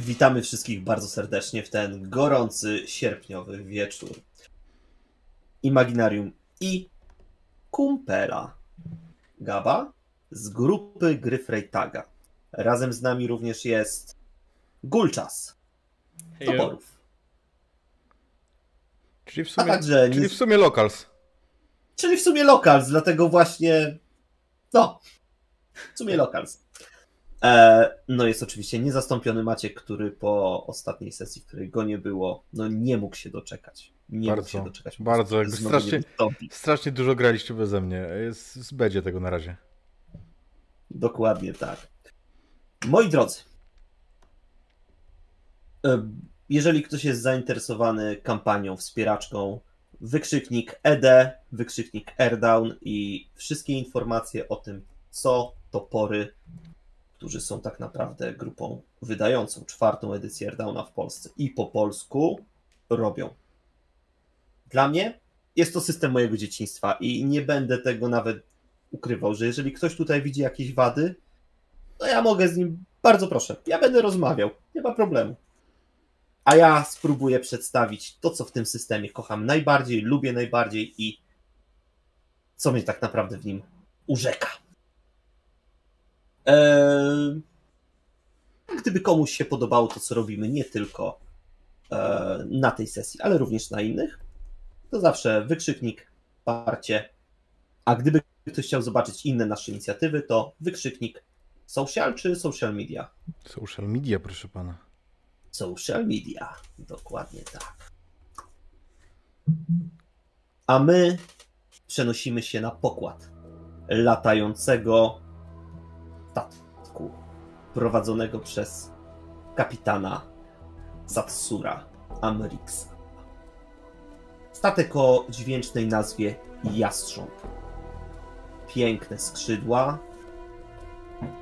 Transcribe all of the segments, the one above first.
Witamy wszystkich bardzo serdecznie w ten gorący, sierpniowy wieczór. Imaginarium i Kumpela. Gaba z grupy gry Freytaga. Razem z nami również jest Gulczas. Toporów. Czyli w A sumie, także czyli w sumie locals. Czyli w sumie Locals, dlatego właśnie. No, w sumie Locals. E, no jest oczywiście niezastąpiony Maciek, który po ostatniej sesji, w której go nie było, no nie mógł się doczekać. Nie mógł Bardzo, się doczekać. bardzo, jakby strasznie-. Strasznie dużo graliście beze mnie. Jest z będzie tego na razie. Dokładnie tak. Moi drodzy, e, jeżeli ktoś jest zainteresowany kampanią, wspieraczką, wykrzyknik ED, wykrzyknik AirDown i wszystkie informacje o tym, co topory, którzy są tak naprawdę grupą wydającą czwartą edycję AirDowna w Polsce i po polsku robią. Dla mnie jest to system mojego dzieciństwa i nie będę tego nawet ukrywał, że jeżeli ktoś tutaj widzi jakieś wady, to ja mogę z nim, bardzo proszę, ja będę rozmawiał, nie ma problemu. A ja spróbuję przedstawić to, co w tym systemie kocham najbardziej, lubię najbardziej i co mnie tak naprawdę w nim urzeka. Eee, gdyby komuś się podobało to, co robimy, nie tylko e, na tej sesji, ale również na innych, to zawsze wykrzyknik, parcie. A gdyby ktoś chciał zobaczyć inne nasze inicjatywy, to wykrzyknik social czy social media? Social media, proszę pana. Social media. Dokładnie tak. A my przenosimy się na pokład latającego statku prowadzonego przez kapitana Satsura Amrixa. Statek o dźwięcznej nazwie Jastrząb. Piękne skrzydła,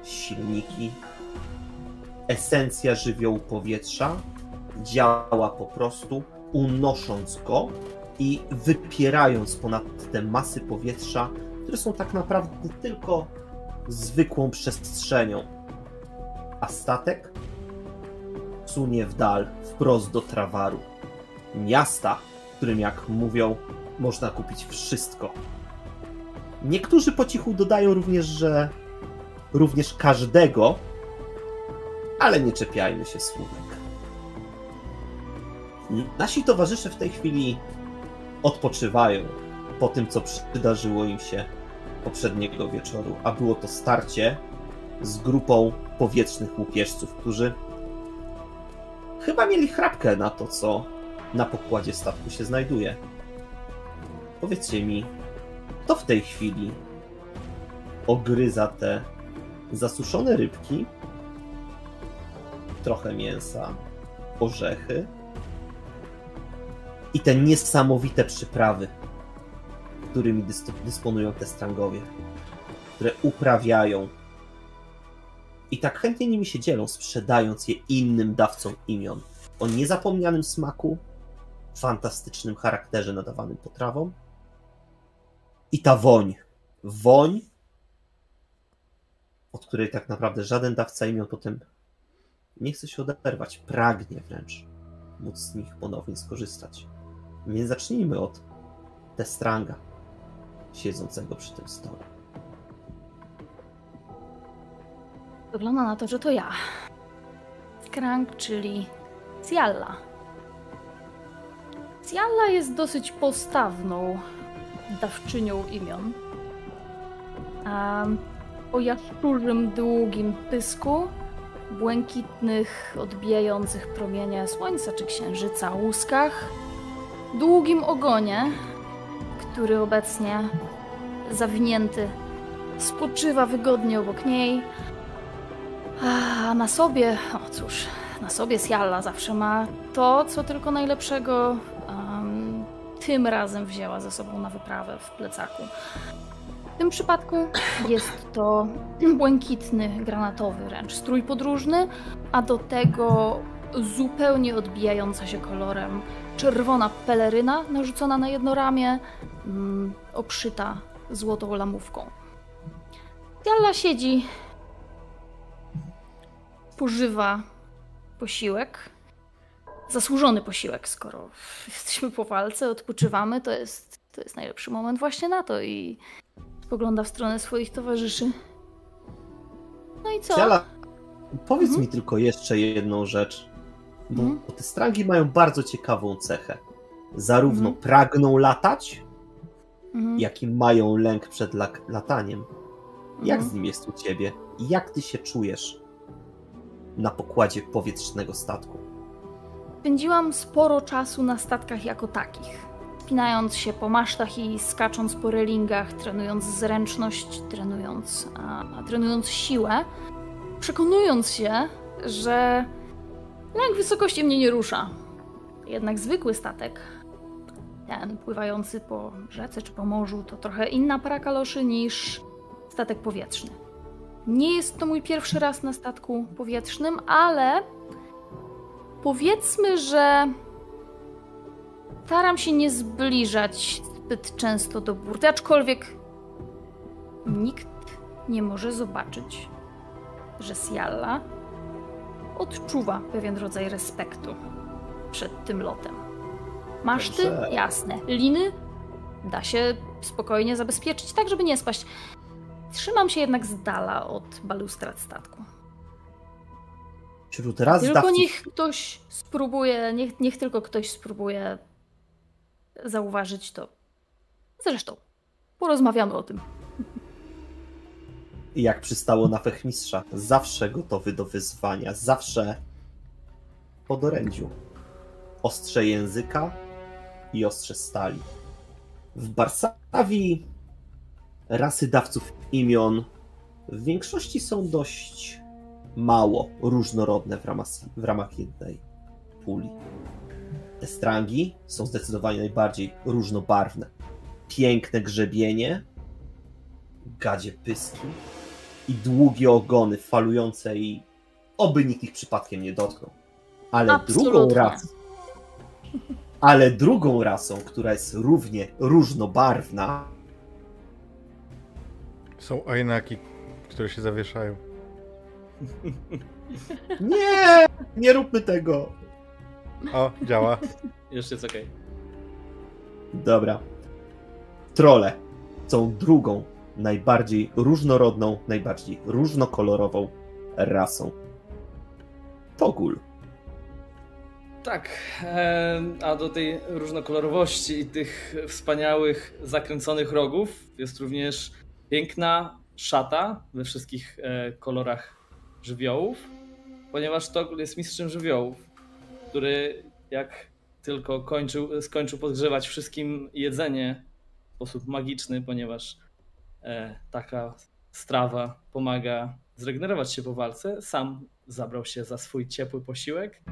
silniki, esencja żywiołu powietrza działa po prostu, unosząc go i wypierając ponad te masy powietrza, które są tak naprawdę tylko zwykłą przestrzenią. A statek sunie w dal, wprost do Trawaru. Miasta, w którym, jak mówią, można kupić wszystko. Niektórzy po cichu dodają również, że również każdego, ale nie czepiajmy się słówek. Nasi towarzysze w tej chwili odpoczywają po tym, co przydarzyło im się poprzedniego wieczoru, a było to starcie z grupą powietrznych łupieżców, którzy chyba mieli chrapkę na to, co na pokładzie statku się znajduje. Powiedzcie mi, kto w tej chwili ogryza te zasuszone rybki, trochę mięsa, orzechy i te niesamowite przyprawy, którymi dys- dysponują te strangowie, które uprawiają i tak chętnie nimi się dzielą, sprzedając je innym dawcom imion o niezapomnianym smaku, fantastycznym charakterze nadawanym potrawom i ta woń. Woń, od której tak naprawdę żaden dawca imion potem nie chce się oderwać, pragnie wręcz móc z nich ponownie skorzystać. Więc zacznijmy od Testranga, siedzącego przy tym stole. Wygląda na to, że to ja. Skrank, czyli Cialla. Cialla jest dosyć postawną dawczynią imion. A o jaszczurzym, długim pysku, błękitnych, odbijających promienie słońca czy księżyca łuskach, długim ogonie, który obecnie zawinięty spoczywa wygodnie obok niej, a na sobie, o cóż, na sobie Sialla zawsze ma to, co tylko najlepszego em, tym razem wzięła ze sobą na wyprawę w plecaku. W tym przypadku jest to błękitny, granatowy wręcz strój podróżny, a do tego zupełnie odbijająca się kolorem czerwona peleryna narzucona na jedno ramię, mm, obszyta złotą lamówką. Sialla siedzi spożywa posiłek. Zasłużony posiłek, skoro jesteśmy po walce, odpoczywamy, to jest, to jest najlepszy moment właśnie na to i spogląda w stronę swoich towarzyszy. No i co? Ciala, powiedz Mhm. mi tylko jeszcze jedną rzecz. Bo Mhm. te strangi mają bardzo ciekawą cechę. Zarówno Mhm. pragną latać, Mhm. jak i mają lęk przed lak- lataniem. Jak Mhm. z nim jest u ciebie? Jak ty się czujesz na pokładzie powietrznego statku? Spędziłam sporo czasu na statkach jako takich. Spinając się po masztach i skacząc po relingach, trenując zręczność, trenując, a trenując siłę, przekonując się, że lęk wysokości mnie nie rusza. Jednak zwykły statek, ten pływający po rzece czy po morzu, to trochę inna para kaloszy niż statek powietrzny. Nie jest to mój pierwszy raz na statku powietrznym, ale Powiedzmy, że staram się nie zbliżać zbyt często do burty, aczkolwiek nikt nie może zobaczyć, że Sialla odczuwa pewien rodzaj respektu przed tym lotem. Maszty? Dobrze. Jasne. Liny? Da się spokojnie zabezpieczyć, tak żeby nie spaść. Trzymam się jednak z dala od balustrad statku. Wśród raz Tylko dawców niech ktoś spróbuje, niech, niech tylko ktoś spróbuje zauważyć to. Zresztą, porozmawiamy o tym. Jak przystało na fechmistrza, zawsze gotowy do wyzwania, zawsze po orędziu. Ostrze języka i ostrze stali. W Barsawii rasy dawców imion w większości są dość mało różnorodne w ramach, w ramach jednej puli. Te strangi są zdecydowanie najbardziej różnobarwne. Piękne grzebienie, gadzie pyski, i długie ogony falujące i oby nikt ich przypadkiem nie dotknął. Ale Absolutnie. drugą rasą, ale drugą rasą, która jest równie różnobarwna, Są ajnaki, które się zawieszają. nie, nie róbmy tego. O, działa. Już jest okej. Dobra. Trole są drugą, najbardziej różnorodną, najbardziej różnokolorową rasą. Togul. Tak, a do tej różnokolorowości i tych wspaniałych, zakręconych rogów jest również piękna szata we wszystkich e, kolorach żywiołów, ponieważ Togul jest mistrzem żywiołów, który jak tylko kończył, skończył podgrzewać wszystkim jedzenie w sposób magiczny, ponieważ taka strawa pomaga zregenerować się po walce, sam zabrał się za swój ciepły posiłek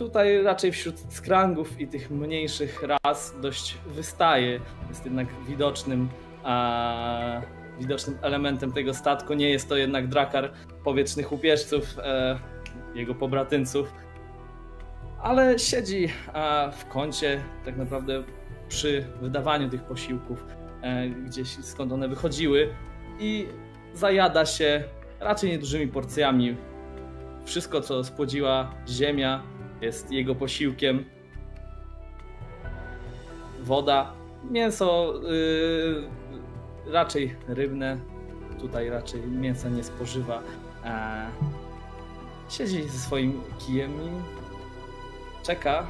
tutaj raczej wśród skrangów i tych mniejszych ras dość wystaje. Jest jednak widocznym, a, widocznym elementem tego statku. Nie jest to jednak drakar powietrznych upieżców, e, jego pobratyńców, ale siedzi w kącie tak naprawdę przy wydawaniu tych posiłków, e, gdzieś skąd one wychodziły i zajada się raczej niedużymi porcjami. Wszystko, co spłodziła ziemia, jest jego posiłkiem. Woda, mięso yy, raczej rybne. Tutaj raczej mięsa nie spożywa. E, siedzi ze swoim kijem i czeka,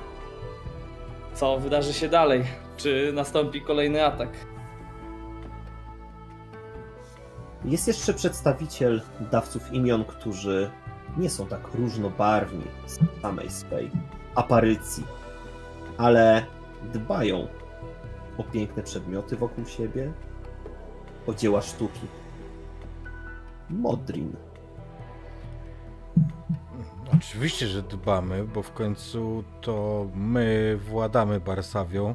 co wydarzy się dalej. Czy nastąpi kolejny atak? Jest jeszcze przedstawiciel dawców imion, którzy nie są tak różnobarwni z samej swej aparycji, ale dbają o piękne przedmioty wokół siebie, o dzieła sztuki. Modrin. Oczywiście, że dbamy, bo w końcu to my władamy Barsawią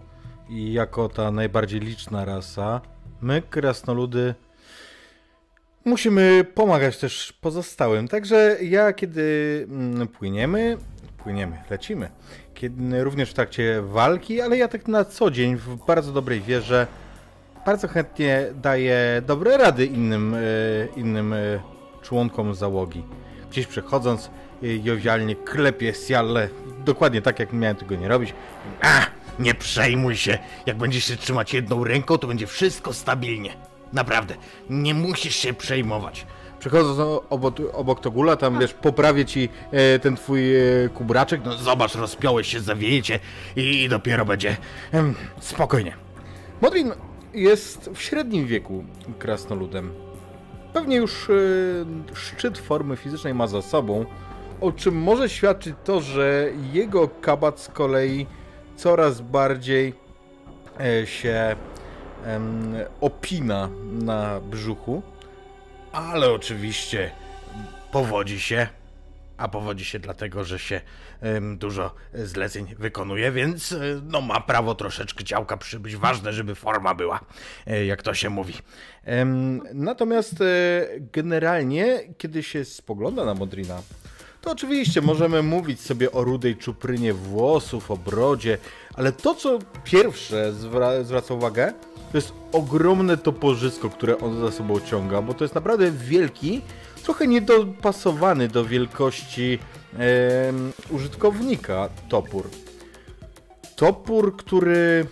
i jako ta najbardziej liczna rasa, my, krasnoludy, musimy pomagać też pozostałym. Także ja, kiedy mm, płyniemy, płyniemy, lecimy, kiedy, również w trakcie walki, ale ja tak na co dzień w bardzo dobrej wierze bardzo chętnie daję dobre rady innym, e, innym e, członkom załogi. gdzieś przechodząc, y, jowialnie klepie Sialle, dokładnie tak jak miałem tego nie robić. A, nie przejmuj się, jak będziesz się trzymać jedną ręką, to będzie wszystko stabilnie. Naprawdę, nie musisz się przejmować. Przechodząc obok, obok Togula, tam wiesz, poprawię ci e, ten twój e, kubraczek. No zobacz, rozpiąłeś się, zawiejecie i, i dopiero będzie em, spokojnie. Modrin jest w średnim wieku krasnoludem. Pewnie już e, szczyt formy fizycznej ma za sobą, o czym może świadczyć to, że jego kabat z kolei coraz bardziej e, się opina na brzuchu. Ale oczywiście powodzi się, a powodzi się dlatego, że się dużo zleceń wykonuje, więc e, no ma prawo troszeczkę ciałka przybyć. Ważne, żeby forma była, e, jak to się mówi. Natomiast e, generalnie, kiedy się spogląda na Modrina, to oczywiście możemy mówić sobie o rudej czuprynie włosów, o brodzie, ale to, co pierwsze zwra- zwraca uwagę, to jest ogromne toporzysko, które on za sobą ciąga, bo to jest naprawdę wielki, trochę niedopasowany do wielkości em, użytkownika topór. Topór, który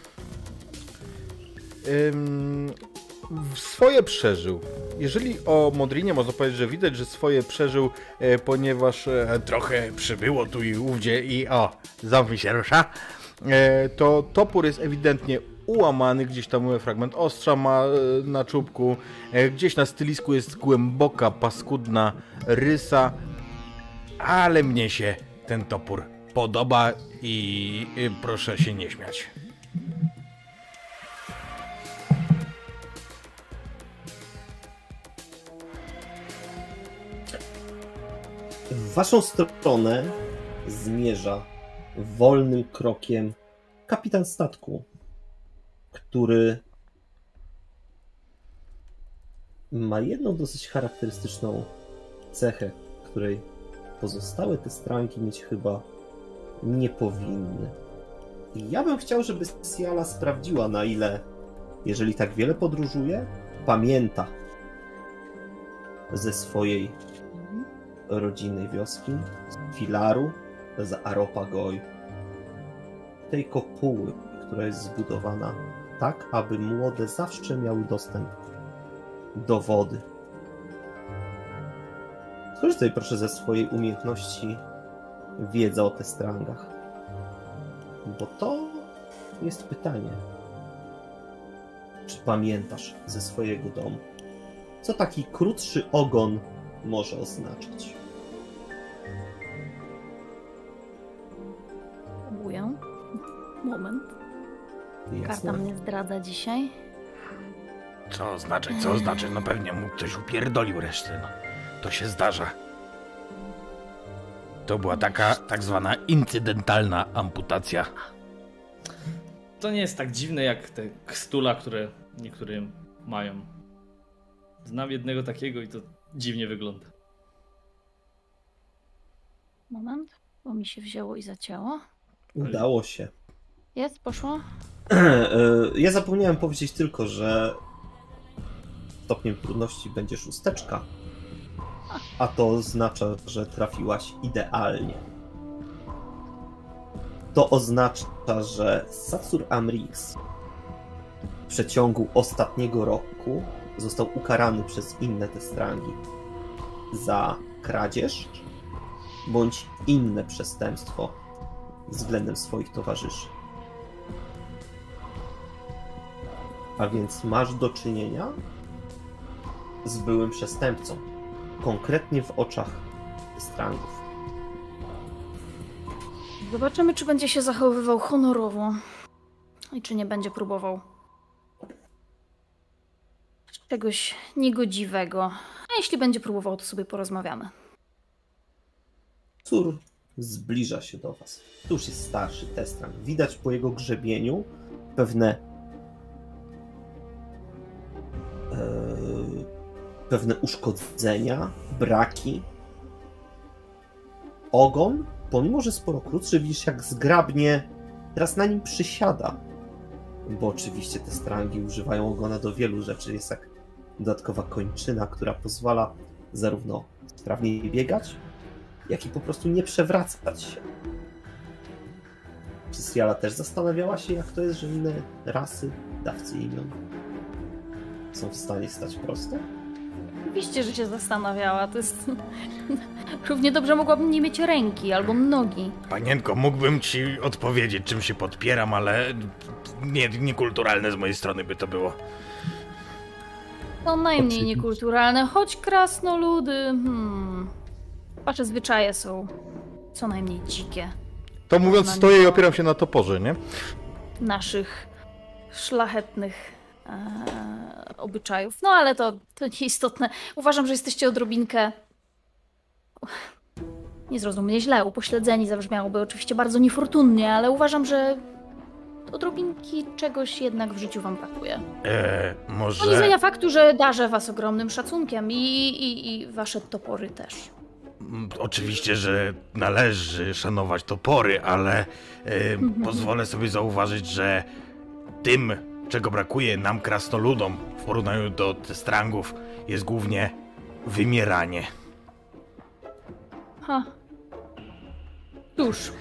swoje przeżył. Jeżeli o Modrinie można powiedzieć, że widać, że swoje przeżył, e, ponieważ e, trochę przybyło tu i ówdzie i o, zombie się rusza, e, to topór jest ewidentnie ułamany, gdzieś tam fragment ostrza ma e, na czubku, e, gdzieś na stylisku jest głęboka, paskudna rysa, ale mnie się ten topór podoba i i proszę się nie śmiać. W waszą stronę zmierza wolnym krokiem kapitan statku, który ma jedną dosyć charakterystyczną cechę, której pozostałe te stranki mieć chyba nie powinny. I ja bym chciał, żeby Siala sprawdziła, na ile, jeżeli tak wiele podróżuje, pamięta ze swojej rodzinnej wioski, z filaru, z Aropagoi. Tej kopuły, która jest zbudowana tak, aby młode zawsze miały dostęp do wody. Skorzystaj proszę ze swojej umiejętności wiedza o testrangach. Bo to jest pytanie. Czy pamiętasz ze swojego domu? Co taki krótszy ogon może oznaczać? Próbuję. Moment. Karta mnie zdradza dzisiaj. Co oznaczać, co oznaczać? No pewnie mu ktoś upierdolił resztę, no. To się zdarza. To była taka tak zwana incydentalna amputacja. To nie jest tak dziwne jak te kstula, które niektórym mają. Znam jednego takiego i to dziwnie wygląda. Moment, bo mi się wzięło i zacięło. Udało się. Jest, poszło? E, Ja zapomniałem powiedzieć tylko, że stopniem trudności będzie szósteczka. A to oznacza, że trafiłaś idealnie. To oznacza, że Satsur Amrix w przeciągu ostatniego roku został ukarany przez inne te strangi za kradzież bądź inne przestępstwo względem swoich towarzyszy. A więc masz do czynienia z byłym przestępcą. Konkretnie w oczach strangów. Zobaczymy, czy będzie się zachowywał honorowo i czy nie będzie próbował czegoś niegodziwego. A jeśli będzie próbował, to sobie porozmawiamy. Cór zbliża się do was. To już jest starszy Testrang. Widać po jego grzebieniu pewne pewne uszkodzenia, braki. Ogon, pomimo że sporo krótszy, widzisz jak zgrabnie teraz na nim przysiada. Bo oczywiście te strangi używają ogona do wielu rzeczy. Jest jak dodatkowa kończyna, która pozwala zarówno sprawniej biegać, jak i po prostu nie przewracać się. Czy Siala też zastanawiała się, jak to jest, że inne rasy, dawcy imion są w stanie stać prosto? Oczywiście, że się zastanawiała. To jest. Równie dobrze mogłabym nie mieć ręki albo nogi. Panienko, mógłbym ci odpowiedzieć, czym się podpieram, ale nie, niekulturalne z mojej strony by to było. To najmniej Oczywiście. niekulturalne, choć krasnoludy. Hmm. Wasze zwyczaje są co najmniej dzikie. To mówiąc, stoję i opieram się na toporze, nie? Naszych szlachetnych e, obyczajów. No ale to, to nieistotne. Uważam, że jesteście odrobinkę. Nie zrozum mnie źle, upośledzeni zabrzmiałoby oczywiście bardzo niefortunnie, ale uważam, że odrobinki czegoś jednak w życiu wam brakuje. Eee, To nie może... zmienia faktu, że darzę was ogromnym szacunkiem i, i, i wasze topory też. Mm, Oczywiście, że należy szanować topory, ale e, pozwolę sobie zauważyć, że tym, czego brakuje nam krasnoludom w porównaniu do strangów, jest głównie wymieranie. Ha. Cóż,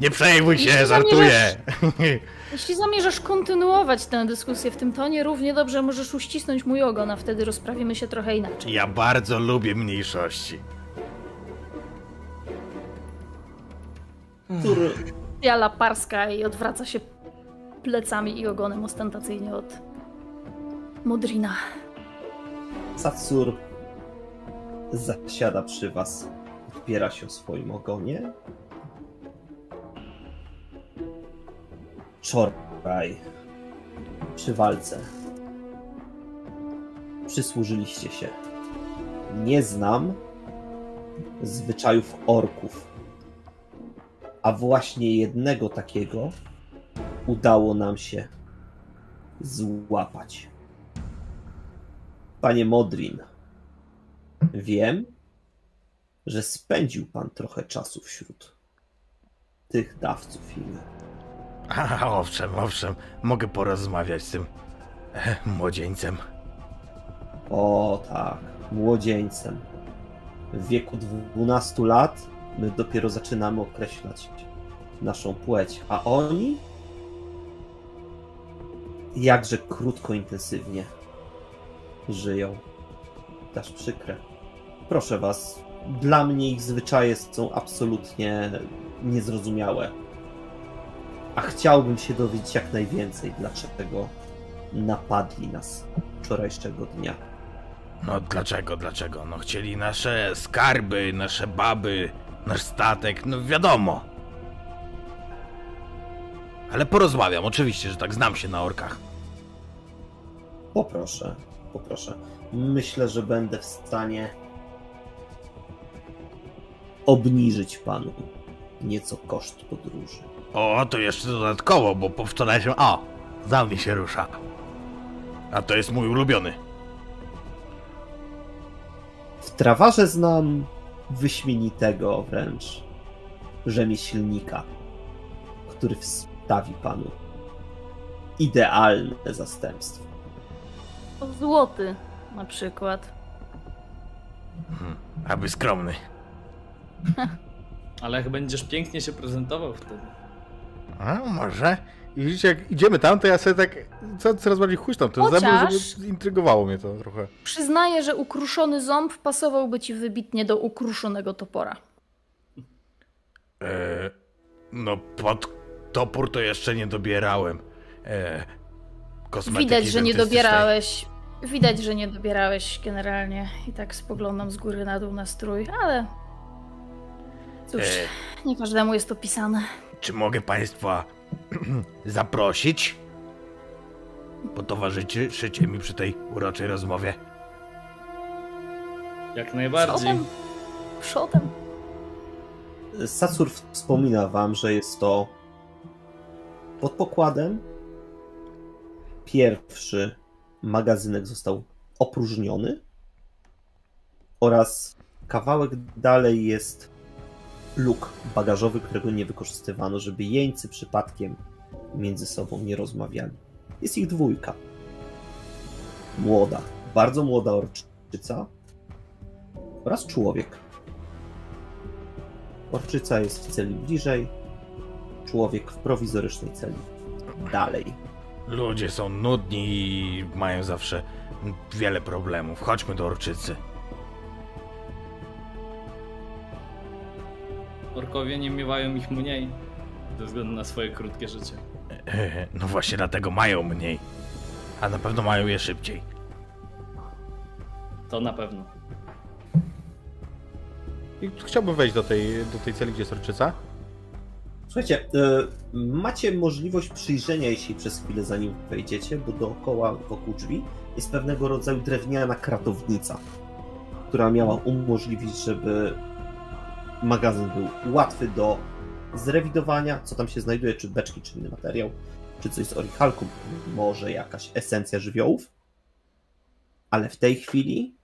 Nie przejmuj się, Jeśli żartuję! jeśli zamierzasz kontynuować tę dyskusję w tym tonie, równie dobrze możesz uścisnąć mój ogon, a wtedy rozprawimy się trochę inaczej. Ja bardzo lubię mniejszości. Który Jala parska i odwraca się plecami i ogonem ostentacyjnie od Modrina. Satsur zasiada przy was, odpiera się o swoim ogonie. Wczoraj przy walce przysłużyliście się. Nie znam zwyczajów orków, a właśnie jednego takiego udało nam się złapać. Panie Modrin, wiem, że spędził pan trochę czasu wśród tych dawców imion. A, owszem, owszem, mogę porozmawiać z tym e, młodzieńcem. O tak, młodzieńcem. W wieku 12 lat my dopiero zaczynamy określać naszą płeć, a oni jakże krótko, intensywnie żyją. Aż przykre. Proszę was, dla mnie ich zwyczaje są absolutnie niezrozumiałe. A chciałbym się dowiedzieć jak najwięcej, dlaczego napadli nas wczorajszego dnia. No dlaczego, dlaczego? No chcieli nasze skarby, nasze baby, nasz statek, no wiadomo. Ale porozmawiam, oczywiście, że tak, znam się na orkach. Poproszę, poproszę. Myślę, że będę w stanie obniżyć panu nieco koszt podróży. O, to jeszcze dodatkowo, bo po wczorajszym... O, za mnie się rusza. A to jest mój ulubiony. W trawarze znam wyśmienitego wręcz rzemieślnika, który wstawi panu idealne zastępstwo. Złoty na przykład. Aby skromny. Ale jak będziesz pięknie się prezentował wtedy. A, może? I widzicie, jak idziemy tam, to ja sobie tak co- coraz bardziej huśtam. To Chociaż- żeby intrygowało mnie to trochę. Przyznaję, że ukruszony ząb pasowałby ci wybitnie do ukruszonego topora. E, no, pod topór to jeszcze nie dobierałem. E, kosmetyki Widać, że nie dobierałeś. Widać, że nie dobierałeś generalnie. I tak spoglądam z góry na dół na strój, ale. Cóż, E, nie każdemu jest to pisane. czy mogę państwa zaprosić? Potowarzyszycie mi przy tej uroczej rozmowie. Jak najbardziej. Przodem. Przodem. Satsur wspomina wam, że jest to pod pokładem pierwszy magazynek został opróżniony oraz kawałek dalej jest luk bagażowy, którego nie wykorzystywano, żeby jeńcy przypadkiem między sobą nie rozmawiali. Jest ich dwójka. Młoda, bardzo młoda orczyca oraz człowiek. Orczyca jest w celi bliżej, człowiek w prowizorycznej celi dalej. Ludzie są nudni i mają zawsze wiele problemów. Chodźmy do Orczycy. Orkowie nie miewają ich mniej ze względu na swoje krótkie życie. No właśnie dlatego mają mniej. A na pewno mają je szybciej. To na pewno. I chciałbym wejść do tej, do tej celi, gdzie jest Orczyca. Słuchajcie, e, macie możliwość przyjrzenia się przez chwilę, zanim wejdziecie, bo dookoła, wokół drzwi jest pewnego rodzaju drewniana kratownica, która miała umożliwić, żeby magazyn był łatwy do zrewidowania, co tam się znajduje, czy beczki, czy inny materiał, czy coś z orichalką, może jakaś esencja żywiołów. Ale w tej chwili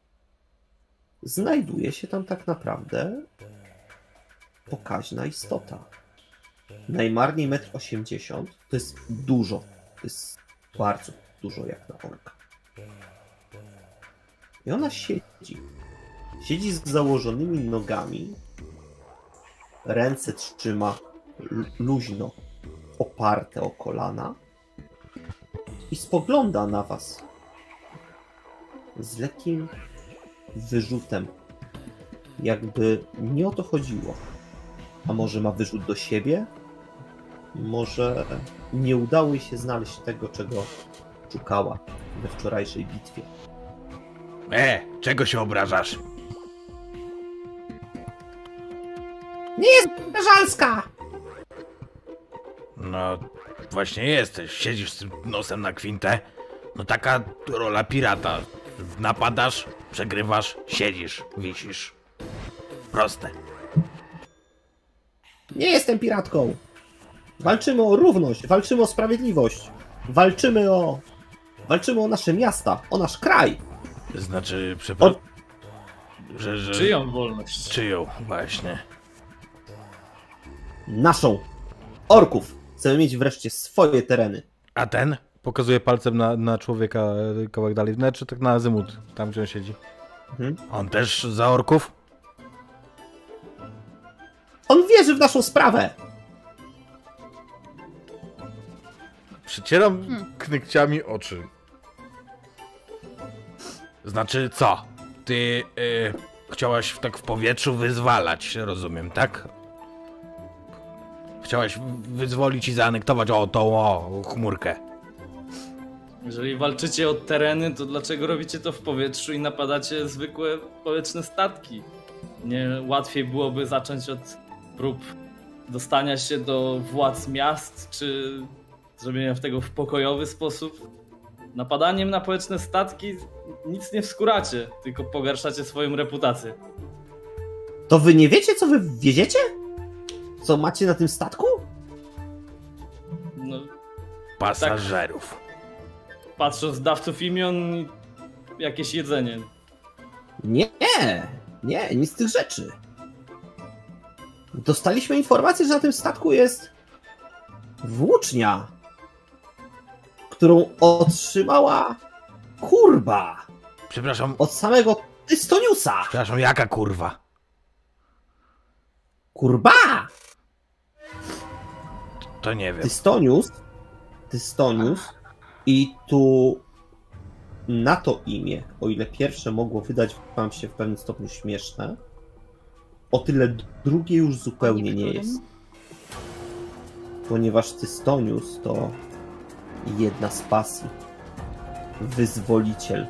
znajduje się tam tak naprawdę pokaźna istota. Najmarniej 1,80 m to jest dużo. To jest bardzo dużo jak na orka. I ona siedzi. Siedzi z założonymi nogami. Ręce trzyma lu- luźno oparte o kolana. I spogląda na was. Z lekkim wyrzutem. Jakby nie o to chodziło. A może ma wyrzut do siebie? Może nie udało jej się znaleźć tego, czego szukała we wczorajszej bitwie. E, czego się obrażasz? Nie jest żalska! No, właśnie jesteś. Siedzisz z tym nosem na kwintę. No taka rola pirata. Napadasz, przegrywasz, siedzisz, wisisz. Proste. Nie jestem piratką! Walczymy o równość, walczymy o sprawiedliwość, walczymy o. Walczymy o nasze miasta, o nasz kraj! Znaczy, przepraszam. O- Że, że... Czyją wolność? Czyją, właśnie. Naszą! Orków! Chcemy mieć wreszcie swoje tereny. A ten? Pokazuje palcem na, na człowieka e, kawałek dalej. Znaczy tak na azymut, tam gdzie on siedzi. Mhm. On też za orków? On wierzy w naszą sprawę! Przycieram Hmm. knykciami oczy. Znaczy co? Ty y, chciałaś w- tak w powietrzu wyzwalać, rozumiem, tak? Chciałaś wyzwolić i zaanektować o tą o, chmurkę. Jeżeli walczycie o tereny, to dlaczego robicie to w powietrzu i napadacie zwykłe powietrzne statki? Nie łatwiej byłoby zacząć od prób dostania się do władz miast, czy zrobienia tego w pokojowy sposób? Napadaniem na powietrzne statki nic nie wskóracie, tylko pogarszacie swoją reputację. To wy nie wiecie, co wy wieziecie? Co macie na tym statku? No, Pasażerów. patrząc z dawców imion, i jakieś jedzenie. Nie, nie, nic z tych rzeczy. Dostaliśmy informację, że na tym statku jest włócznia, którą otrzymała kurba Przepraszam, od samego Tystoniusa. przepraszam, jaka kurwa? Kurba! To nie wiem. Tystonius, Tystonius i tu na to imię, o ile pierwsze mogło wydać wam się w pewnym stopniu śmieszne, o tyle drugie już zupełnie nie jest. Ponieważ Tystonius to jedna z pasji. Wyzwoliciel.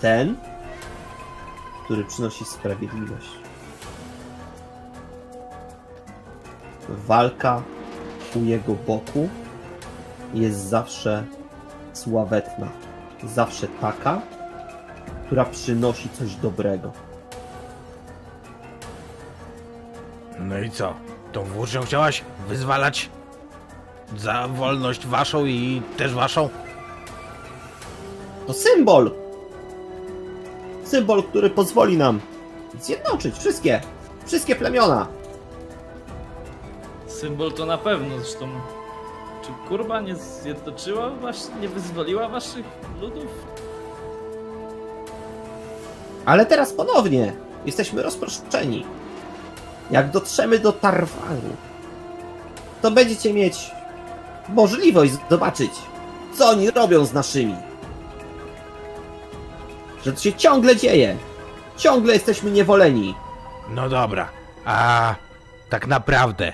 Ten, który przynosi sprawiedliwość. Walka u jego boku jest zawsze sławetna. Zawsze taka, która przynosi coś dobrego. No i co? Tą włócznią chciałaś wyzwalać za wolność waszą i też waszą? To symbol! Symbol, który pozwoli nam zjednoczyć wszystkie, wszystkie plemiona. Symbol to na pewno, zresztą. Czy kurba nie zjednoczyła was, nie wyzwoliła waszych ludów? Ale teraz ponownie jesteśmy rozproszeni. Jak dotrzemy do Tarwaru, to będziecie mieć możliwość zobaczyć, co oni robią z naszymi. Że to się ciągle dzieje. Ciągle jesteśmy niewoleni. No dobra, a tak naprawdę,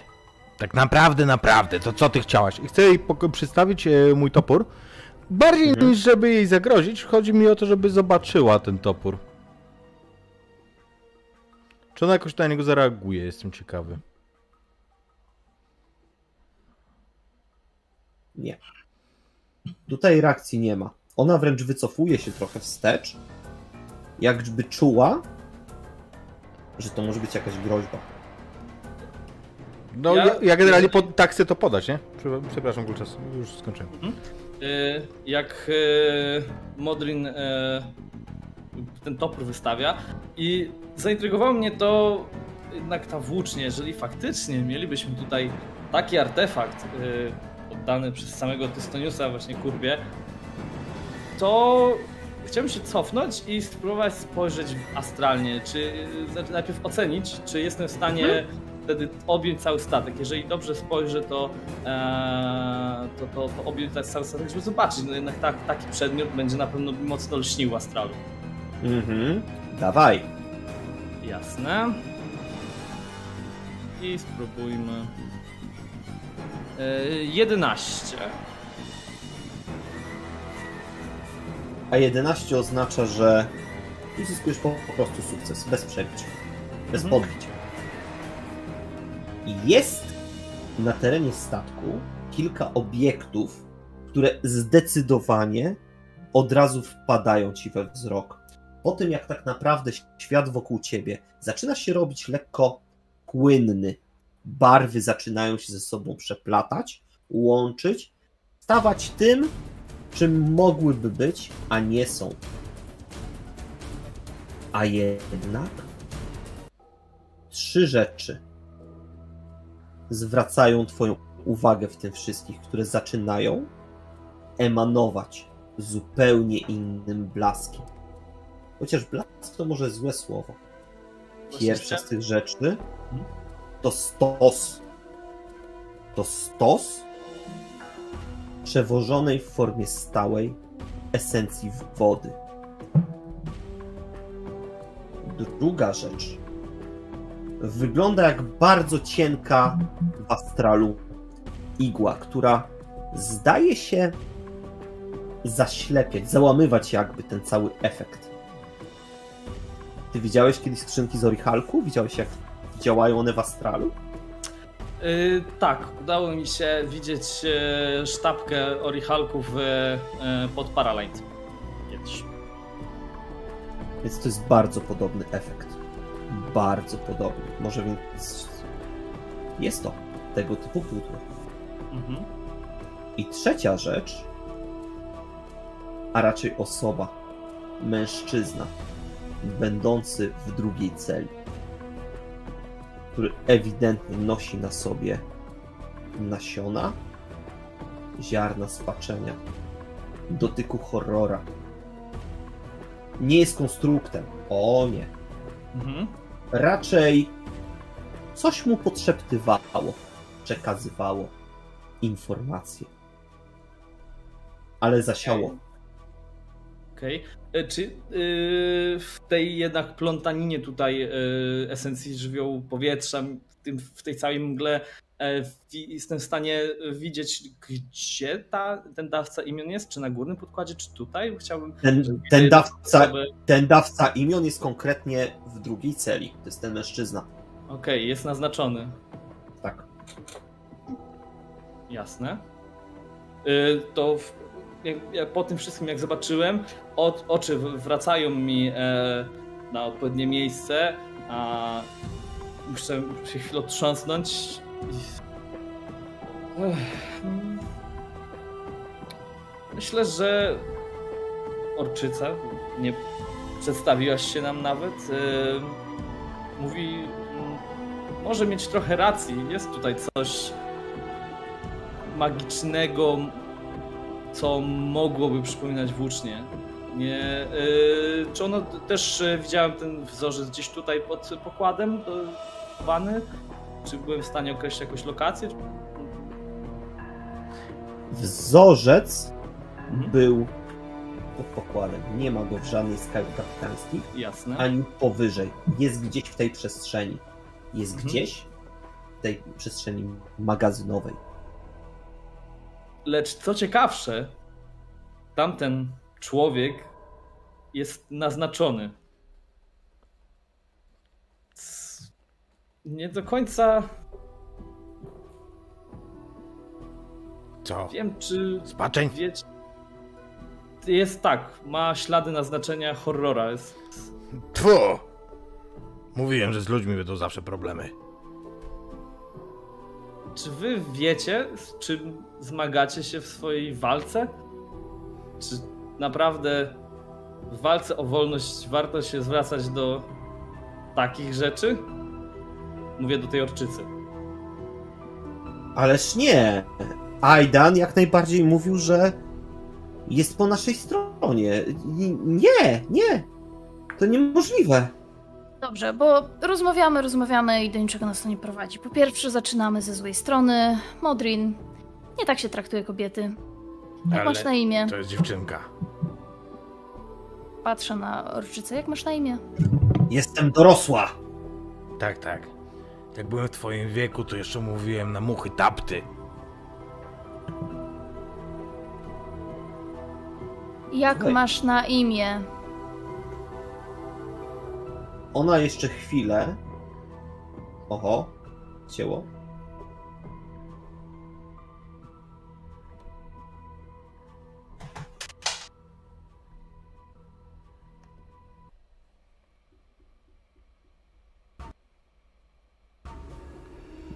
tak naprawdę, naprawdę, to co ty chciałaś? I chcę jej przedstawić e, mój topór. Bardziej Mhm. niż żeby jej zagrozić, chodzi mi o to, żeby zobaczyła ten topór. Czy ona jakoś na niego zareaguje, jestem ciekawy. Nie. Tutaj reakcji nie ma. Ona wręcz wycofuje się trochę wstecz, jakby czuła, że to może być jakaś groźba. No, Ja- ja, generalnie po, tak chcę to podać, nie? Prze- Przepraszam, Gulczas, już skończyłem. Y, jak y, Modrin y, ten topór wystawia i zaintrygowało mnie to jednak ta włócznia, jeżeli faktycznie mielibyśmy tutaj taki artefakt y, oddany przez samego Tystoniusa właśnie Kurbie, to chciałbym się cofnąć i spróbować spojrzeć astralnie, czy znaczy najpierw ocenić, czy jestem w stanie wtedy objąć cały statek. Jeżeli dobrze spojrzę, to, e, to, to, to objąć cały statek, żeby zobaczyć. No jednak tak, taki przedmiot będzie na pewno mocno lśnił astralu. Mhm. Dawaj. Jasne. I spróbujmy. E, 11. A 11 oznacza, że uzyskujesz po, po prostu sukces, bez przebić, bez Mhm. podbić. I Jest na terenie statku kilka obiektów, które zdecydowanie od razu wpadają ci we wzrok. Po tym, jak tak naprawdę świat wokół ciebie zaczyna się robić lekko płynny, barwy zaczynają się ze sobą przeplatać, łączyć, stawać tym, czym mogłyby być, a nie są. A jednak trzy rzeczy zwracają Twoją uwagę w tym wszystkich, które zaczynają emanować zupełnie innym blaskiem. Chociaż blask to może złe słowo. Pierwsza z tych rzeczy to stos. To stos przewożonej w formie stałej esencji wody. Druga rzecz. Wygląda jak bardzo cienka w astralu igła, która zdaje się zaślepiać, załamywać jakby ten cały efekt. Ty widziałeś kiedyś skrzynki z Orichalku? Widziałeś jak działają one w astralu? Y, tak, udało mi się widzieć e, sztabkę orichalków e, pod Paralight. Kiedyś. Więc to jest bardzo podobny efekt. Bardzo podobny. Może więc jest to tego typu pudło. Mhm. I trzecia rzecz, a raczej osoba, mężczyzna, będący w drugiej celi, który ewidentnie nosi na sobie nasiona, ziarna spaczenia, dotyku horrora. Nie jest konstruktem. O nie. Mhm. Raczej coś mu podszeptywało, przekazywało informacje. Ale zasiało. Okej. E, Czy y, w tej jednak plątaninie tutaj y, esencji żywiołu powietrza, w, tym, w tej całej mgle, wi- jestem w stanie widzieć, gdzie ta, ten dawca imion jest? Czy na górnym podkładzie, czy tutaj? Chciałbym. Ten, ten, dawca, ten dawca imion jest konkretnie w drugiej celi. To jest ten mężczyzna. Okej, jest naznaczony. Tak. Jasne. To w, jak, jak po tym wszystkim, jak zobaczyłem, oczy wracają mi e, na odpowiednie miejsce, a muszę się chwilę otrząsnąć. Myślę, że Orczyca, nie przedstawiłaś się nam nawet, e, mówi, może mieć trochę racji. Jest tutaj coś magicznego, co mogłoby przypominać włócznie. Nie, yy, czy ono też yy, widziałem ten wzorzec gdzieś tutaj pod pokładem? Schowany? Czy byłem w stanie określić jakąś lokację? Wzorzec Mhm. był pod pokładem. Nie ma go w żadnej z kapitańskich, Jasne. ani powyżej. Jest gdzieś w tej przestrzeni. Jest Mhm. gdzieś w tej przestrzeni magazynowej. Lecz co ciekawsze, tamten człowiek jest naznaczony. Nie do końca Co? wiem, czy Spaczeń? wiecie. Jest tak, ma ślady naznaczenia horrora. Jest Tfu! Mówiłem, że z ludźmi będą zawsze problemy. Czy wy wiecie, z czym zmagacie się w swojej walce? Czy naprawdę w walce o wolność warto się zwracać do takich rzeczy? Mówię do tej orczycy. Ależ nie. Aidan jak najbardziej mówił, że jest po naszej stronie. Nie, nie. To niemożliwe. Dobrze, bo rozmawiamy, rozmawiamy i do niczego nas to nie prowadzi. Po pierwsze, zaczynamy ze złej strony. Modrin, nie tak się traktuje kobiety. Jak Ale masz na imię? To jest dziewczynka. Patrzę na orczycę. Jak masz na imię? Jestem dorosła. Tak, tak. Jak byłem w twoim wieku, to jeszcze mówiłem na muchy tapty. Jak Słuchaj. masz na imię? Ona jeszcze chwilę. Oho, cięło.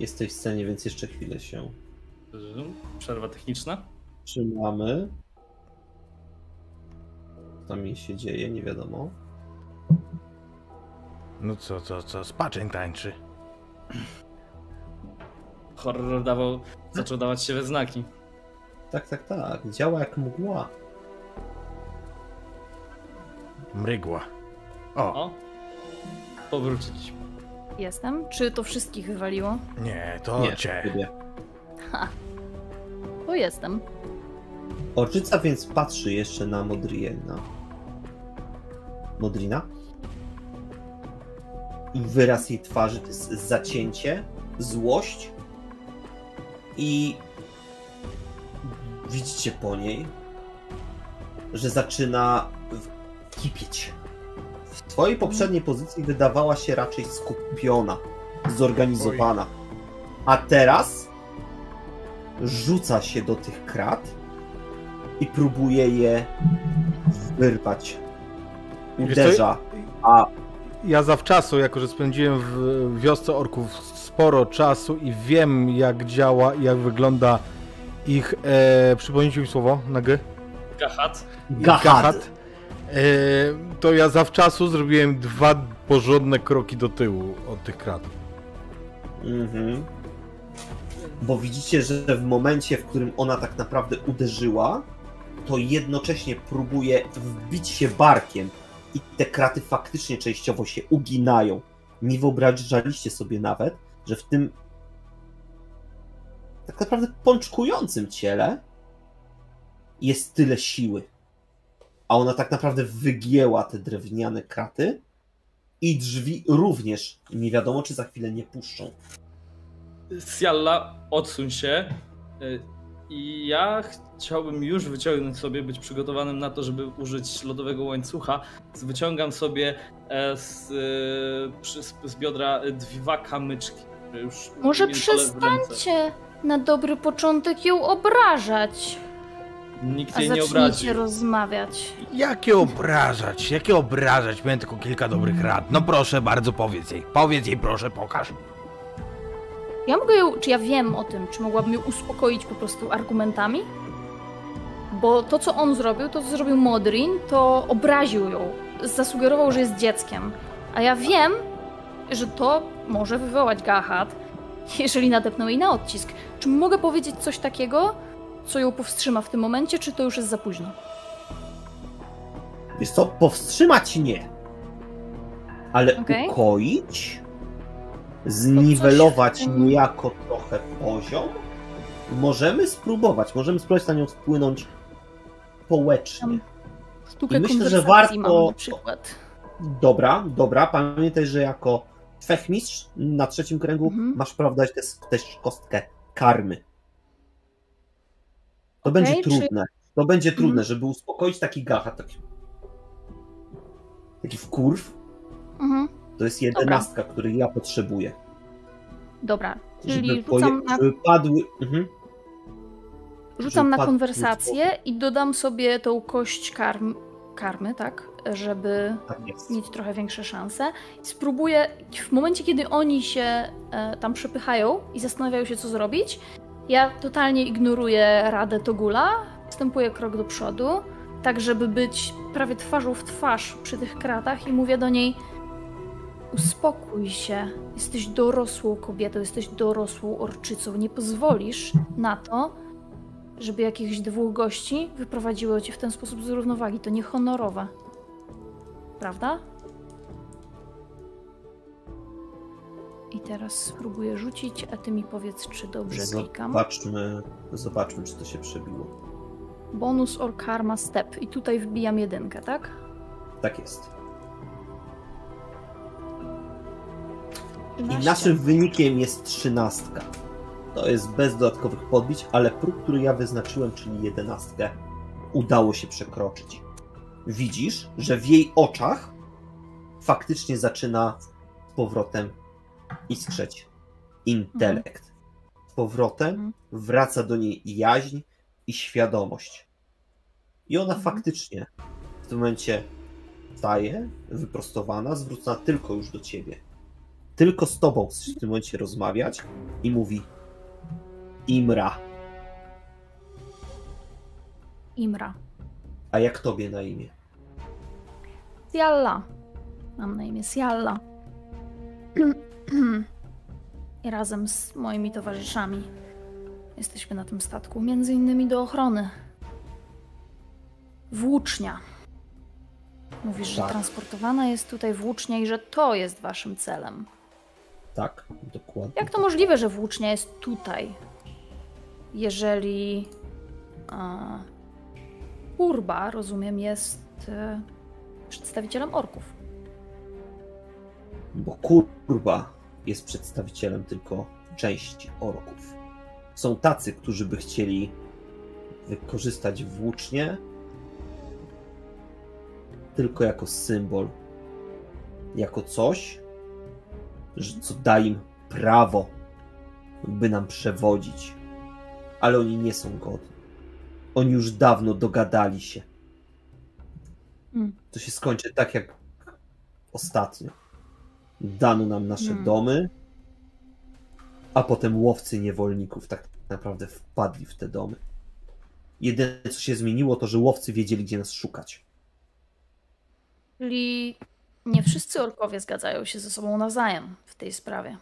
Jesteś w scenie, więc jeszcze chwilę się Przerwa techniczna. trzymamy. Co tam jej się dzieje, nie wiadomo. No co, co, co? Spaczeń tańczy. Horror dawał, zaczął dawać się we znaki. Tak, tak, tak. Działa jak mgła. Mrygła. O, O! Powrócić. Jestem. Czy to wszystkich wywaliło? nie, to Nie, cię. ciebie. To jestem. Orczyca więc patrzy jeszcze na Modriena. Modrina. Wyraz jej twarzy to jest zacięcie, złość i widzicie po niej, że zaczyna kipieć. W twojej poprzedniej pozycji wydawała się raczej skupiona, zorganizowana. A teraz rzuca się do tych krat i próbuje je wyrwać. Uderza. A Ja zawczasu, jako że spędziłem w wiosce orków sporo czasu i wiem jak działa i jak wygląda ich, e, przypomnijcie mi słowo, na G? Gahat. Gahad. E, to ja zawczasu zrobiłem dwa porządne kroki do tyłu od tych krat. Mhm. Bo widzicie, że w momencie, w którym ona tak naprawdę uderzyła, to jednocześnie próbuje wbić się barkiem i te kraty faktycznie częściowo się uginają. Nie wyobrażaliście sobie nawet, że w tym tak naprawdę pączkującym ciele jest tyle siły. A ona tak naprawdę wygięła te drewniane kraty i drzwi również nie wiadomo, czy za chwilę nie puszczą. Sialla, odsuń się. Y, I ja chciałbym już wyciągnąć sobie, być przygotowanym na to, żeby użyć lodowego łańcucha. Wyciągam sobie e, z, e, z, z biodra dwa kamyczki. które Już Może przestańcie na dobry początek ją obrażać, Nikt a jej nie zacznijcie obraził. rozmawiać. Jakie obrażać, jakie obrażać, miałem tylko kilka dobrych rad. No proszę bardzo, powiedz jej, powiedz jej proszę, pokaż. Ja mogę ją, czy ja wiem o tym, czy mogłabym ją uspokoić po prostu argumentami? Bo to, co on zrobił, to co zrobił Modrin, to obraził ją. Zasugerował, że jest dzieckiem. A ja wiem, że to może wywołać Gahad, jeżeli nadepnął jej na odcisk. Czy mogę powiedzieć coś takiego, co ją powstrzyma w tym momencie, czy to już jest za późno? Wiesz co, powstrzymać nie. Ale Okej. ukoić? zniwelować coś- niejako trochę poziom, możemy spróbować. Możemy spróbować na nią wpłynąć połecznie. Sztukę I myślę, że warto- mam przykład. Dobra, dobra. Pamiętaj, że jako fechmistrz na trzecim kręgu Mhm. masz prawo dać też, też kostkę karmy. To Okej, będzie czy- trudne. To będzie trudne, Mhm. żeby uspokoić taki gacha, taki, taki wkurw. Mhm. To jest jedenastka, której ja potrzebuję. Dobra, czyli Żeby, rzucam poje- na, żeby padły. Mhm. Rzucam na konwersację i dodam sobie tą kość karm, karmy, tak? Żeby Tak mieć trochę większe szanse. Spróbuję, w momencie kiedy oni się e, tam przepychają i zastanawiają się, co zrobić, ja totalnie ignoruję radę Togula, wstępuję krok do przodu, tak żeby być prawie twarzą w twarz przy tych kratach i mówię do niej uspokój się, jesteś dorosłą kobietą, jesteś dorosłą orczycą, nie pozwolisz na to, żeby jakichś dwóch gości wyprowadziło cię w ten sposób z równowagi, to niehonorowe. Prawda? I teraz spróbuję rzucić, a ty mi powiedz, czy dobrze klikam. Zobaczmy, zobaczmy, czy to się przebiło. Bonus or karma step. I tutaj wbijam jedynkę, tak? Tak jest. I 13. naszym wynikiem jest trzynastka. To jest bez dodatkowych podbić, ale próg, który ja wyznaczyłem, czyli jedenastkę, udało się przekroczyć. Widzisz, że w jej oczach faktycznie zaczyna z powrotem iskrzeć intelekt. Z powrotem Mhm. wraca do niej jaźń i świadomość. I ona Mhm. faktycznie w tym momencie staje, wyprostowana, zwrócona tylko już do ciebie. Tylko z tobą w tym momencie rozmawiać i mówi Imra, Imra. a jak tobie na imię? Sialla. Mam na imię Sialla. I razem z moimi towarzyszami jesteśmy na tym statku, między innymi do ochrony. Włócznia. Mówisz, że Tak. transportowana jest tutaj włócznia i że to jest waszym celem. Tak, dokładnie. Jak to możliwe, że włócznia jest tutaj? Jeżeli a, Urba, rozumiem, jest e, przedstawicielem orków. Bo kurwa jest przedstawicielem tylko części orków. Są tacy, którzy by chcieli wykorzystać włócznie tylko jako symbol, jako coś, co da im prawo, by nam przewodzić. Ale oni nie są godni. Oni już dawno dogadali się. Hmm. To się skończy tak jak ostatnio. Dano nam nasze Hmm. domy, a potem łowcy niewolników tak naprawdę wpadli w te domy. Jedyne co się zmieniło, to że łowcy wiedzieli, gdzie nas szukać. Czyli nie wszyscy orkowie zgadzają się ze sobą nawzajem w tej sprawie.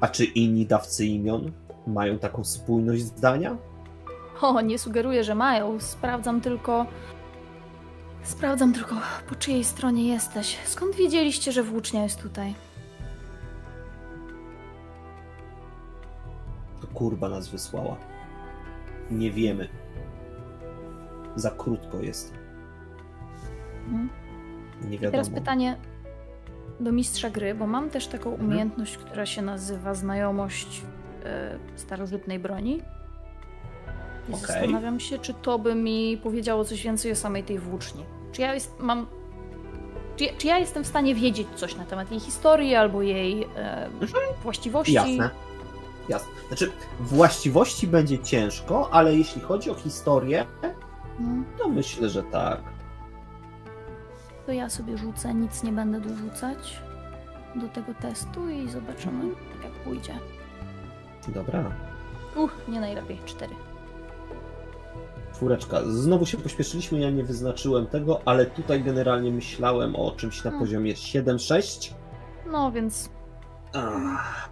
A czy inni dawcy imion mają taką spójność zdania? O, nie sugeruję, że mają. Sprawdzam tylko. Sprawdzam tylko, po czyjej stronie jesteś. Skąd wiedzieliście, że włócznia jest tutaj? To kurba nas wysłała. Nie wiemy. Za krótko jest. Mhm. Nie I wiadomo. teraz pytanie do mistrza gry, bo mam też taką Mhm. umiejętność, która się nazywa znajomość starożytnej broni. I Okej. zastanawiam się, czy to by mi powiedziało coś więcej o samej tej włóczni. Czy ja jest, mam. Czy czy ja jestem w stanie wiedzieć coś na temat jej historii albo jej e, właściwości? Jasne. Jasne. Znaczy, właściwości będzie ciężko, ale jeśli chodzi o historię, Mhm. to myślę, że tak. To ja sobie rzucę, nic nie będę dorzucać do tego testu i zobaczymy, tak jak pójdzie. Dobra. Uch, nie najlepiej, cztery. Czwóreczka. Znowu się pośpieszyliśmy, ja nie wyznaczyłem tego, ale tutaj generalnie myślałem o czymś na Hmm. poziomie 7-6. No więc Ach.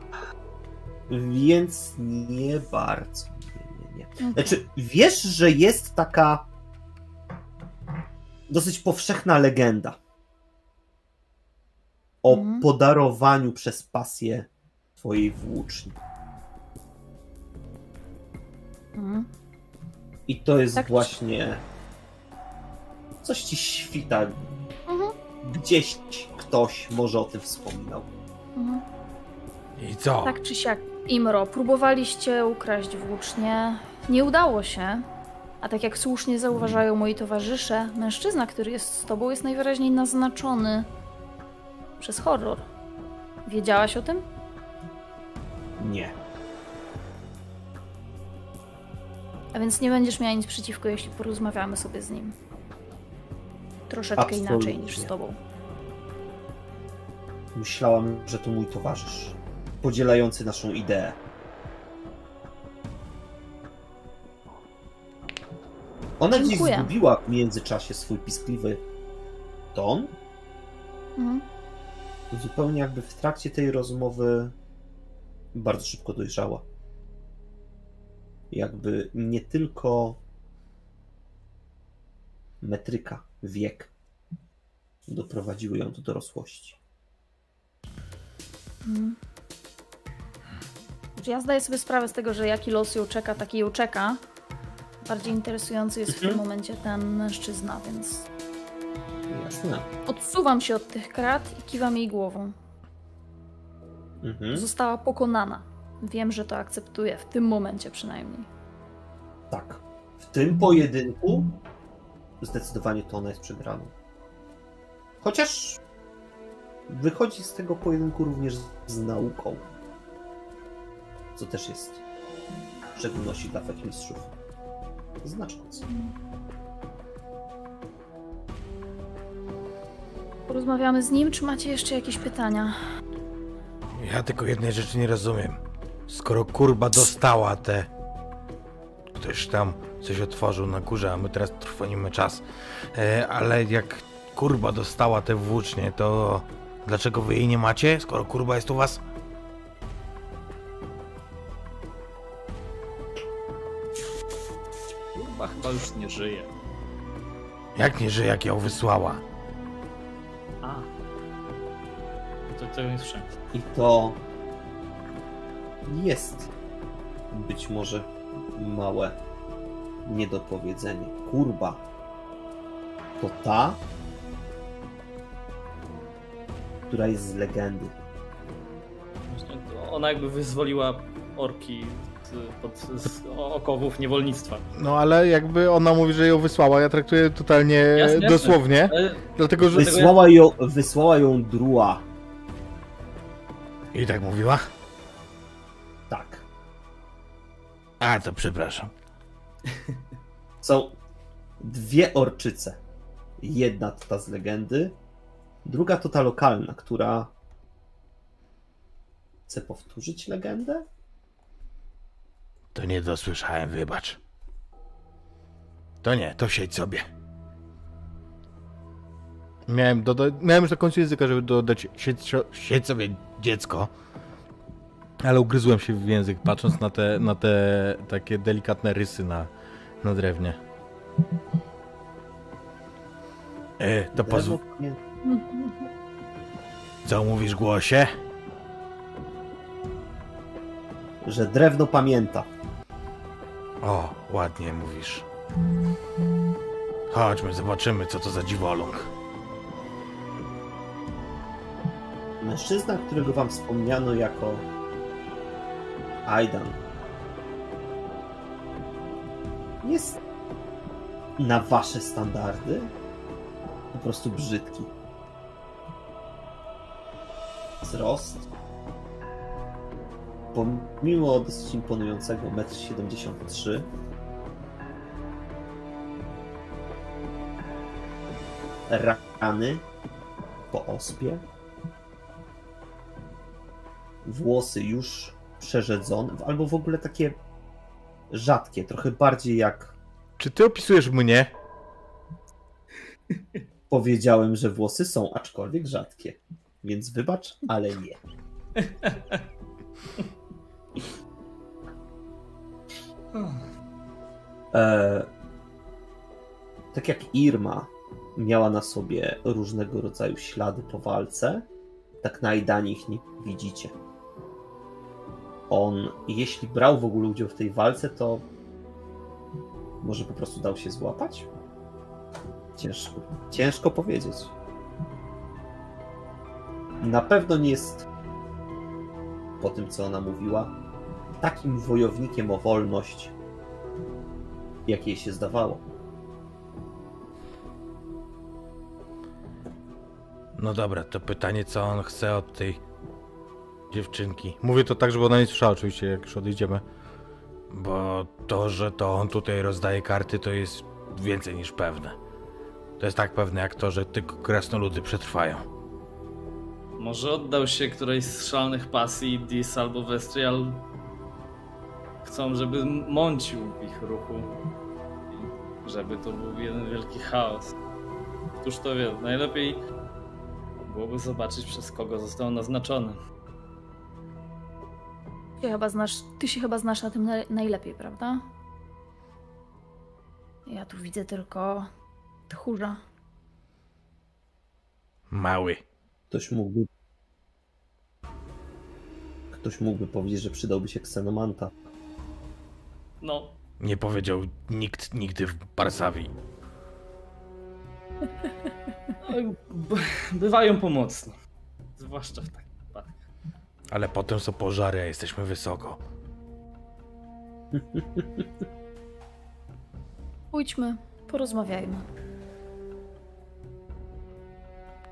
Więc nie bardzo. Nie, nie, nie. okej. Znaczy, wiesz, że jest taka dosyć powszechna legenda o Mhm. podarowaniu przez pasję twojej włóczni. Mhm. I to jest Tak właśnie. Coś ci świta. Mhm. Gdzieś ktoś może o tym wspominał. Mhm. I co? Tak czy siak, Imro, próbowaliście ukraść włócznie. Nie udało się. A tak jak słusznie zauważają moi towarzysze, mężczyzna, który jest z tobą, jest najwyraźniej naznaczony przez horror. Wiedziałaś o tym? Nie. A więc nie będziesz miała nic przeciwko, jeśli porozmawiamy sobie z nim. Troszeczkę Absolutnie. inaczej niż z tobą. Myślałam, że to mój towarzysz, podzielający naszą ideę. Ona gdzieś Dziękuję. zgubiła w międzyczasie swój piskliwy ton. Mhm. Zupełnie jakby w trakcie tej rozmowy bardzo szybko dojrzała. Jakby nie tylko metryka, wiek doprowadziły ją do dorosłości. Mhm. Ja zdaję sobie sprawę z tego, że jaki los ją czeka, taki ją czeka. Bardziej interesujący jest w tym Mhm. momencie ten mężczyzna, więc Jasne. odsuwam się od tych krat i kiwam jej głową. Mhm. Została pokonana. Wiem, że to akceptuję, w tym momencie przynajmniej. Tak. W tym pojedynku zdecydowanie to ona jest przegraną. Chociaż wychodzi z tego pojedynku również z nauką. Co też jest w szczególności dla fechmistrzów znaczące. Porozmawiamy z nim, czy macie jeszcze jakieś pytania? Ja tylko jednej rzeczy nie rozumiem. Skoro kurba dostała te... Ktoś tam coś otworzył na górze, a my teraz trwonimy czas. E, ale jak kurba dostała te włócznie, to dlaczego wy jej nie macie, skoro kurba jest u was? Kurwa chyba już nie żyje. Jak nie, że jak ją wysłała? A. To, to nie słyszałem. I to jest być może małe niedopowiedzenie. Kurba to ta, która jest z legendy. Ona jakby wyzwoliła orki z, pod, z okowów niewolnictwa. No ale jakby ona mówi, że ją wysłała, ja traktuję totalnie Jasne, jasne. dosłownie, Ale dlatego że... Wysłała ją, wysłała ją Drua. I tak mówiła? A, to przepraszam. Są dwie orczyce. Jedna to ta z legendy, druga to ta lokalna, która chce powtórzyć legendę? To nie dosłyszałem, wybacz. To nie, to siedź sobie. Miałem, doda- miałem już na końcu języka, żeby dodać siedź, siedź sobie dziecko. Ale ugryzłem się w język, patrząc na te, na te takie delikatne rysy na, na drewnie. E, to nie- Co mówisz, głosie? Że drewno pamięta. O, ładnie mówisz. Chodźmy, zobaczymy, co to za dziwoląg. Mężczyzna, którego wam wspomniano jako Aidan, jest na wasze standardy po prostu brzydki. Wzrost. Pomimo dosyć imponującego 1,73 m, rany po ospie, włosy już przerzedzone, albo w ogóle takie rzadkie, trochę bardziej jak Czy ty opisujesz mnie? powiedziałem, że włosy są, aczkolwiek rzadkie. Więc wybacz, ale nie. E, tak jak Irma miała na sobie różnego rodzaju ślady po walce, tak na ich nie widzicie. On, jeśli brał w ogóle udział w tej walce, to może po prostu dał się złapać? Ciężko, ciężko powiedzieć. Na pewno nie jest, po tym co ona mówiła, takim wojownikiem o wolność, jak jej się zdawało. No dobra, to pytanie, co on chce od tej dziewczynki. Mówię to tak, żeby ona nie słyszała oczywiście, jak już odejdziemy. Bo to, że to on tutaj rozdaje karty, to jest więcej niż pewne. To jest tak pewne jak to, że tylko krasnoludy przetrwają. Może oddał się którejś z szalonych pasji, Dis albo Vestrial chcą, żeby mącił w ich ruchu. I żeby to był jeden wielki chaos. Któż to wie, najlepiej byłoby zobaczyć przez kogo został naznaczony. Ty, chyba znasz, ty się chyba znasz na tym na, najlepiej, prawda? Ja tu widzę tylko tchórza. Mały. Ktoś mógłby. Ktoś mógłby powiedzieć, że przydałby się ksenomanta. No, Nie powiedział nikt nigdy w Barsawii. b- bywają pomocni. Zwłaszcza w takich wypadkach. Ale potem są pożary, a jesteśmy wysoko. Pójdźmy, porozmawiajmy.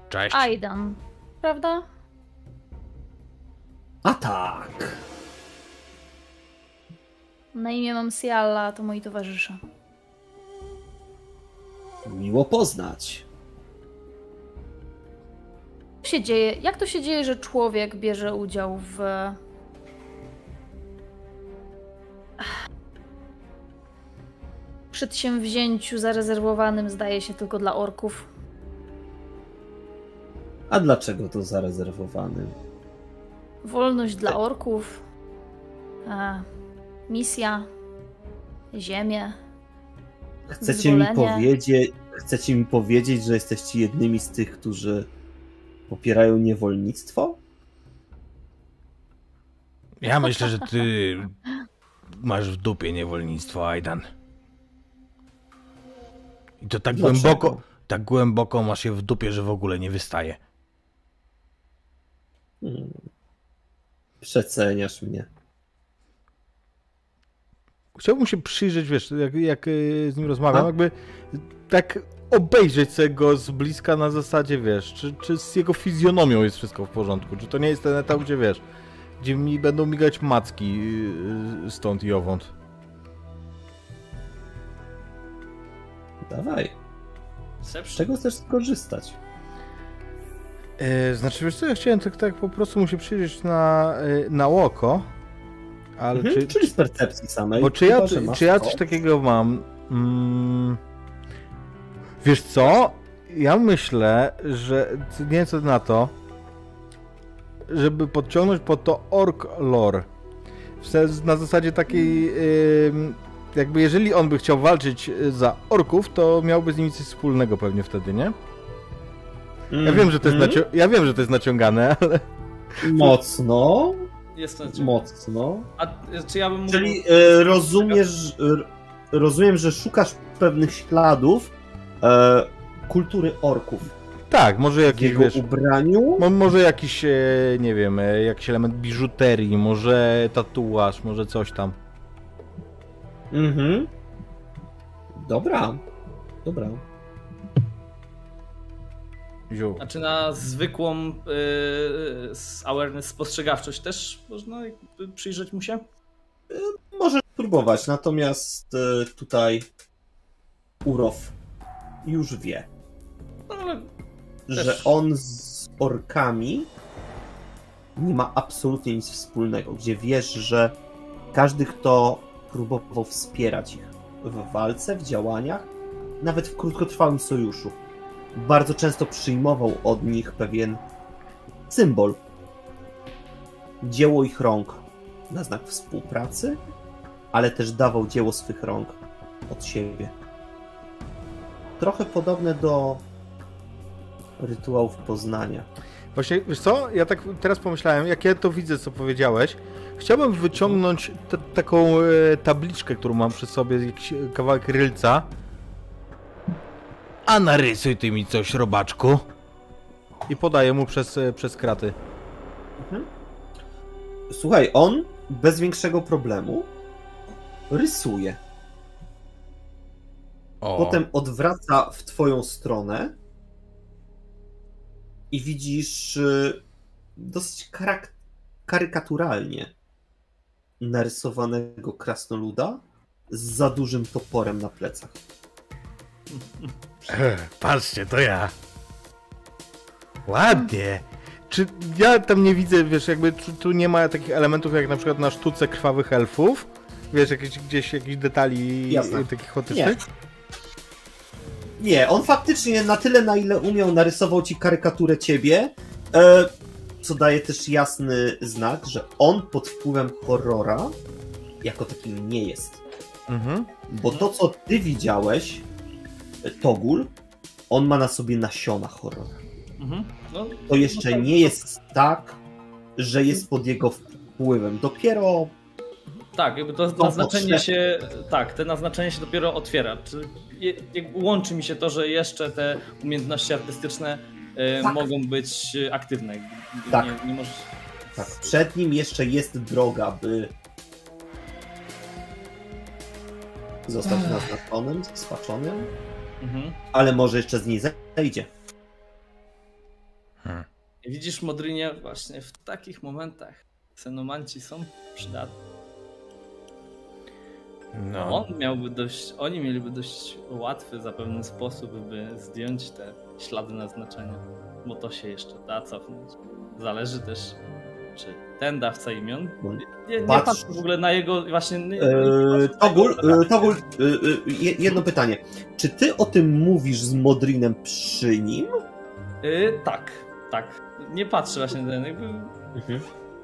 Cześć. Aidan, prawda? A tak! Na imię mam Sialla, to moi towarzysze. Miło poznać. Się dzieje? Jak to się dzieje, że człowiek bierze udział w. Przedsięwzięciu zarezerwowanym, zdaje się, tylko dla orków. A dlaczego to zarezerwowany? Wolność dla orków. A, misja. Ziemię. Chcecie mi powiedzieć, chcecie mi powiedzieć, że jesteście jednymi z tych, którzy popierają niewolnictwo? Ja myślę, że ty masz w dupie niewolnictwo, Aidan. I to tak Dlaczego? głęboko, tak głęboko masz je w dupie, że w ogóle nie wystaje. Hmm. Przeceniasz mnie. Chciałbym się przyjrzeć, wiesz, jak, jak y, z nim rozmawiam, No. jakby tak obejrzeć sobie go z bliska na zasadzie, wiesz, czy, czy z jego fizjonomią jest wszystko w porządku, czy to nie jest ten etap, gdzie wiesz, gdzie mi będą migać macki y, stąd i owąd. Dawaj. Z czego chcesz skorzystać? E, znaczy, wiesz co, ja chciałem tak, tak po prostu mu się przyjrzeć na, e, na oko, ale Mhm, czy, Czyli z percepcji samej. Bo czy ja, Chyba, masz czy ja coś takiego mam? Mm, wiesz co? Ja myślę, że nie wiem co na to, żeby podciągnąć pod to ork lore. W sens, na zasadzie takiej, jakby jeżeli on by chciał walczyć y, za orków, to miałby z nimi coś wspólnego pewnie wtedy, nie? Ja wiem, że to jest, Mhm. naci- ja wiem, że to jest naciągane, ale Mocno, Jest to mocno. A czy ja bym mógł... Czyli e, rozumiesz, rozumiem, że szukasz pewnych śladów e, kultury orków tak, może w jakiś, jego wiesz, ubraniu. Mo, może jakiś, e, nie wiem, e, jakiś element biżuterii, może tatuaż, może coś tam. Mhm. Dobra. Dobra. Ziu. A czy na zwykłą s- awareness, spostrzegawczość też można przyjrzeć mu się? Możesz spróbować, natomiast e, tutaj Urow już wie, No, ale że Też- on z orkami nie ma absolutnie nic wspólnego, gdzie wiesz, że każdy, kto próbował wspierać ich w walce, w działaniach, nawet w krótkotrwałym sojuszu, bardzo często przyjmował od nich pewien symbol, dzieło ich rąk na znak współpracy, ale też dawał dzieło swych rąk od siebie. Trochę podobne do rytuałów poznania. Właśnie, wiesz co, ja tak teraz pomyślałem, jak ja to widzę, co powiedziałeś, chciałbym wyciągnąć te, taką e, tabliczkę, którą mam przy sobie, jakiś e, kawałek rylca. A narysuj ty mi coś, robaczku. I podaję mu przez, e, przez kraty. Słuchaj, on bez większego problemu rysuje. O. Potem odwraca w twoją stronę i widzisz y, dosyć karak- karykaturalnie narysowanego krasnoluda z za dużym toporem na plecach. Patrzcie, to ja. Ładnie. Czy ja tam nie widzę, wiesz, jakby tu, tu nie ma takich elementów jak na przykład na sztuce krwawych elfów? Wiesz, jakieś, gdzieś jakichś detali Jasne. takich chaotycznych? Nie, on faktycznie na tyle, na ile umiał, narysował ci karykaturę ciebie, e, co daje też jasny znak, że on pod wpływem horrora jako takim nie jest. Mhm. Bo to, co ty widziałeś, e, Togul, on ma na sobie nasiona horrora. Mhm. No, To jeszcze No tak, nie jest tak, że jest pod jego wpływem. Dopiero Tak, jakby to naznaczenie się, tak, te naznaczenie się dopiero otwiera. Czy, łączy mi się to, że jeszcze te umiejętności artystyczne e, Tak. mogą być e, aktywne. Tak. Nie, nie możesz... tak, przed nim jeszcze jest droga, by zostać naznaczonym, spaczonym, Mhm. ale może jeszcze z niej zejdzie. I Widzisz, Modrynie, właśnie w takich momentach ksenomanci są przydatni. No. On miałby dość, oni mieliby dość łatwy zapewne sposób, by zdjąć te ślady naznaczenia, bo to się jeszcze da cofnąć. Zależy też, czy ten dawca imion. Nie, nie Patrz- patrzę w ogóle na jego właśnie. Nie, nie Eee, Togul, jego- e, Togul e, e, je- jedno pytanie. Czy ty o tym mówisz z Modrinem przy nim? Tak, tak. Nie patrzę właśnie na ten, jakby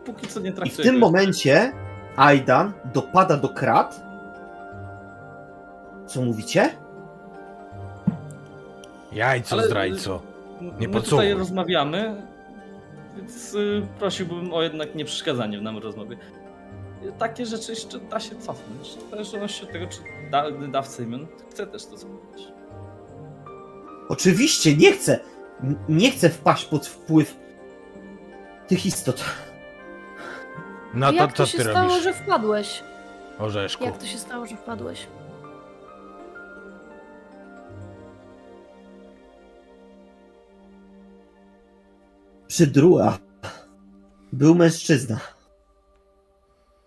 póki co nie I w tym momencie Aidan dopada do krat. Co mówicie? Jajco, Ale- zdrajco. nie My podsłuchuj. tutaj rozmawiamy, więc y, prosiłbym o jednak nieprzeszkadzanie w nam rozmowie. Y, Takie rzeczy jeszcze da się cofnąć. W zależności od tego, czy da, dawca imion chce też to zrobić. Oczywiście, nie chcę. Nie chcę wpaść pod wpływ tych istot. No to Jak co to ty się stało, robisz, że wpadłeś? orzeszku? Jak to się stało, że wpadłeś? Przy Drua był mężczyzna.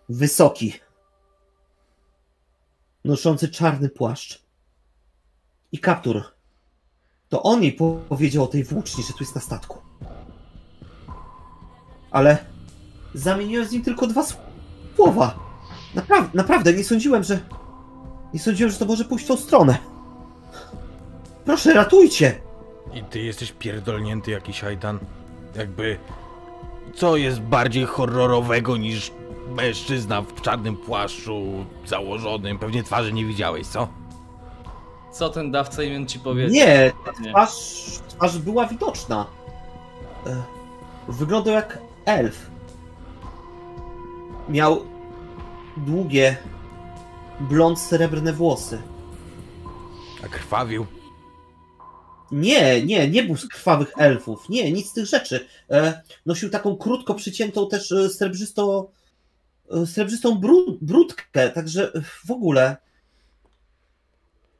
Wysoki. Noszący czarny płaszcz. I kaptur. To on jej po- powiedział o tej włóczni, że tu jest na statku. Ale zamieniłem z nim tylko dwa słowa. Naprawdę, naprawdę, nie sądziłem, że... Nie sądziłem, że to może pójść w tą stronę. Proszę, ratujcie! I ty jesteś pierdolnięty jakiś Ajdan. Jakby... Co jest bardziej horrorowego niż mężczyzna w czarnym płaszczu założonym? Pewnie twarzy nie widziałeś, co? Co ten dawca imion ci powiedział? Nie, twarz, twarz była widoczna. E, Wyglądał jak elf. Miał długie, blond srebrne włosy. A krwawił. Nie, nie, nie był z krwawych elfów. Nie, nic z tych rzeczy. E, Nosił taką krótko przyciętą też e, srebrzysto, e, srebrzystą brud, brudkę, także w ogóle.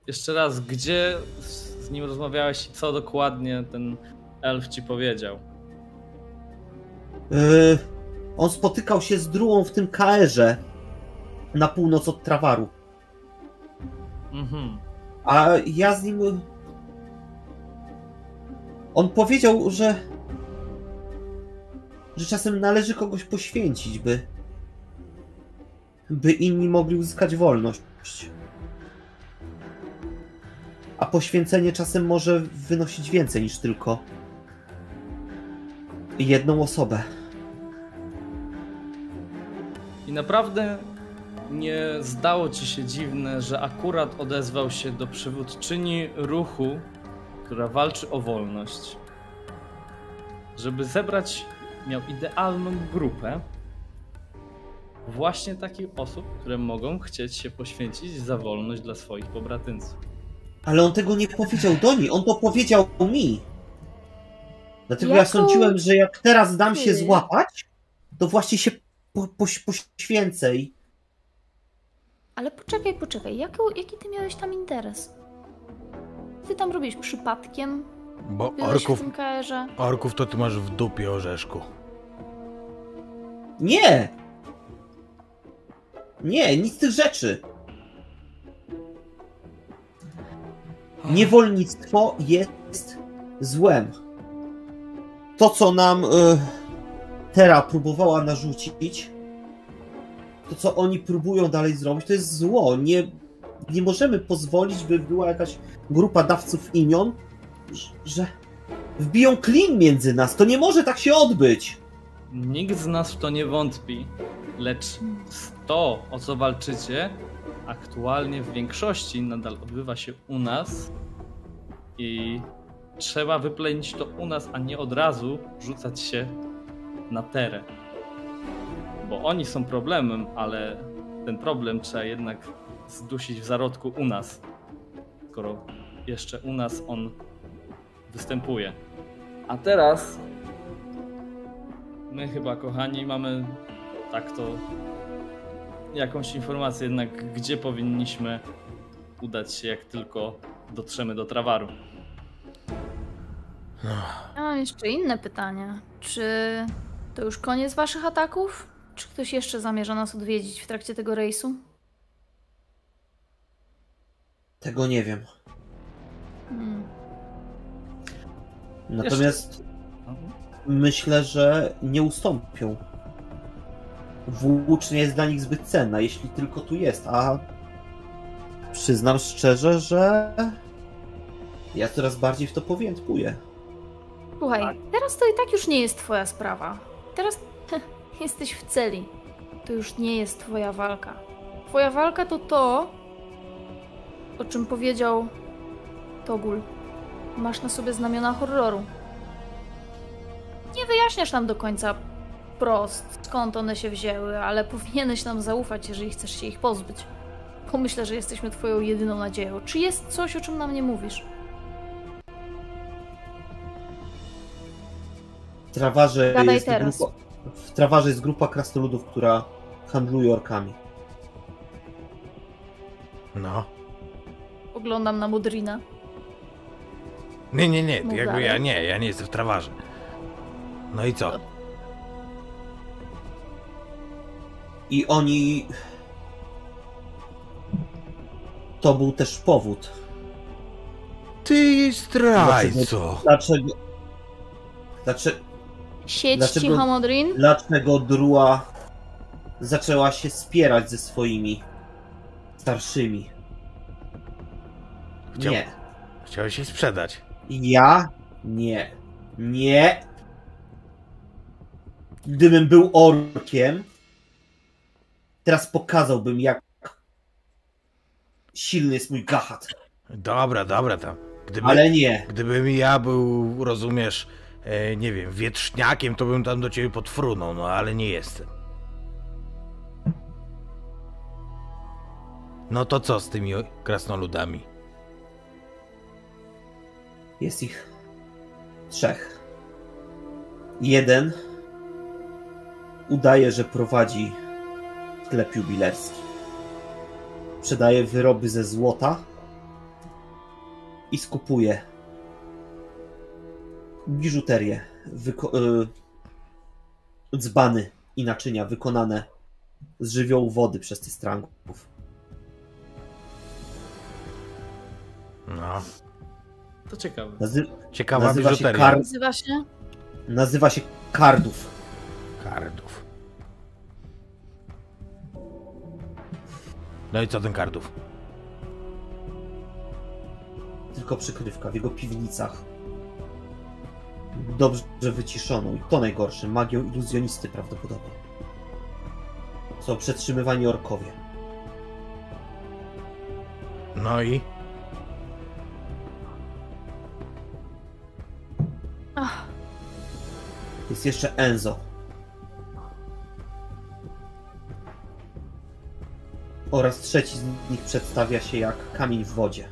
Jeszcze raz, gdzie z z nim rozmawiałeś i co dokładnie ten elf ci powiedział? e, On spotykał się z druą w tym kaerze na północ od Trawaru. Mhm. A ja z nim. On powiedział, że. że czasem należy kogoś poświęcić, by. by inni mogli uzyskać wolność. A poświęcenie czasem może wynosić więcej niż tylko. jedną osobę. I naprawdę nie zdało ci się dziwne, że akurat odezwał się do przywódczyni ruchu, która walczy o wolność. żeby zebrać, miał idealną grupę właśnie takich osób, które mogą chcieć się poświęcić za wolność dla swoich pobratyńców. Ale on tego nie powiedział do niej, on to powiedział mi. Dlatego ja sądziłem, że jak teraz dam się złapać, to właśnie się po, po, poświęcę Ale poczekaj, poczekaj, jaki, jaki ty miałeś tam interes? Ty tam robisz przypadkiem? Bo Byłeś orków, w tym KR-ze? orków to ty masz w dupie orzeszku. Nie! Nie, nic z tych rzeczy. Niewolnictwo jest złem. To, co nam y, Tera próbowała narzucić, to, co oni próbują dalej zrobić, to jest zło. Nie, nie możemy pozwolić, by była jakaś grupa dawców imion, że wbiją klin między nas. To nie może tak się odbyć. Nikt z nas w to nie wątpi, lecz to, o co walczycie, aktualnie w większości nadal odbywa się u nas i trzeba wyplenić to u nas, a nie od razu rzucać się na terę. Bo oni są problemem, ale ten problem trzeba jednak zdusić w zarodku u nas, skoro jeszcze u nas on występuje. A teraz My chyba, kochani, mamy tak to jakąś informację jednak, gdzie powinniśmy udać się, jak tylko dotrzemy do Trawaru. Mam jeszcze inne pytanie. Czy to już koniec waszych ataków? Czy ktoś jeszcze zamierza nas odwiedzić w trakcie tego rejsu? Tego nie wiem. Hmm. Natomiast myślę, że nie ustąpią. Włócznia jest dla nich zbyt cenna, jeśli tylko tu jest, a przyznam szczerze, że ja coraz bardziej w to powiętkuję. Słuchaj, Tak. teraz to i tak już nie jest twoja sprawa. Teraz jesteś w celi. To już nie jest twoja walka. Twoja walka to to, o czym powiedział Togul. Masz na sobie znamiona horroru. Nie wyjaśniasz nam do końca prost, skąd one się wzięły, ale powinieneś nam zaufać, jeżeli chcesz się ich pozbyć. Pomyślę, że jesteśmy twoją jedyną nadzieją. Czy jest coś, o czym nam nie mówisz? W Trawarze Gadaj jest teraz. grupa, w Trawarze jest grupa krasnoludów, która handluje orkami. No. Oglądam na Mudrina. Nie, nie, nie, Mów jakby dalej. ja nie, ja nie jestem w trawarze. No i co? I oni. To był też powód, Ty zdrajco! dlaczego. Dlaczego, Siedź Dlaczego- cicho, Modrin. dlaczego Drua zaczęła się spierać ze swoimi starszymi. Chciał- Nie. Chciałeś się sprzedać. Ja? Nie. Nie. Gdybym był orkiem, teraz pokazałbym, jak silny jest mój gachat. Dobra, dobra tam. Gdyby, Ale nie. Gdybym ja był, rozumiesz, e, nie wiem, wietrzniakiem, to bym tam do ciebie podfrunął, no ale nie jestem. No to co z tymi krasnoludami? Jest ich trzech. Jeden udaje, że prowadzi sklep jubilerski. Sprzedaje wyroby ze złota i skupuje biżuterię, wyko- y, dzbany i naczynia wykonane z żywiołu wody przez tych strangów. No, To ciekawe. Nazy- ciekawa Nazywa się kar- Nazywa się? nazywa się Kardów. Kardów. No i co ten kardów? tylko przykrywka w jego piwnicach. Dobrze wyciszoną i to najgorsze, magią iluzjonisty prawdopodobnie. Są przetrzymywani orkowie. No i? Jest jeszcze Enzo. Oraz trzeci z nich przedstawia się jak kamień w wodzie.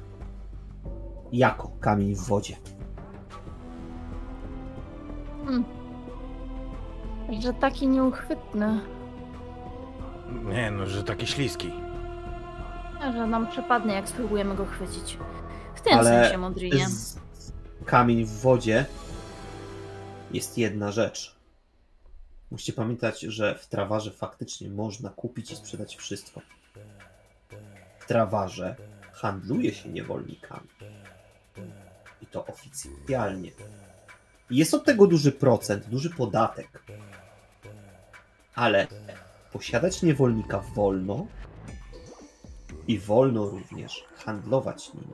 Jako kamień w wodzie. Że taki nieuchwytny, Nie no, że taki śliski. że nam przepadnie, jak spróbujemy go chwycić. W tym Ale sensie, Mondrinie. z... kamień w wodzie jest jedna rzecz. Musicie pamiętać, że w trawarze faktycznie można kupić i sprzedać wszystko. W trawarze handluje się niewolnikami. I to oficjalnie. Jest od tego duży procent, duży podatek. Ale posiadać niewolnika wolno i wolno również handlować nim.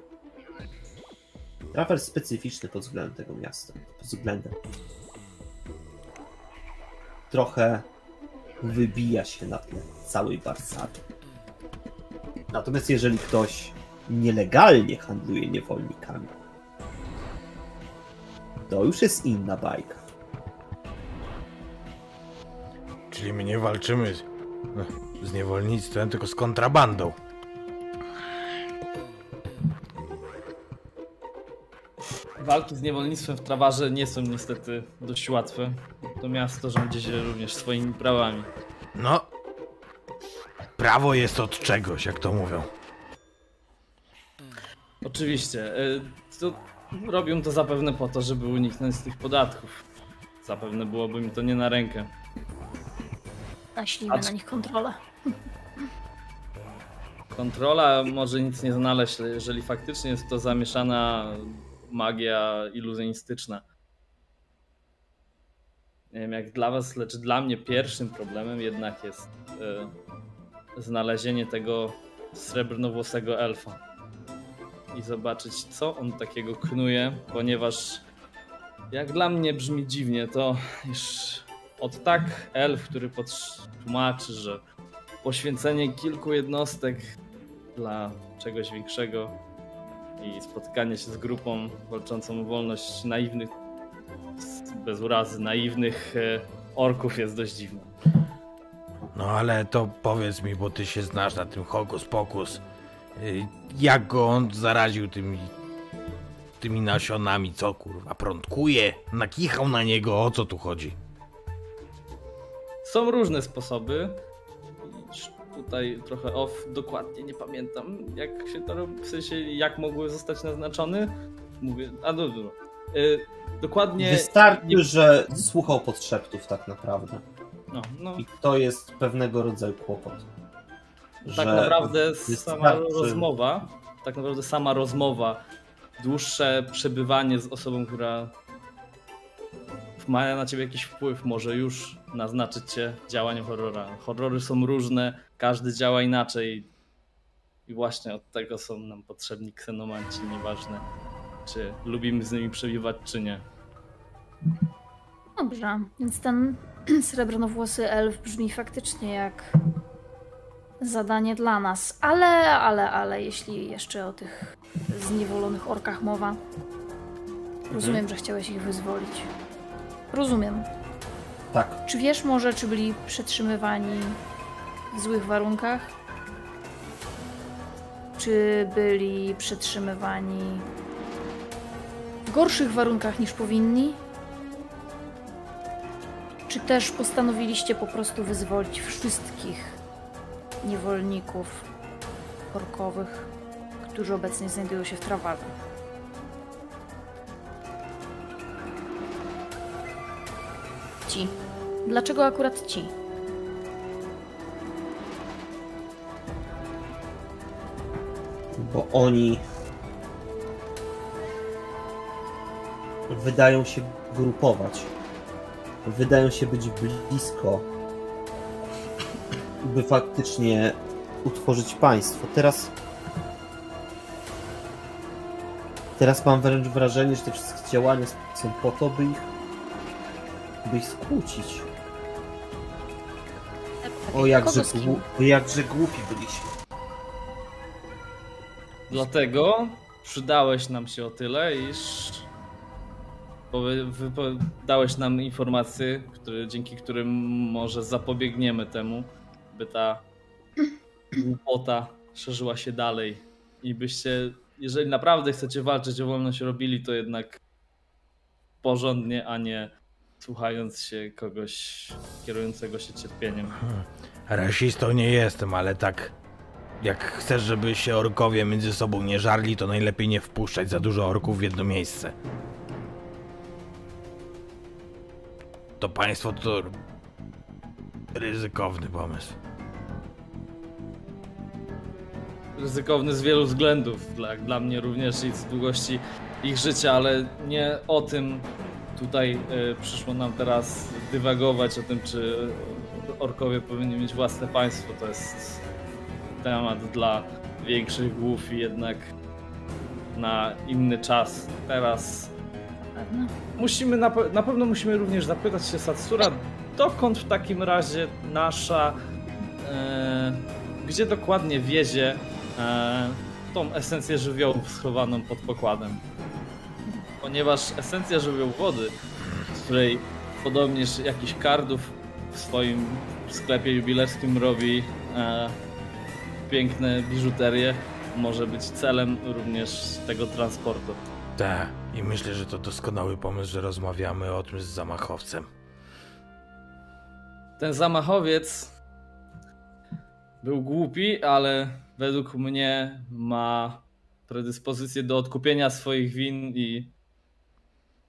Trawers specyficzny pod względem tego miasta. Pod względem. Trochę wybija się na tle całej Warszawy. Natomiast jeżeli ktoś nielegalnie handluje niewolnikami, to już jest inna bajka. Czyli my nie walczymy z, z niewolnictwem, tylko z kontrabandą. Walki z niewolnictwem w Trawarze nie są niestety dość łatwe. To miasto rządzi się również swoimi prawami. No, prawo jest od czegoś, jak to mówią. Oczywiście. y, To robią to zapewne po to, żeby uniknąć tych podatków. Zapewne byłoby mi to nie na rękę. Naślimy A na nich kontrolę. Kontrola może nic nie znaleźć, jeżeli faktycznie jest to zamieszana magia iluzjonistyczna. Nie wiem jak dla was, lecz dla mnie pierwszym problemem jednak jest e, znalezienie tego srebrnowłosego elfa. I zobaczyć, co on takiego knuje, ponieważ jak dla mnie brzmi dziwnie to, iż od tak elf, który tłumaczy, że poświęcenie kilku jednostek dla czegoś większego i spotkanie się z grupą walczącą o wolność naiwnych, bez urazy, naiwnych e, orków jest dość dziwne. No ale to powiedz mi, bo ty się znasz na tym hokus pokus. y, Jak go on zaraził tymi, tymi nasionami, co kurwa, prądkuje? Nakichał na niego, o co tu chodzi? Są różne sposoby. Tutaj trochę off, dokładnie nie pamiętam jak się to robi, w sensie jak mogły zostać naznaczone. Mówię, a no, no. Y, dokładnie. Wystarczy, nie- że słuchał podszeptów tak naprawdę. No, no. I to jest pewnego rodzaju kłopot. tak naprawdę sama wystarczy- rozmowa, tak naprawdę sama rozmowa, dłuższe przebywanie z osobą, która ma na ciebie jakiś wpływ, może już naznaczyć cię działaniem horrora. Horrory są różne, każdy działa inaczej i właśnie od tego są nam potrzebni ksenomanci, nieważne czy lubimy z nimi przebywać, czy nie. Dobrze, więc ten srebrnowłosy elf brzmi faktycznie jak zadanie dla nas. Ale, ale, ale, jeśli jeszcze o tych zniewolonych orkach mowa, rozumiem, że chciałeś ich wyzwolić. Rozumiem. Tak, Czy wiesz może, czy byli przetrzymywani w złych warunkach? Czy byli przetrzymywani w gorszych warunkach niż powinni? Czy też postanowiliście po prostu wyzwolić wszystkich niewolników orkowych, którzy obecnie znajdują się w Trawarze? Ci. Dlaczego akurat ci? Bo oni wydają się grupować. Wydają się być blisko, by faktycznie utworzyć państwo. Teraz. Teraz mam wręcz wrażenie, że te wszystkie działania są po to, by ich. by ich skłócić. O jakże, o jakże głupi byliśmy. Dlatego przydałeś nam się o tyle, iż dałeś nam informacje, które, dzięki którym może zapobiegniemy temu, by ta głupota szerzyła się dalej i byście, jeżeli naprawdę chcecie walczyć o wolność, robili to jednak porządnie, a nie słuchając się kogoś kierującego się cierpieniem. Rasistą nie jestem, ale tak. Jak chcesz, żeby się orkowie między sobą nie żarli, to najlepiej nie wpuszczać za dużo orków w jedno miejsce. To państwo to ryzykowny pomysł. ryzykowny z wielu względów, dla, dla mnie również i z długości ich życia, ale nie o tym tutaj e, przyszło nam teraz dywagować, o tym, czy orkowie powinni mieć własne państwo. To jest temat dla większych głów i jednak na inny czas. Teraz Pewno. musimy na, pe- na pewno musimy również zapytać się Satsura, dokąd w takim razie nasza, e, gdzie dokładnie wiezie e, tą esencję żywiołów schowaną pod pokładem. Ponieważ esencja żywiołu wody, z której podobnież jakiś kardów w swoim sklepie jubilerskim robi e, piękne biżuterie, może być celem również tego transportu. Tak, i myślę, że to doskonały pomysł, że rozmawiamy o tym z zamachowcem. Ten zamachowiec był głupi, ale według mnie ma predyspozycję do odkupienia swoich win i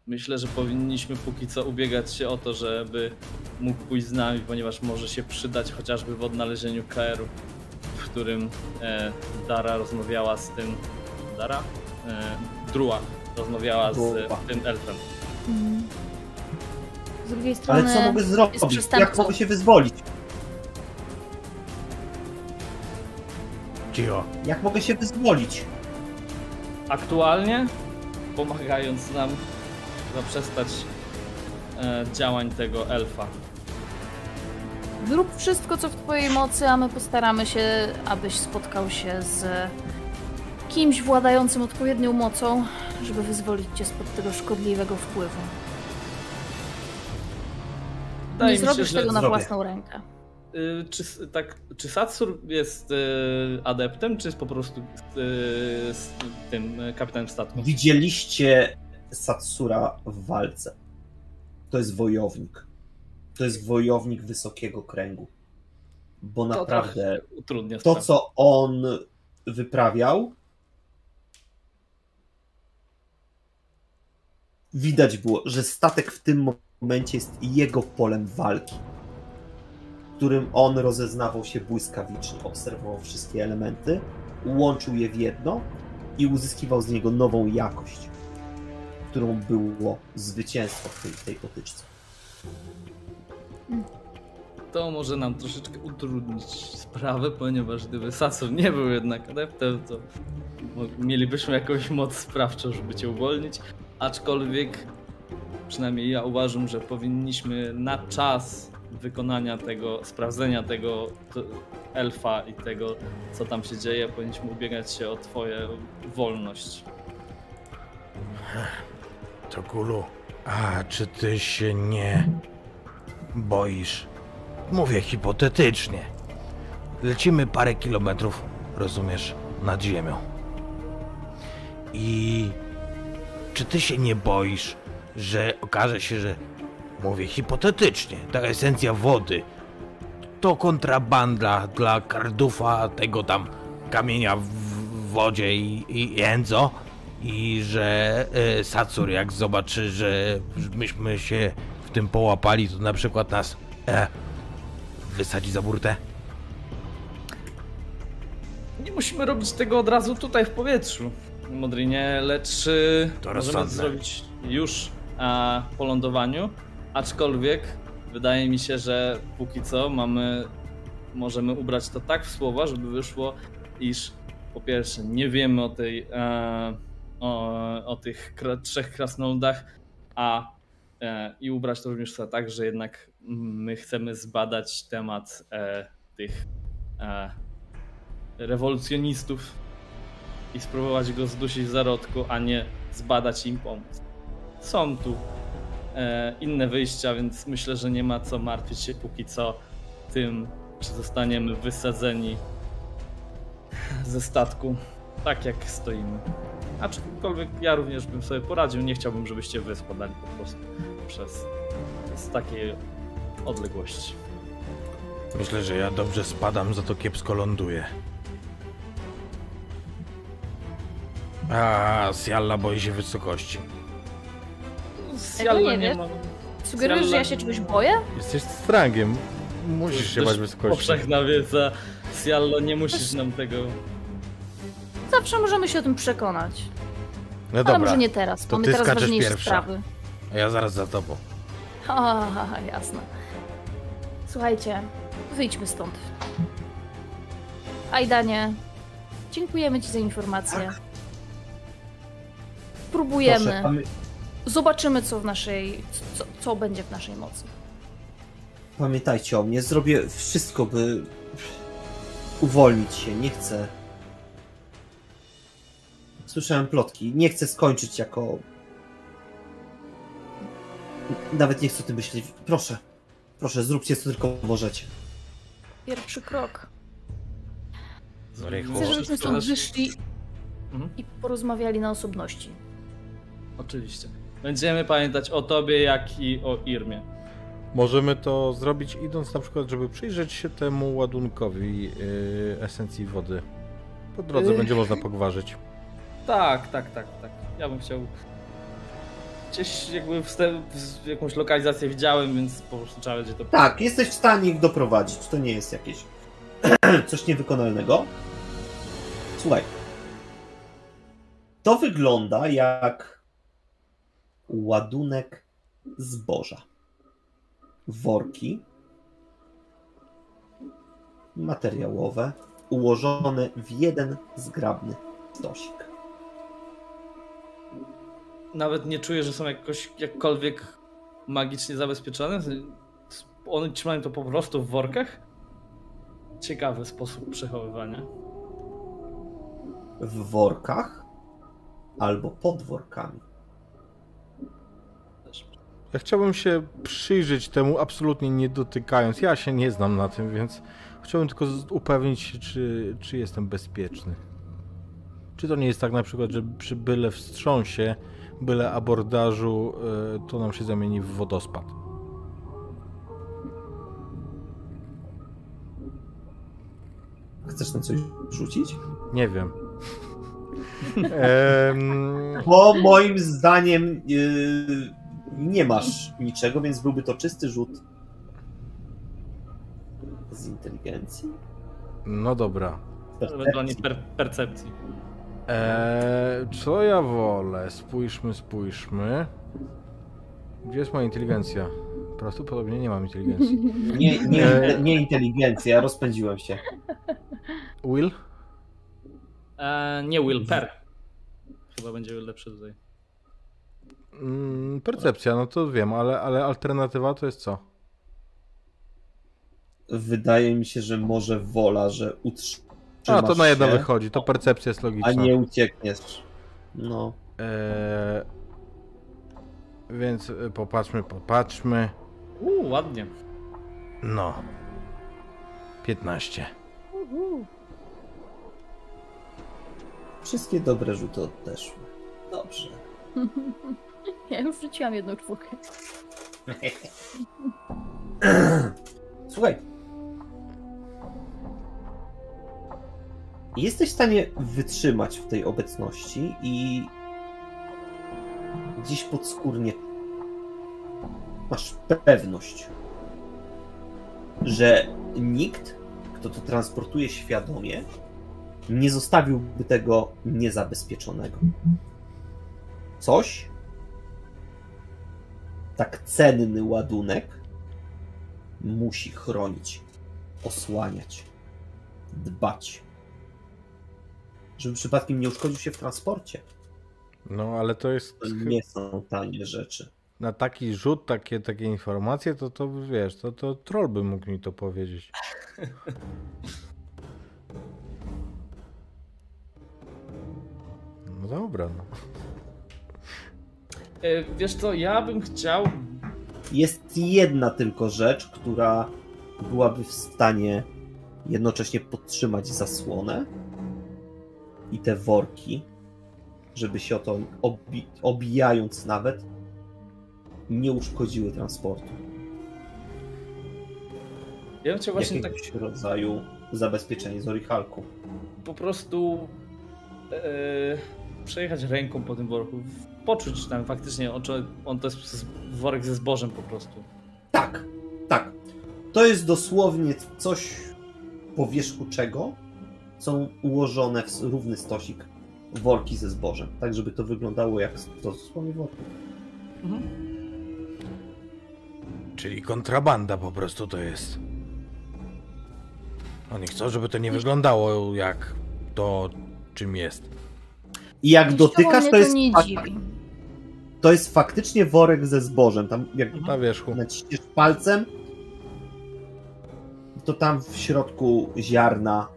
myślę, że powinniśmy póki co ubiegać się o to, żeby mógł pójść z nami, ponieważ może się przydać chociażby w odnalezieniu KR-u, w którym e, Dara rozmawiała z tym... Dara? E, Drua rozmawiała z tym elfem. Mm. Z drugiej strony. Ale co mogę zrobić? Jak mogę się wyzwolić? Cicho. Jak mogę się wyzwolić? aktualnie, pomagając nam zaprzestać e, działań tego elfa. Zrób wszystko, co w Twojej mocy, a my postaramy się, abyś spotkał się z kimś władającym odpowiednią mocą, żeby wyzwolić Cię spod tego szkodliwego wpływu. Wydaje Nie mi się, zrobisz że tego na zrobię. własną rękę. Y, czy, tak, czy Satsur jest y, adeptem, czy jest po prostu y, z tym y, kapitanem statku? Widzieliście Satsura w walce. To jest wojownik. To jest wojownik wysokiego kręgu. Bo To naprawdę to, sprawę. co on wyprawiał, widać było, że statek w tym momencie jest jego polem walki, którym on rozeznawał się błyskawicznie, obserwował wszystkie elementy, łączył je w jedno i uzyskiwał z niego nową jakość, którą było zwycięstwo w tej, w tej potyczce. To może nam troszeczkę utrudnić sprawę, ponieważ gdyby Satsur nie był jednak adeptem, to mielibyśmy jakąś moc sprawczą, żeby cię uwolnić. Aczkolwiek, przynajmniej ja uważam, że powinniśmy na czas wykonania tego, sprawdzenia tego elfa i tego, co tam się dzieje, powinniśmy ubiegać się o twoją wolność. To kulu. A czy ty się nie boisz? Mówię hipotetycznie. Lecimy parę kilometrów, rozumiesz, nad ziemią. I czy ty się nie boisz, że okaże się, że mówię hipotetycznie, ta esencja wody to kontrabanda dla kardufa tego tam kamienia w wodzie i, i Enzo i że Satsur jak zobaczy, że myśmy się w tym połapali, to na przykład nas e, wysadzi za burtę. Nie musimy robić tego od razu tutaj w powietrzu, Modrinie, lecz y, To możemy rozsądne. zrobić już a, po lądowaniu. Aczkolwiek wydaje mi się, że póki co mamy, możemy ubrać to tak w słowa, żeby wyszło, iż po pierwsze nie wiemy o tej, e, o, o tych kra, trzech krasnoludach, a i ubrać to również tak, że jednak my chcemy zbadać temat e, tych e, rewolucjonistów i spróbować go zdusić w zarodku, a nie zbadać im pomóc. są tu e, inne wyjścia, więc myślę, że nie ma co martwić się póki co tym, czy zostaniemy wysadzeni ze statku, tak jak stoimy. Aczkolwiek ja również bym sobie poradził, nie chciałbym, żebyście wy spadali po prostu przez z takiej odległości. Myślę, że ja dobrze spadam, za to kiepsko ląduję. A, Sialla boi się wysokości. Tego nie nie ma Sugerujesz, że ja się czegoś boję? Jesteś strangiem. Musisz się bać wysokości. Powszechna wiedza. Siallo, nie musisz nam tego... Zawsze możemy się o tym przekonać. No Ale dobra, może nie teraz. to Mamy teraz ważniejsze pierwsza. sprawy. A ja zaraz za tobą. A, jasne. Słuchajcie, wyjdźmy stąd. Ajdanie, dziękujemy Ci za informację. Próbujemy. Proszę, pamię- Zobaczymy, co w naszej. Co, co będzie w naszej mocy. pamiętajcie o mnie. Zrobię wszystko, by uwolnić się. Nie chcę. Słyszałem plotki. Nie chcę skończyć jako. Nawet nie chcę o tym myśleć. Proszę. Proszę, zróbcie co tylko możecie. Pierwszy krok. Chcę, żebyśmy stąd wyszli Mhm. i porozmawiali na osobności. Oczywiście. Będziemy pamiętać o tobie, jak i o Irmie. Możemy to zrobić idąc na przykład, żeby przyjrzeć się temu ładunkowi yy, esencji wody. Po drodze Ych. będzie można pogwarzyć. Tak, tak, tak, tak. Ja bym chciał. Gdzieś jakby wstęp, jakąś lokalizację widziałem, więc po prostu trzeba będzie to. Tak, jesteś w stanie ich doprowadzić. To nie jest jakieś coś niewykonalnego. Słuchaj. To wygląda jak ładunek zboża. Worki materiałowe ułożone w jeden zgrabny stosik. Nawet nie czuję, że są jakoś jakkolwiek magicznie zabezpieczone. One trzymają to po prostu w workach. Ciekawy sposób przechowywania. W workach albo pod workami. Ja chciałbym się przyjrzeć temu, absolutnie nie dotykając. Ja się nie znam na tym, więc chciałbym tylko upewnić się, czy, czy jestem bezpieczny. Czy to nie jest tak na przykład, że przy byle wstrząsie, byle abordażu, yy, to nam się zamieni w wodospad. Chcesz na coś rzucić? Nie wiem. Em, Bo moim zdaniem yy, nie masz niczego, więc byłby to czysty rzut z inteligencji. no dobra. Ewentualnie per percepcji. Eee, co ja wolę? Spójrzmy, spójrzmy. Gdzie jest moja inteligencja? Prawdopodobnie nie mam inteligencji. Nie, nie, nie inteligencja, rozpędziłem się. Will? E, nie Will, per. Chyba będzie lepszy tutaj. Mm, percepcja, no to wiem, ale, ale alternatywa to jest co? Wydaje mi się, że może wola, że utrzymasz A, to na jedno się, wychodzi, to percepcja jest a logiczna. nie uciekniesz. No. Eee, więc y, popatrzmy, popatrzmy. Uuu, ładnie. No. 15. Wszystkie dobre rzuty odeszły. Dobrze. Ja już rzuciłam jedną czwórkę. Słuchaj. Jesteś w stanie wytrzymać w tej obecności i gdzieś podskórnie masz pewność, że nikt, kto to transportuje świadomie, nie zostawiłby tego niezabezpieczonego. Coś, tak cenny ładunek, musi chronić, osłaniać, dbać. Żeby przypadkiem nie uszkodził się w transporcie. No, ale to jest To nie są tanie rzeczy. na taki rzut, takie, takie informacje, to to wiesz, to, to troll by mógł mi to powiedzieć. No dobra, no. E, Wiesz co, ja bym chciał. Jest jedna tylko rzecz, która byłaby w stanie jednocześnie podtrzymać zasłonę i te worki, żeby się o to obi obijając nawet nie uszkodziły transportu. Ja bym chciał właśnie tak Jakiegoś rodzaju zabezpieczenie z Orichalku. po prostu e, przejechać ręką po tym worku, poczuć tam faktycznie, o czy on to jest worek ze zbożem po prostu. Tak, tak. To jest dosłownie coś po wierzchu czego są ułożone w równy stosik worki ze zbożem, tak żeby to wyglądało jak dosłownie worki. Czyli kontrabanda po prostu to jest. Oni chcą, żeby to nie wyglądało jak to, czym jest. I jak dotykasz, to jest, dziwi. to jest faktycznie worek ze zbożem. Tam jak Na wierzchu. naciśniesz palcem, to tam w środku ziarna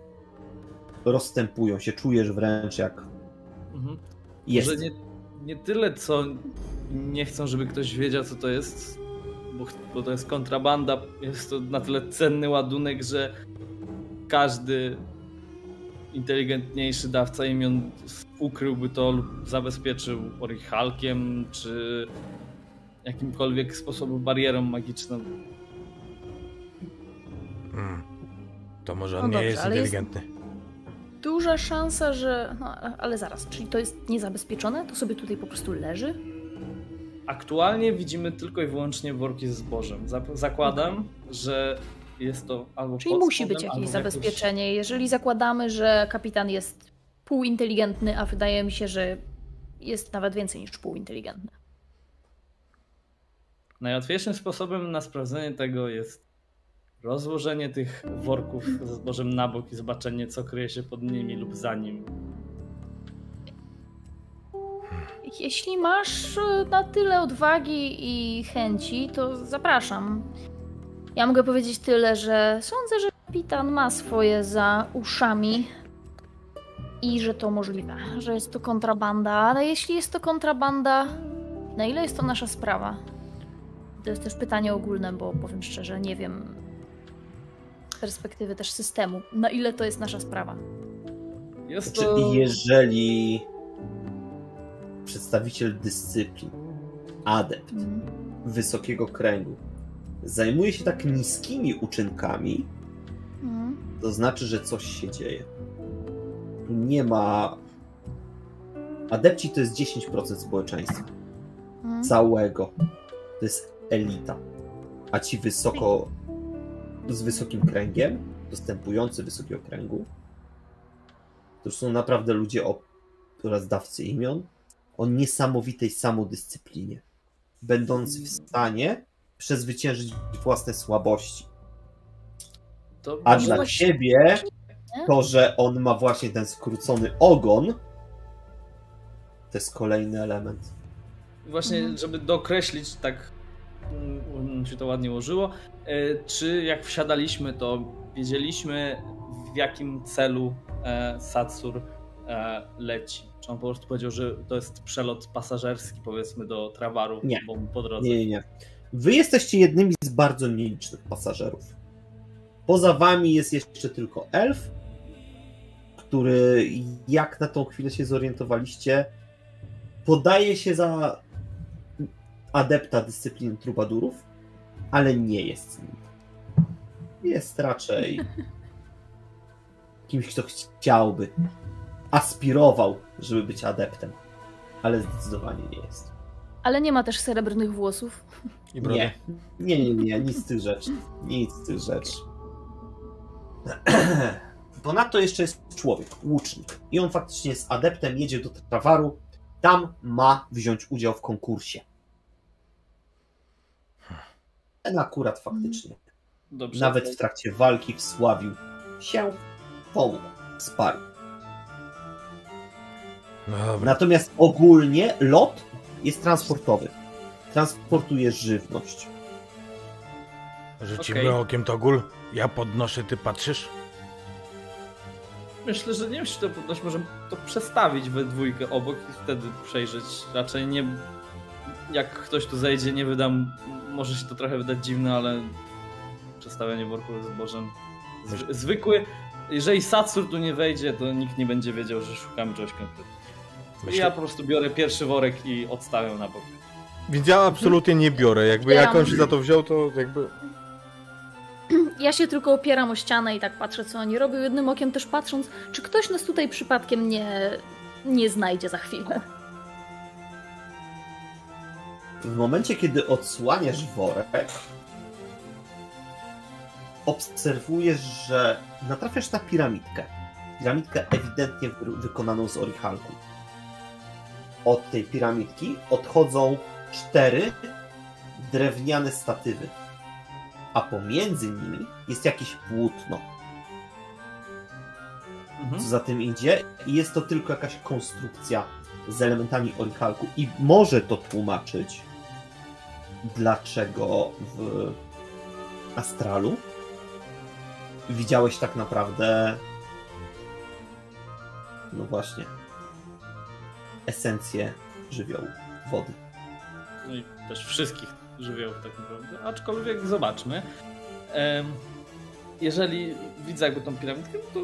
rozstępują się. Czujesz wręcz jak Mhm. jest. Może nie, nie tyle, co nie chcą, żeby ktoś wiedział, co to jest, bo, bo to jest kontrabanda, jest to na tyle cenny ładunek, że każdy inteligentniejszy dawca imion ukryłby to lub zabezpieczył orichalkiem, czy jakimkolwiek sposobem barierą magiczną. Mm. To może on No nie dobrze, jest ale jest- inteligentny. Duża szansa, że. No, ale zaraz, czyli to jest niezabezpieczone? To sobie tutaj po prostu leży? Aktualnie widzimy tylko i wyłącznie worki ze zbożem. Zakładam, że jest to albo Czyli musi spodem, być jakieś zabezpieczenie. Jeżeli zakładamy, że kapitan jest półinteligentny, a wydaje mi się, że jest nawet więcej niż półinteligentny. Najłatwiejszym sposobem na sprawdzenie tego jest rozłożenie tych worków ze zbożem na bok i zobaczenie, co kryje się pod nimi lub za nim. Jeśli masz e, na tyle odwagi i chęci, to zapraszam. Ja mogę powiedzieć tyle, że sądzę, że kapitan ma swoje za uszami i że to możliwe, że jest to kontrabanda, ale jeśli jest to kontrabanda, na ile jest to nasza sprawa? To jest też pytanie ogólne, bo powiem szczerze, nie wiem perspektywy też systemu, na ile to jest nasza sprawa. Jest Znaczy, to... jeżeli przedstawiciel dyscyplin, adept Mhm. wysokiego kręgu zajmuje się tak niskimi uczynkami, Mhm. to znaczy, że coś się dzieje. Tu nie ma. Adepci to jest 10% społeczeństwa. Mhm. Całego. To jest elita. A ci wysoko. Z wysokim kręgiem, dostępujący wysokiego kręgu, to już są naprawdę ludzie o oraz dawcy imion, o niesamowitej samodyscyplinie. Będąc w stanie przezwyciężyć własne słabości. A dla ciebie to, że on ma właśnie ten skrócony ogon, to jest kolejny element. Właśnie, żeby dokreślić, tak mm, się to ładnie ułożyło, e, czy jak wsiadaliśmy, to wiedzieliśmy w jakim celu e, Satsur e, leci? Czy on po prostu powiedział, że to jest przelot pasażerski, powiedzmy, do Travaru Nie. bo po drodze? Nie, nie, nie. Wy jesteście jednymi z bardzo nielicznych pasażerów. Poza wami jest jeszcze tylko elf, który, jak na tą chwilę się zorientowaliście, podaje się za adepta dyscypliny trubadurów, ale nie jest nim. Jest raczej kimś, kto chciałby, aspirował, żeby być adeptem, ale zdecydowanie nie jest. Ale nie ma też srebrnych włosów. I brody. Nie. Nie, nie, nie, nic z tych rzeczy. Nic z tych rzeczy. Ponadto jeszcze jest człowiek, łucznik. I on faktycznie jest adeptem, jedzie do Travaru. Tam ma wziąć udział w konkursie. Ten akurat faktycznie. Dobrze. Nawet w trakcie walki wsławił się, wsparł. No dobra. Natomiast ogólnie lot jest transportowy. Transportuje żywność. Rzucimy Okej. okiem to gól. Ja podnoszę, ty patrzysz? Myślę, że nie musi to podnosić, możemy to przestawić we dwójkę obok i wtedy przejrzeć. Raczej nie. jak ktoś tu zejdzie, nie wydam, może się to trochę wydać dziwne, ale przestawianie worków z zbożem zwy- zwykły. Jeżeli Satsur tu nie wejdzie, to nikt nie będzie wiedział, że szukamy czegoś konkretnego. I Myślę- ja po prostu biorę pierwszy worek i odstawiam na bok. Więc ja absolutnie nie biorę. Jakby Ja- jak on się za to wziął, to jakby... Ja się tylko opieram o ścianę i tak patrzę, co oni robią, jednym okiem też patrząc, czy ktoś nas tutaj przypadkiem nie, nie znajdzie za chwilę. W momencie, kiedy odsłaniasz worek, obserwujesz, że natrafiasz na piramidkę. Piramidkę ewidentnie wy- wykonaną z orichalku. Od tej piramidki odchodzą cztery drewniane statywy, a pomiędzy nimi jest jakieś płótno. Co za tym idzie, i jest to tylko jakaś konstrukcja z elementami orichalku i może to tłumaczyć, dlaczego w Astralu widziałeś tak naprawdę no właśnie esencję żywiołu, wody. No i też wszystkich żywiołów tak naprawdę. Aczkolwiek zobaczmy. Jeżeli widzę jakby tą piramidkę, to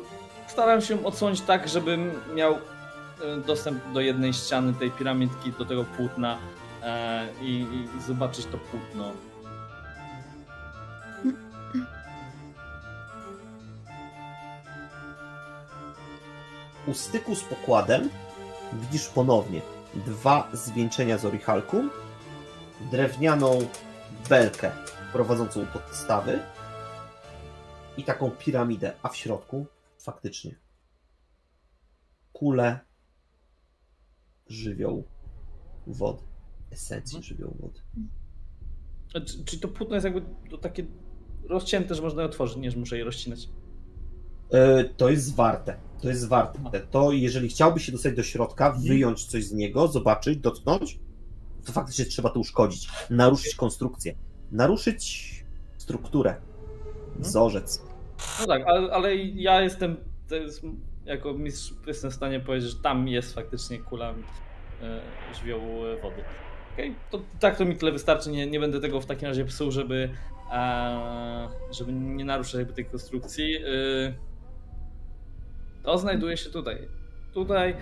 staram się odsłonić tak, żebym miał e, dostęp do jednej ściany tej piramidki, do tego płótna i, i zobaczyć to płótno. U styku z pokładem widzisz ponownie dwa zwieńczenia z orichalku, drewnianą belkę prowadzącą podstawy i taką piramidę, a w środku faktycznie kule żywiołu wody, esencji żywiołu wody. E, Czy, czy to płótno jest jakby takie rozcięte, że można je otworzyć, nie, że muszę je rozcinać? E, To jest warte. To jest warte. To jeżeli chciałby się dostać do środka, wyjąć coś z niego, zobaczyć, dotknąć, to faktycznie trzeba to uszkodzić. Naruszyć konstrukcję. Naruszyć strukturę. Wzorzec. No tak, ale, ale ja jestem, jest, jako mistrz jestem w stanie powiedzieć, że tam jest faktycznie kula e, żywiołu e, wody. Okej, to tak to mi tyle wystarczy, nie, nie będę tego w takim razie psuł, żeby, e, żeby nie naruszać jakby tej konstrukcji. E, to znajduje się tutaj. Tutaj e,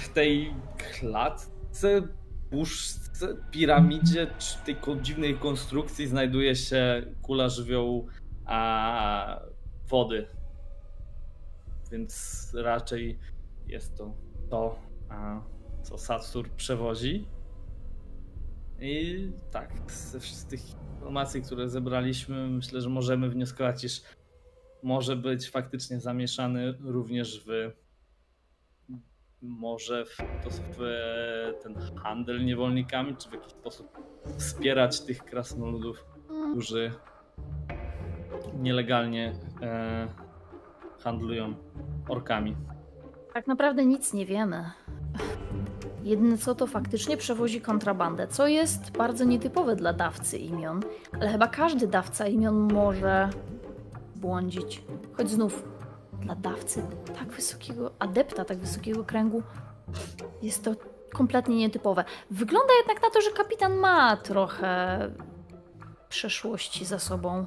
w tej klatce, puszce, piramidzie, czy tej dziwnej konstrukcji znajduje się kula żywiołu a wody. Więc raczej jest to to, a, co Satsur przewozi. I tak, ze tych informacji, które zebraliśmy, myślę, że możemy wnioskować, iż może być faktycznie zamieszany również w może w, to w ten handel niewolnikami, czy w jakiś sposób wspierać tych krasnoludów, którzy nielegalnie e, handlują orkami. Tak naprawdę nic nie wiemy. Jedyne co to faktycznie przewozi kontrabandę, co jest bardzo nietypowe dla dawcy imion, ale chyba każdy dawca imion może błądzić. Choć znów dla dawcy tak wysokiego, adepta tak wysokiego kręgu jest to kompletnie nietypowe. Wygląda jednak na to, że kapitan ma trochę przeszłości za sobą.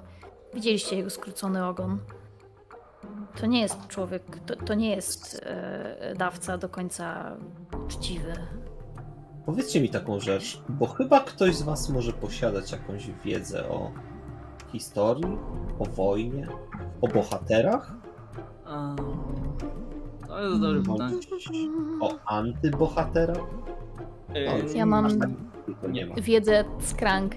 Widzieliście jego skrócony ogon. To nie jest człowiek, to, to nie jest e, dawca do końca uczciwy. Powiedzcie mi taką rzecz, bo chyba ktoś z Was może posiadać jakąś wiedzę o historii, o wojnie, o bohaterach, To jest dobre bądź pytanie. o antybohaterach. E, No, Ja mam- tak tylko nie ma. Wiedzę z Krang.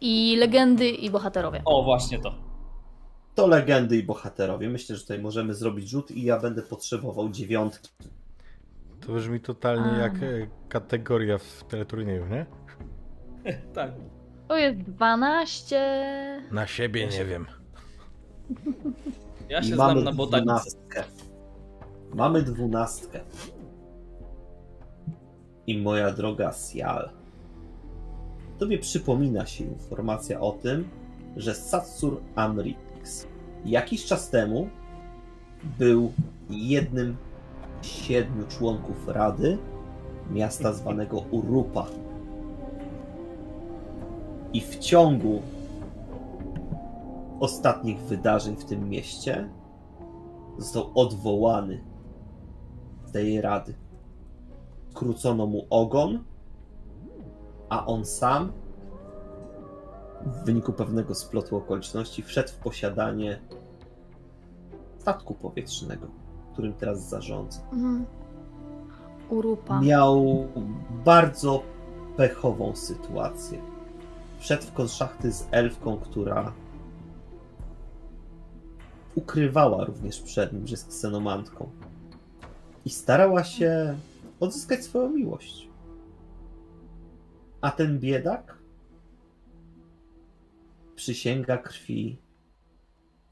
I legendy, i bohaterowie. O, właśnie to. To legendy i bohaterowie. Myślę, że tutaj możemy zrobić rzut i ja będę potrzebował dziewiątki. To brzmi totalnie A. jak e, kategoria w teleturnieju, nie? Tak. To jest 12. Na siebie nie wiem. Ja się mamy znam na botanice. dwunastkę. Mamy dwunastkę. I moja droga Sial. Tobie przypomina się informacja o tym, że Satsur Amrix jakiś czas temu był jednym z siedmiu członków Rady, miasta zwanego Urupa. I w ciągu ostatnich wydarzeń w tym mieście został odwołany z tej rady. Skrócono mu ogon, a on sam w wyniku pewnego splotu okoliczności wszedł w posiadanie statku powietrznego, którym teraz zarządza. Mhm. Urupa. Miał bardzo pechową sytuację. Wszedł w konszachty z elfką, która ukrywała również przed nim, że jest ksenomantką. I starała się odzyskać swoją miłość. A ten biedak przysięga krwi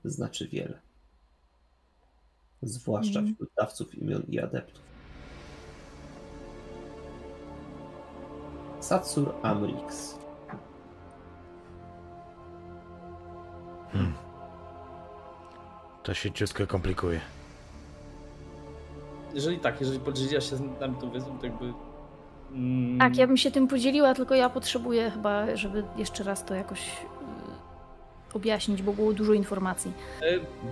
znaczy wiele. Zwłaszcza Mhm. wśród dawców imion i adeptów. Satsur Amrix. To się ciutko komplikuje. Jeżeli tak, jeżeli podzieliłaś się z nami tą wiedzą, to jakby... Mm, Tak, ja bym się tym podzieliła, tylko ja potrzebuję chyba, żeby jeszcze raz to jakoś objaśnić, bo było dużo informacji.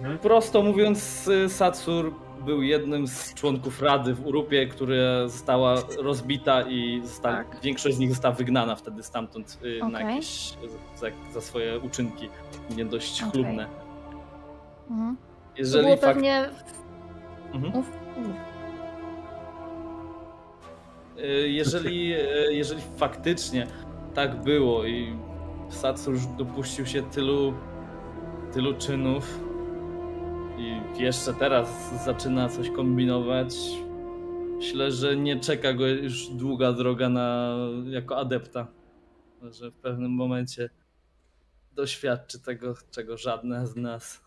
e, Prosto mówiąc, y, Satsur był jednym z członków Rady w Urupie, która została rozbita i została, Tak. większość z nich została wygnana wtedy stamtąd y, na Okej. jakieś, za, za swoje uczynki nie dość Okej. chlubne. Mhm. To Jeżeli było fakt... pewnie... Mhm. Y, Jeżeli, jeżeli faktycznie tak było i Satsur już dopuścił się tylu, tylu czynów i jeszcze teraz zaczyna coś kombinować, myślę, że nie czeka go już długa droga na, jako adepta. Że w pewnym momencie doświadczy tego, czego żadne z nas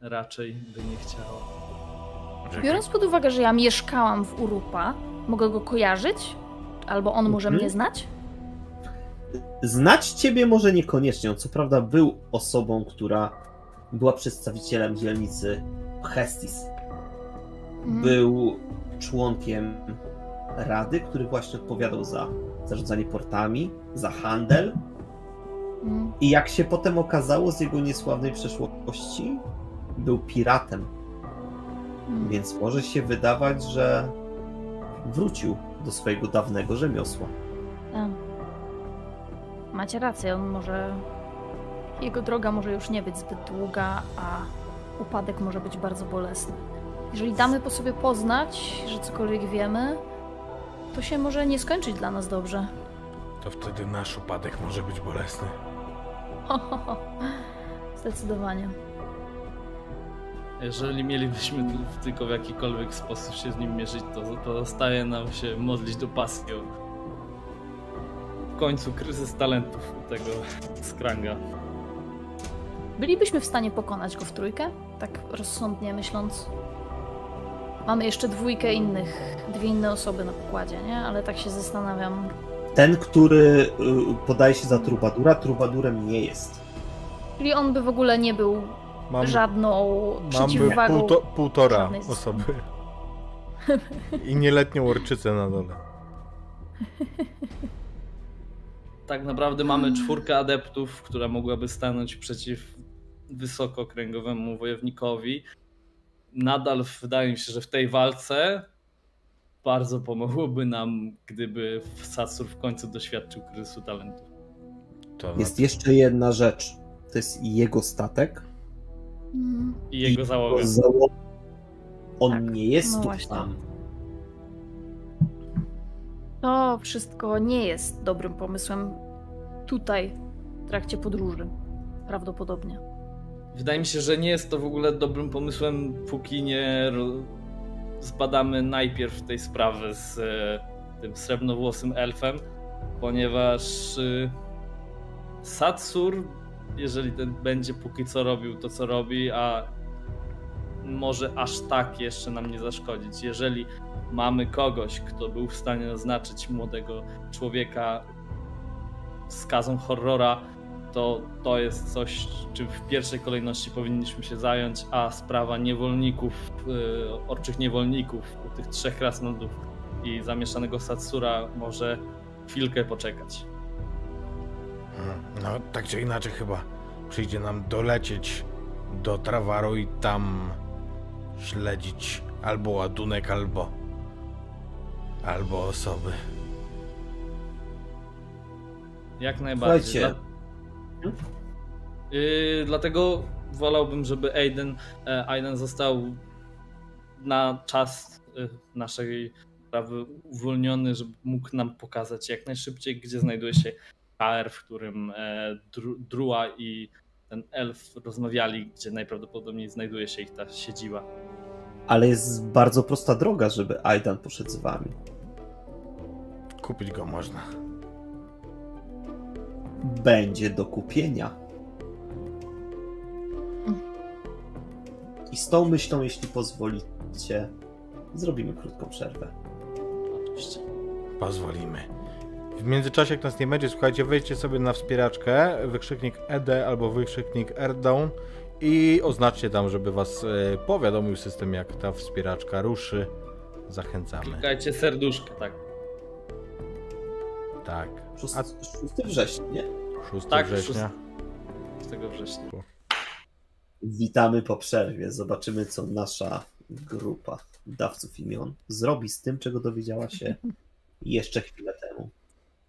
raczej by nie chciało. Biorąc pod uwagę, że ja mieszkałam w Urupa, mogę go kojarzyć? Albo on może Mhm. mnie znać? Znać ciebie może niekoniecznie. On co prawda był osobą, która była przedstawicielem dzielnicy Hestis. Mhm. Był członkiem rady, który właśnie odpowiadał za zarządzanie portami, za handel. Mhm. I jak się potem okazało z jego niesławnej przeszłości, był piratem. Mhm. Więc może się wydawać, że wrócił do swojego dawnego rzemiosła. Tak. Macie rację, on może. Jego droga może już nie być zbyt długa, a upadek może być bardzo bolesny. Jeżeli damy po sobie poznać, że cokolwiek wiemy, to się może nie skończyć dla nas dobrze. To wtedy nasz upadek może być bolesny. Zdecydowanie. Jeżeli mielibyśmy tylko w jakikolwiek sposób się z nim mierzyć, to pozostaje nam się modlić do pasji. Końcu kryzys talentów u tego Skranga. Bylibyśmy w stanie pokonać go w trójkę? Tak rozsądnie myśląc. Mamy jeszcze dwójkę innych, dwie inne osoby na pokładzie, nie? Ale tak się zastanawiam. Ten, który y, podaje się za trubadura, trubadurem nie jest. Czyli on by w ogóle nie był Mam, żadną mamy przeciwwagą. półto, półtora osoby. I nieletnią orczycę na dole. Tak naprawdę mamy czwórkę adeptów, która mogłaby stanąć przeciw wysokokręgowemu wojownikowi. Nadal wydaje mi się, że w tej walce bardzo pomogłoby nam, gdyby Satsur w końcu doświadczył kryzysu talentów. To Jest jeszcze jedna rzecz. To jest jego statek. Mm, I jego załoga. Zało- On Tak, nie jest no tu właśnie. sam. To wszystko nie jest dobrym pomysłem tutaj, w trakcie podróży. Prawdopodobnie. Wydaje mi się, że nie jest to w ogóle dobrym pomysłem, póki nie zbadamy najpierw tej sprawy z e, tym srebrnowłosym elfem, ponieważ e, Satsur, jeżeli ten będzie póki co robił to, co robi, a może aż tak jeszcze nam nie zaszkodzić. Jeżeli mamy kogoś, kto był w stanie naznaczyć młodego człowieka skazą horrora, to to jest coś, czym w pierwszej kolejności powinniśmy się zająć, a sprawa niewolników, yy, orczych niewolników, tych trzech krasnodów i zamieszanego Satsura może chwilkę poczekać. No, tak czy inaczej chyba przyjdzie nam dolecieć do Travaru i tam śledzić albo ładunek, albo albo osoby. Jak najbardziej. Dla... Yy, dlatego wolałbym, żeby Aiden, e, Aiden został na czas e, naszej sprawy uwolniony, żeby mógł nam pokazać jak najszybciej, gdzie znajduje się KR, w którym e, Dru, Drua i ten elf rozmawiali, gdzie najprawdopodobniej znajduje się ich ta siedziba. ale jest bardzo prosta droga, żeby Aidan poszedł z wami. Kupić go można. Będzie do kupienia. I z tą myślą, jeśli pozwolicie, zrobimy krótką przerwę. Oczywiście. Pozwolimy. W międzyczasie, jak nas nie będzie, słuchajcie, wejdźcie sobie na wspieraczkę, wykrzyknik ED albo wykrzyknik AirDown i oznaczcie tam, żeby was e, powiadomił system, jak ta wspieraczka ruszy. Zachęcamy. Klikajcie serduszko, tak. Tak. 6, A 6 września, nie? 6 Tak, września. 6 września. Witamy po przerwie. Zobaczymy, co nasza grupa dawców imion zrobi z tym, czego dowiedziała się jeszcze chwilę temu.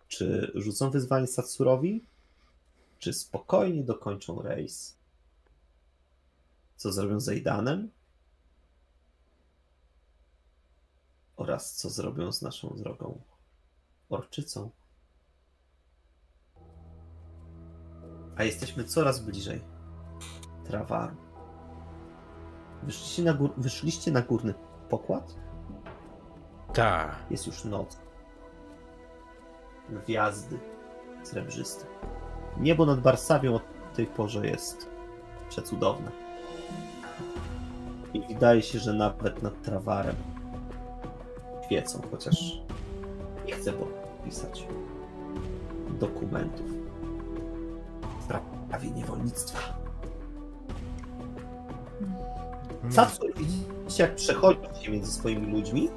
Czy rzucą wyzwanie Satsurowi, czy spokojnie dokończą rejs? Co zrobią z Aidanem? Oraz co zrobią z naszą drogą orczycą? A jesteśmy coraz bliżej Trawaru. Wyszliście na, gór... Wyszliście na górny pokład? Tak. Jest już noc. Gwiazdy srebrzyste. Niebo nad Barsawią o tej porze jest przecudowne. I wydaje się, że nawet nad Trawarem świecą, chociaż nie chcę podpisać dokumentów w sprawie niewolnictwa. Satsur widzicie, jak przechodzi się między swoimi ludźmi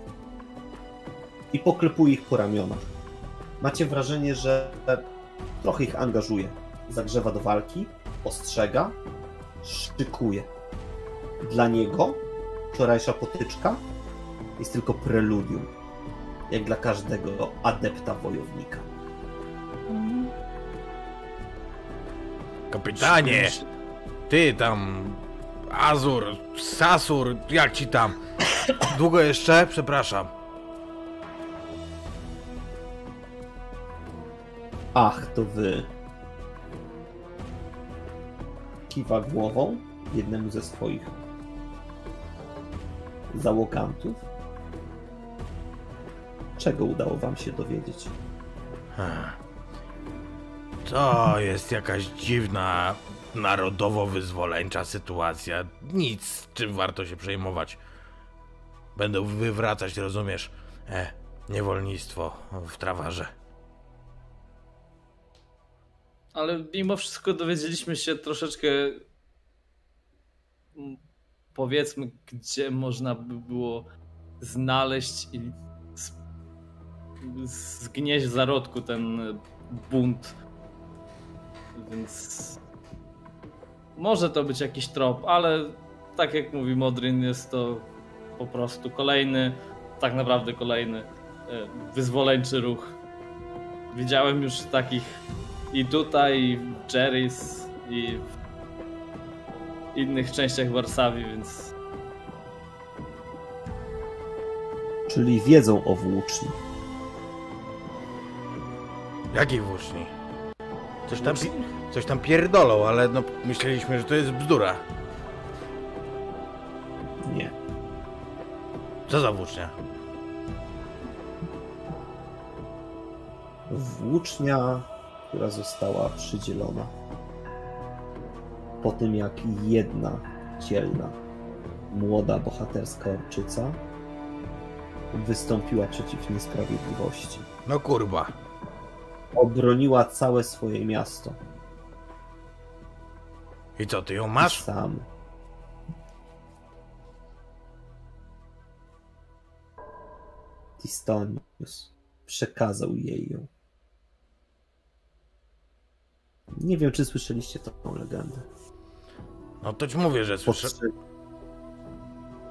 i poklepuje ich po ramionach. Macie wrażenie, że trochę ich angażuje. Zagrzewa do walki, ostrzega, szykuje. Dla niego wczorajsza potyczka jest tylko preludium, jak dla każdego adepta wojownika. Kapitanie! Ty tam, Azur, Sasur, jak ci tam? Długo jeszcze? Przepraszam. Ach, to wy. Kiwa głową jednemu ze swoich załogantów. Czego udało wam się dowiedzieć? To jest jakaś dziwna, narodowo-wyzwoleńcza sytuacja. Nic, czym warto się przejmować. Będą wywracać, rozumiesz, e, niewolnictwo w trawarze. Ale mimo wszystko dowiedzieliśmy się troszeczkę, powiedzmy, gdzie można by było znaleźć i zgnieść w zarodku ten bunt. Więc może to być jakiś trop, ale tak jak mówi Modrin, jest to po prostu kolejny, tak naprawdę kolejny e, wyzwoleńczy ruch. Widziałem już takich i tutaj, i w Jerry's, i w innych częściach Warszawy, więc Czyli wiedzą o włóczni. Jakiej włóczni? Coś tam, coś tam pierdolą, ale no myśleliśmy, że to jest bzdura. Nie. Co za włócznia? Włócznia, która została przydzielona po tym, jak jedna dzielna, młoda, bohaterska orczyca wystąpiła przeciw niesprawiedliwości. No kurwa. Obroniła całe swoje miasto. I co, ty ją I masz? sam. Tistonius przekazał jej ją. Nie wiem, czy słyszeliście tą legendę. No to ci mówię, że Po słyszę. trzech,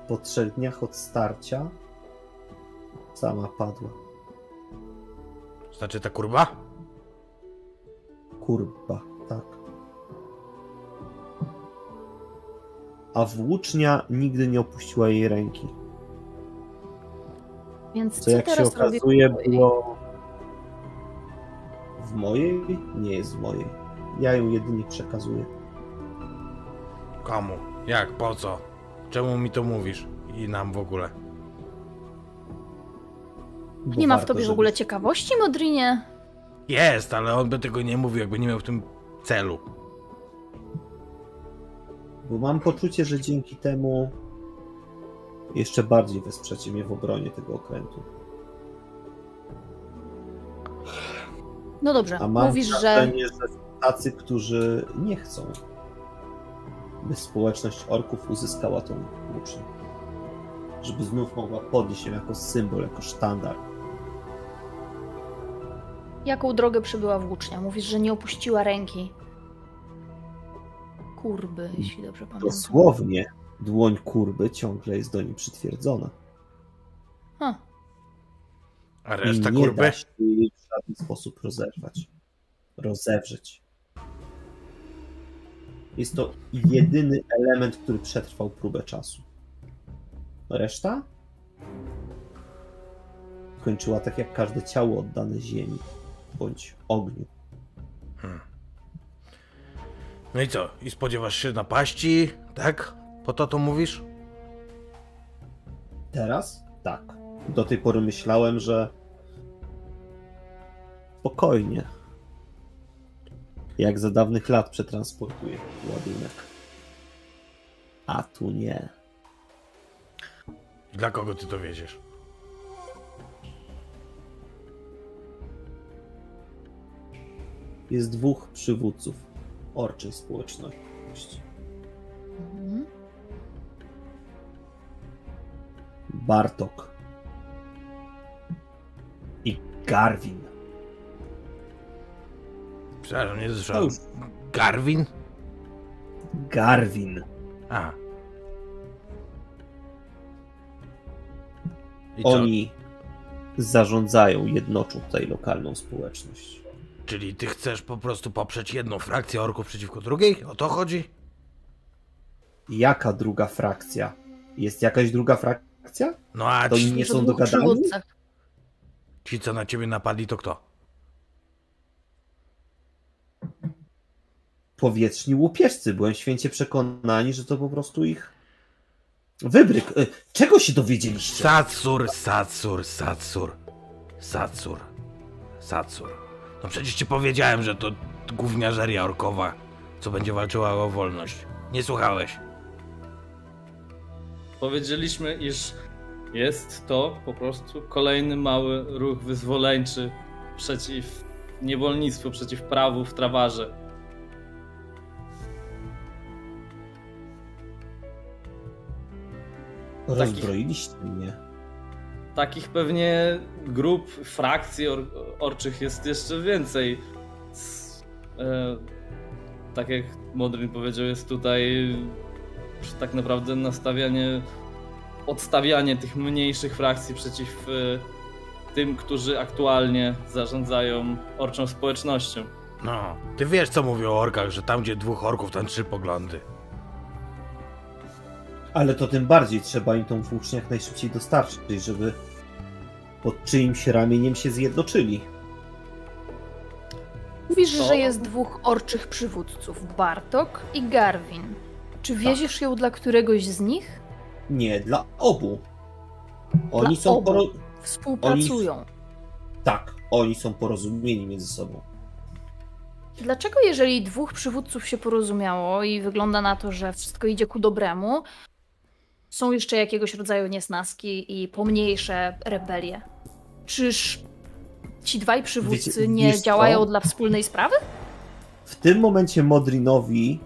po trzech dniach od starcia sama padła. Znaczy ta kurwa? Kurba, tak. A włócznia nigdy nie opuściła jej ręki. Więc Co co jak się teraz robię? okazuje było w mojej? Nie jest w mojej. Ja ją jedynie przekazuję. Komu? Jak? Po co? Czemu mi to mówisz? I nam w ogóle. Bo Nie ma w tobie w żebyś- ogóle ciekawości, Modrinie? Jest, ale on by tego nie mówił, jakby nie miał w tym celu. Bo mam poczucie, że dzięki temu jeszcze bardziej wesprzecie mnie w obronie tego okrętu. No dobrze, A mam mówisz, że wrażenie, że tacy, którzy nie chcą, by społeczność orków uzyskała tą włócznię. Żeby znów mogła podnieść ją jako symbol, jako sztandar. jaką drogę przybyła włócznia? Mówisz, że nie opuściła ręki. Kurby, jeśli dobrze pamiętam. Dosłownie dłoń kurby ciągle jest do niej przytwierdzona. Ha, A I reszta nie kurby? da się jej w żaden sposób rozerwać. Rozewrzeć. Jest to jedyny element, który przetrwał próbę czasu. Reszta? Kończyła tak jak każde ciało oddane ziemi bądź ogniu. No i co? I spodziewasz się napaści? Tak? Po to to mówisz? Teraz? Tak. Do tej pory myślałem, że spokojnie. Jak za dawnych lat przetransportuję ładunek. A tu nie. Dla kogo ty to wiedziesz? Jest dwóch przywódców orczej społeczności. mhm. Bartok i Garwin. Przepraszam, nie słyszałem. Garwin? Garwin. A. I co? Oni zarządzają, jednoczą tutaj lokalną społeczność. Czyli ty chcesz po prostu poprzeć jedną frakcję orków przeciwko drugiej? O to chodzi? Jaka druga frakcja? Jest jakaś druga frakcja? No a To ci, nie są dogadani? ci co na ciebie napadli to kto? Powietrzni łupieżcy. Byłem święcie przekonani, że to po prostu ich wybryk. E, Czego się dowiedzieliście? Satsur, Satsur, Satsur. Satsur. Satsur. No przecież ci powiedziałem, że to gówniarzeria orkowa, co będzie walczyła o wolność. Nie słuchałeś. Powiedzieliśmy, iż jest to po prostu kolejny mały ruch wyzwoleńczy przeciw niewolnictwu, przeciw prawu w trawarze. Rozbroiliście mnie. Takich pewnie grup, frakcji or, orczych jest jeszcze więcej. S- E, tak jak Modrin powiedział, jest tutaj tak naprawdę nastawianie, odstawianie tych mniejszych frakcji przeciw e, tym, którzy aktualnie zarządzają orczą społecznością. No, ty wiesz co mówię o orkach, że tam gdzie dwóch orków, tam trzy poglądy. Ale to tym bardziej trzeba im tą włócznię jak najszybciej dostarczyć, żeby pod czyimś ramieniem się zjednoczyli. Mówisz, To- że jest dwóch orczych przywódców, Bartok i Garwin. Czy wieziesz ją dla któregoś z nich? Nie, dla obu. Oni Dla są obu. poro... Współpracują. Tak, oni są porozumieni między sobą. Dlaczego, jeżeli dwóch przywódców się porozumiało i wygląda na to, że wszystko idzie ku dobremu, są jeszcze jakiegoś rodzaju niesnaski i pomniejsze rebelie? Czyż ci dwaj przywódcy Wiecie- nie działają dla wspólnej sprawy? W tym momencie Modrinowi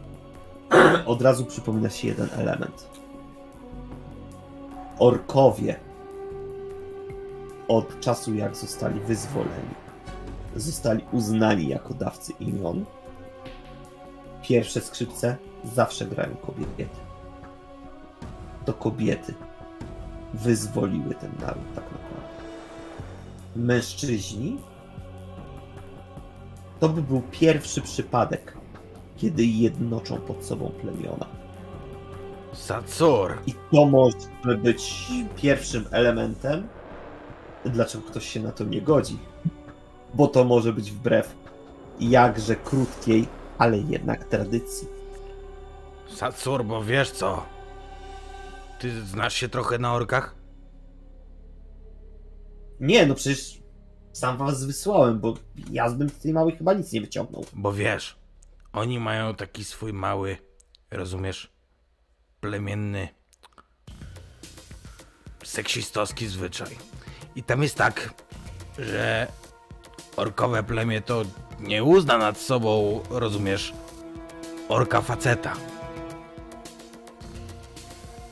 od razu przypomina się jeden element. Orkowie od czasu jak zostali wyzwoleni, zostali uznani jako dawcy imion, pierwsze skrzypce zawsze grają kobiety. To kobiety wyzwoliły ten naród tak naprawdę. Mężczyźni to by był pierwszy przypadek, kiedy jednoczą pod sobą plemiona. Sacor! I to może być pierwszym elementem, dlaczego ktoś się na to nie godzi. Bo to może być wbrew jakże krótkiej, ale jednak tradycji. Sacor, bo wiesz co? Ty znasz się trochę na orkach? Nie, no przecież sam was wysłałem, bo ja bym z tej małej chyba nic nie wyciągnął. Bo wiesz, oni mają taki swój mały, rozumiesz, plemienny, seksistowski zwyczaj. I tam jest tak, że orkowe plemię to nie uzna nad sobą, rozumiesz, orka faceta.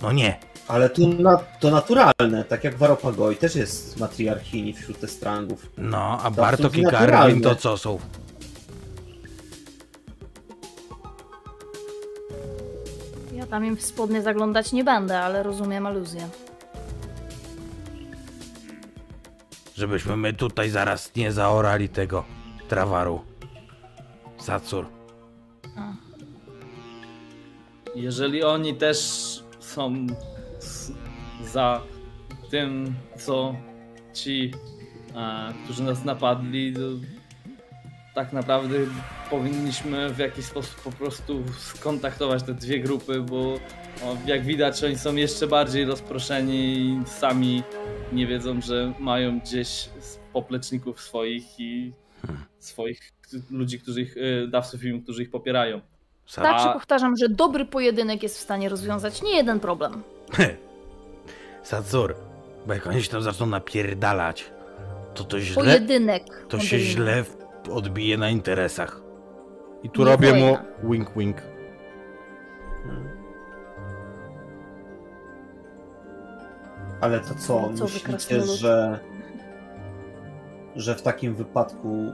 No nie. Ale to, na, to naturalne, tak jak Waropagoi też jest matriarchini wśród te strangów. No, a To Bartok i Garwin to co są? Ja tam im w spodnie zaglądać nie będę, ale rozumiem aluzję. Żebyśmy my tutaj zaraz nie zaorali tego trawaru. Sacur. Jeżeli oni też są za tym, co ci, e, którzy nas napadli, tak naprawdę powinniśmy w jakiś sposób po prostu skontaktować te dwie grupy, bo o, jak widać oni są jeszcze bardziej rozproszeni i sami nie wiedzą, że mają gdzieś popleczników swoich i swoich ludzi, którzy ich, e, dawców im, którzy ich popierają. Sa- Także powtarzam, że dobry pojedynek jest w stanie rozwiązać nie jeden problem. Sacur, bo jak oni się tam zaczną napierdalać, to to źle, Pojedynek. to się źle odbije na interesach. I tu Nie robię mu wojna. wink wink. Ale to co, No co myślicie, że, że w takim wypadku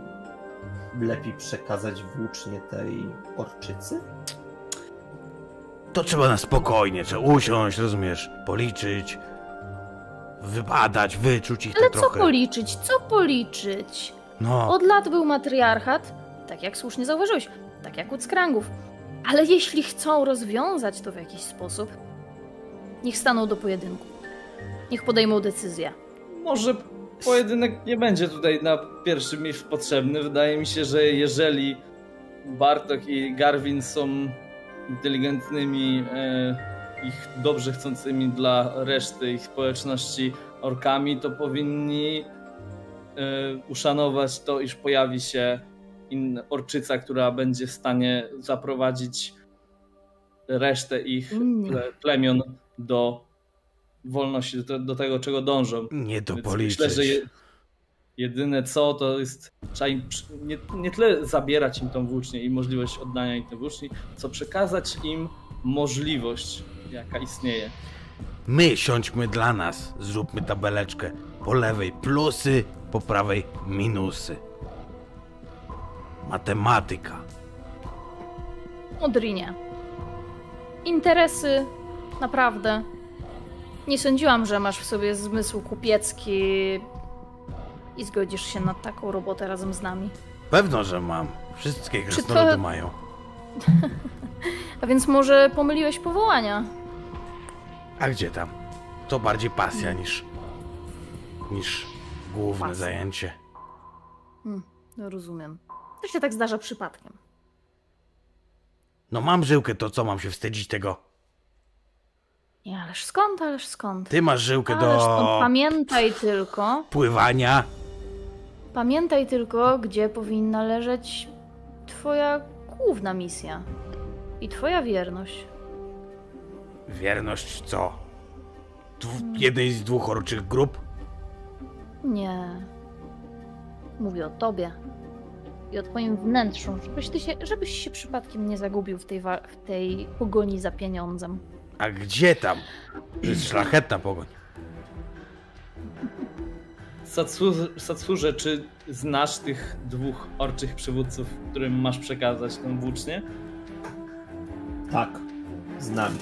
lepiej przekazać włócznie tej orczycy? To trzeba na spokojnie, trzeba usiąść, rozumiesz, policzyć, wybadać, wyczuć ich Ale co trochę. policzyć? Co policzyć? No, Od lat był matriarchat, tak jak słusznie zauważyłeś, tak jak u Skrangów. Ale jeśli chcą rozwiązać to w jakiś sposób, niech staną do pojedynku. Niech podejmą decyzję. Może pojedynek nie będzie tutaj na pierwszym miejscu potrzebny. Wydaje mi się, że jeżeli Bartok i Garwin są inteligentnymi, e, ich dobrze chcącymi dla reszty ich społeczności orkami, to powinni e, uszanować to, iż pojawi się orczyca, która będzie w stanie zaprowadzić resztę ich ple, plemion do wolności, do, do tego, czego dążą. nie to Więc policzyć. Myślę, że je, jedyne co to jest, trzeba im przy- nie, nie tyle zabierać im tą włócznię i możliwość oddania im tej włóczni, co przekazać im możliwość, jaka istnieje. My siądźmy dla nas, zróbmy tabeleczkę. Po lewej plusy, po prawej minusy. Matematyka. Modrinie. Interesy, naprawdę. Nie sądziłam, że masz w sobie zmysł kupiecki i zgodzisz się na taką robotę razem z nami. Pewno, że mam. Wszystkie Czy to- krasnoludy mają. A więc może pomyliłeś powołania? A gdzie tam? To bardziej pasja niż... niż główne Pasja. zajęcie. Hmm, no rozumiem. To się tak zdarza przypadkiem. No mam żyłkę, to co mam się wstydzić tego? Nie, ależ skąd, ależ skąd? Ty masz żyłkę Ależ skąd? do Pamiętaj tylko, pływania. pamiętaj tylko, gdzie powinna leżeć twoja główna misja. I twoja wierność. Wierność co? Dw- jednej z dwóch orczych grup? Nie. Mówię o tobie. I o twoim wnętrzu, żebyś, ty się, żebyś się przypadkiem nie zagubił w tej, w tej pogoni za pieniądzem. A gdzie tam? To jest szlachetna pogoń. Satsu- Satsurze, czy znasz tych dwóch orczych przywódców, którym masz przekazać tę włócznię? Tak, z nami.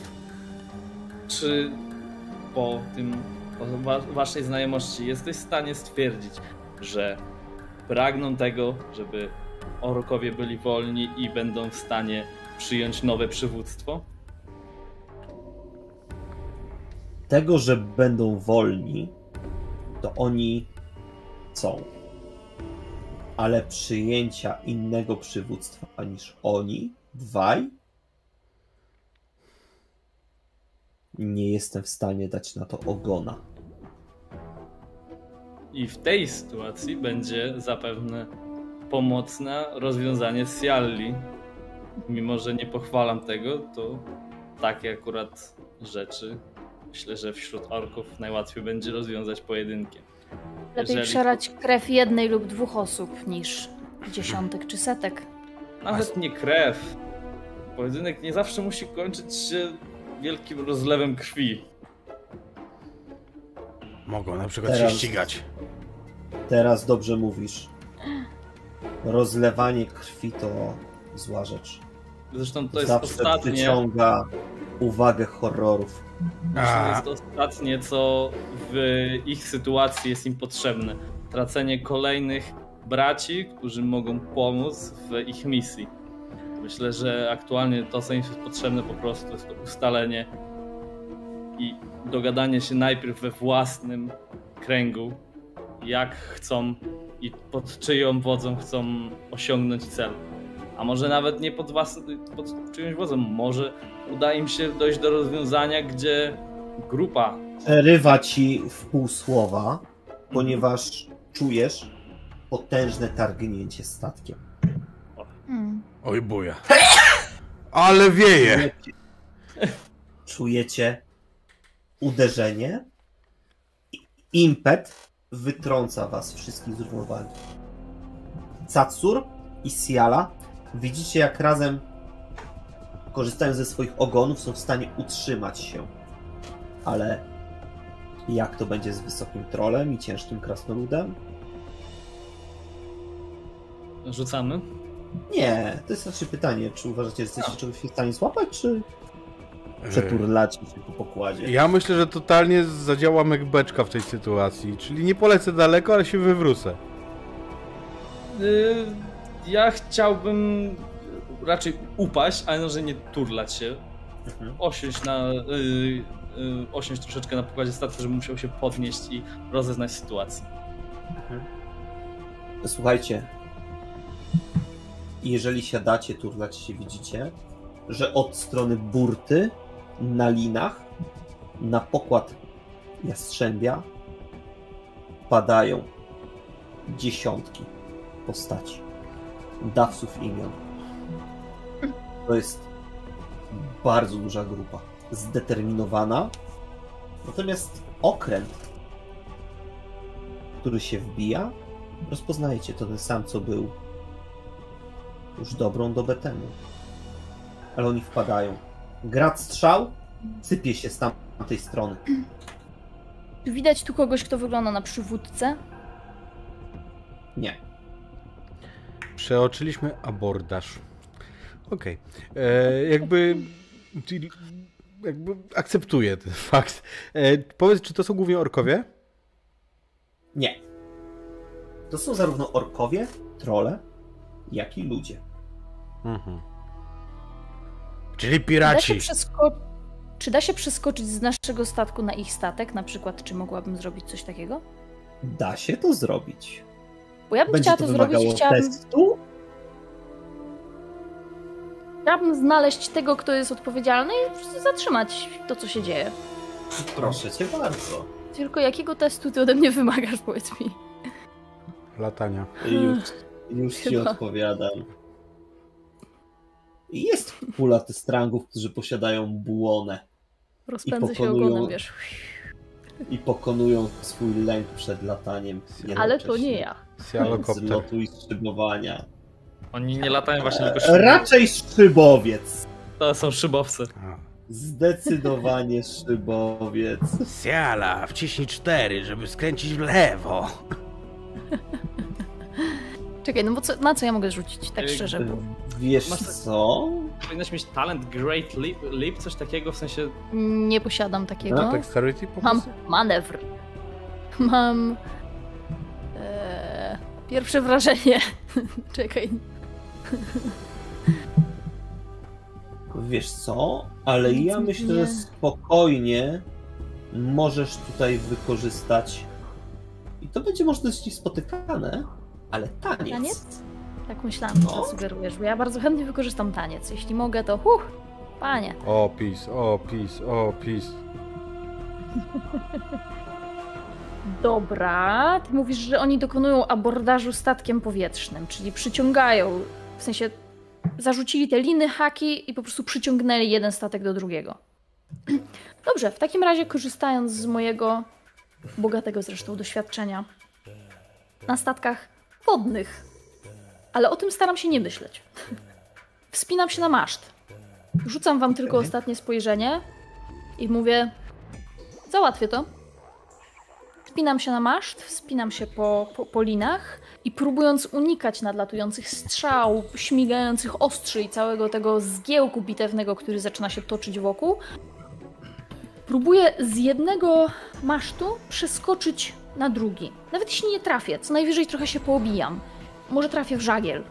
Czy po tym, po wa- waszej znajomości jesteś w stanie stwierdzić, że pragną tego, żeby orkowie byli wolni i będą w stanie przyjąć nowe przywództwo? Tego, że będą wolni, to oni są. Ale przyjęcia innego przywództwa niż oni, dwaj, nie jestem w stanie dać na to ogona. I w tej sytuacji będzie zapewne pomocne rozwiązanie Sialli. Mimo, że nie pochwalam tego, to takie akurat rzeczy myślę, że wśród orków najłatwiej będzie rozwiązać pojedynkiem. Lepiej Jeżeli- przelać krew jednej lub dwóch osób niż dziesiątek czy setek. Nawet nie krew. Pojedynek nie zawsze musi kończyć się wielkim rozlewem krwi. Mogą na przykład Teraz- się ścigać. Teraz dobrze mówisz. Rozlewanie krwi to zła rzecz. Zresztą to jest Zawsze ostatnie. przyciąga uwagę horrorów. Myślę, jest to ostatnie, co w ich sytuacji jest im potrzebne. Tracenie kolejnych braci, którzy mogą pomóc w ich misji. Myślę, że aktualnie to, co im jest potrzebne, po prostu jest to ustalenie i dogadanie się najpierw we własnym kręgu, jak chcą i pod czyją wodzą chcą osiągnąć cel. A może nawet nie pod, włas... pod czyjąś wodzą, może uda im się dojść do rozwiązania, gdzie grupa Przerywa ci w pół słowa, ponieważ czujesz potężne targnięcie statkiem. Hmm. Oj buja. Ale wieje! Czujecie uderzenie i impet wytrąca was wszystkich z równowagi. Satsur i Siala widzicie jak razem korzystając ze swoich ogonów są w stanie utrzymać się. Ale jak to będzie z wysokim trolem i ciężkim krasnoludem? rzucamy. Nie, to jest raczej pytanie, czy uważacie, że jesteście czegoś w stanie złapać, czy E, przeturlacie się po pokładzie? Ja myślę, że totalnie zadziała mekbeczka w tej sytuacji, czyli nie polecę daleko, ale się wywrócę. Yy, ja chciałbym raczej upaść, ale może nie turlać się. Mhm. Osiąść na. Yy, yy, osiąść troszeczkę na pokładzie statku, żeby musiał się podnieść i rozeznać sytuację. Słuchajcie, jeżeli siadacie, turlać się, widzicie, że od strony burty na linach na pokład jastrzębia padają dziesiątki postaci, dawców imion. To jest bardzo duża grupa, zdeterminowana. Natomiast okręt, który się wbija, rozpoznajecie to ten sam, co był już dobrą dobę temu. Ale oni wpadają. Grad strzał sypie się z tamtej strony. Czy widać tu kogoś, kto wygląda na przywódcę? Nie. Przeoczyliśmy abordaż. Okej. E, Jakby... Jakby akceptuję ten fakt. E, powiedz, czy to są głównie orkowie? Nie. To są zarówno orkowie, trole, jak i ludzie. Mhm. Czyli Da piraci. przesko- czy da się przeskoczyć z naszego statku na ich statek? Na przykład, czy mogłabym zrobić coś takiego? Da się to zrobić. Bo ja bym Będzie chciała to to zrobić i chciałabym, testu. Chciałabym znaleźć tego, kto jest odpowiedzialny i po prostu zatrzymać to, co się dzieje. Proszę cię bardzo. Tylko jakiego testu ty ode mnie wymagasz, powiedz mi? Latania. Już, już ci odpowiadam. Jest pula tystrangów, którzy posiadają bułonę Rozpędzę się pokonują- ogonem, wiesz. i pokonują swój lęk przed lataniem. Ale to nie ja. Z lotu i szybowania. Oni nie latają właśnie tylko szyby. Raczej szybowiec. To są szybowce. A. Zdecydowanie szybowiec. Siala, wciśnij cztery, żeby skręcić w lewo. Czekaj, no bo co, na co ja mogę rzucić, tak Ej, szczerze? Bo Wiesz Masz- co? Powinnaś mieć talent Great Leap, leap coś takiego, w sensie... nie posiadam takiego. No, dexterity po Mam manewr. Mam. E, pierwsze wrażenie. Czekaj. Wiesz co? Ale Nic ja myślę, nie- że spokojnie możesz tutaj wykorzystać. I to będzie może dość spotykane, ale taniec. Taniec? Tak myślałam, No. co sugerujesz, bo ja bardzo chętnie wykorzystam taniec. Jeśli mogę, to huh, panie. O, peace, o, peace, o, peace. Dobra, ty mówisz, że oni dokonują abordażu statkiem powietrznym, czyli przyciągają, w sensie zarzucili te liny, haki i po prostu przyciągnęli jeden statek do drugiego. Dobrze, w takim razie korzystając z mojego bogatego zresztą doświadczenia na statkach wodnych, ale o tym staram się nie myśleć. Wspinam się na maszt. Rzucam wam tylko ostatnie spojrzenie i mówię: Załatwię to. Wspinam się na maszt, wspinam się po, po, po linach i próbując unikać nadlatujących strzał, śmigających ostrzy i całego tego zgiełku bitewnego, który zaczyna się toczyć wokół, próbuję z jednego masztu przeskoczyć na drugi. Nawet jeśli nie trafię, co najwyżej trochę się poobijam. Może trafię w żagiel.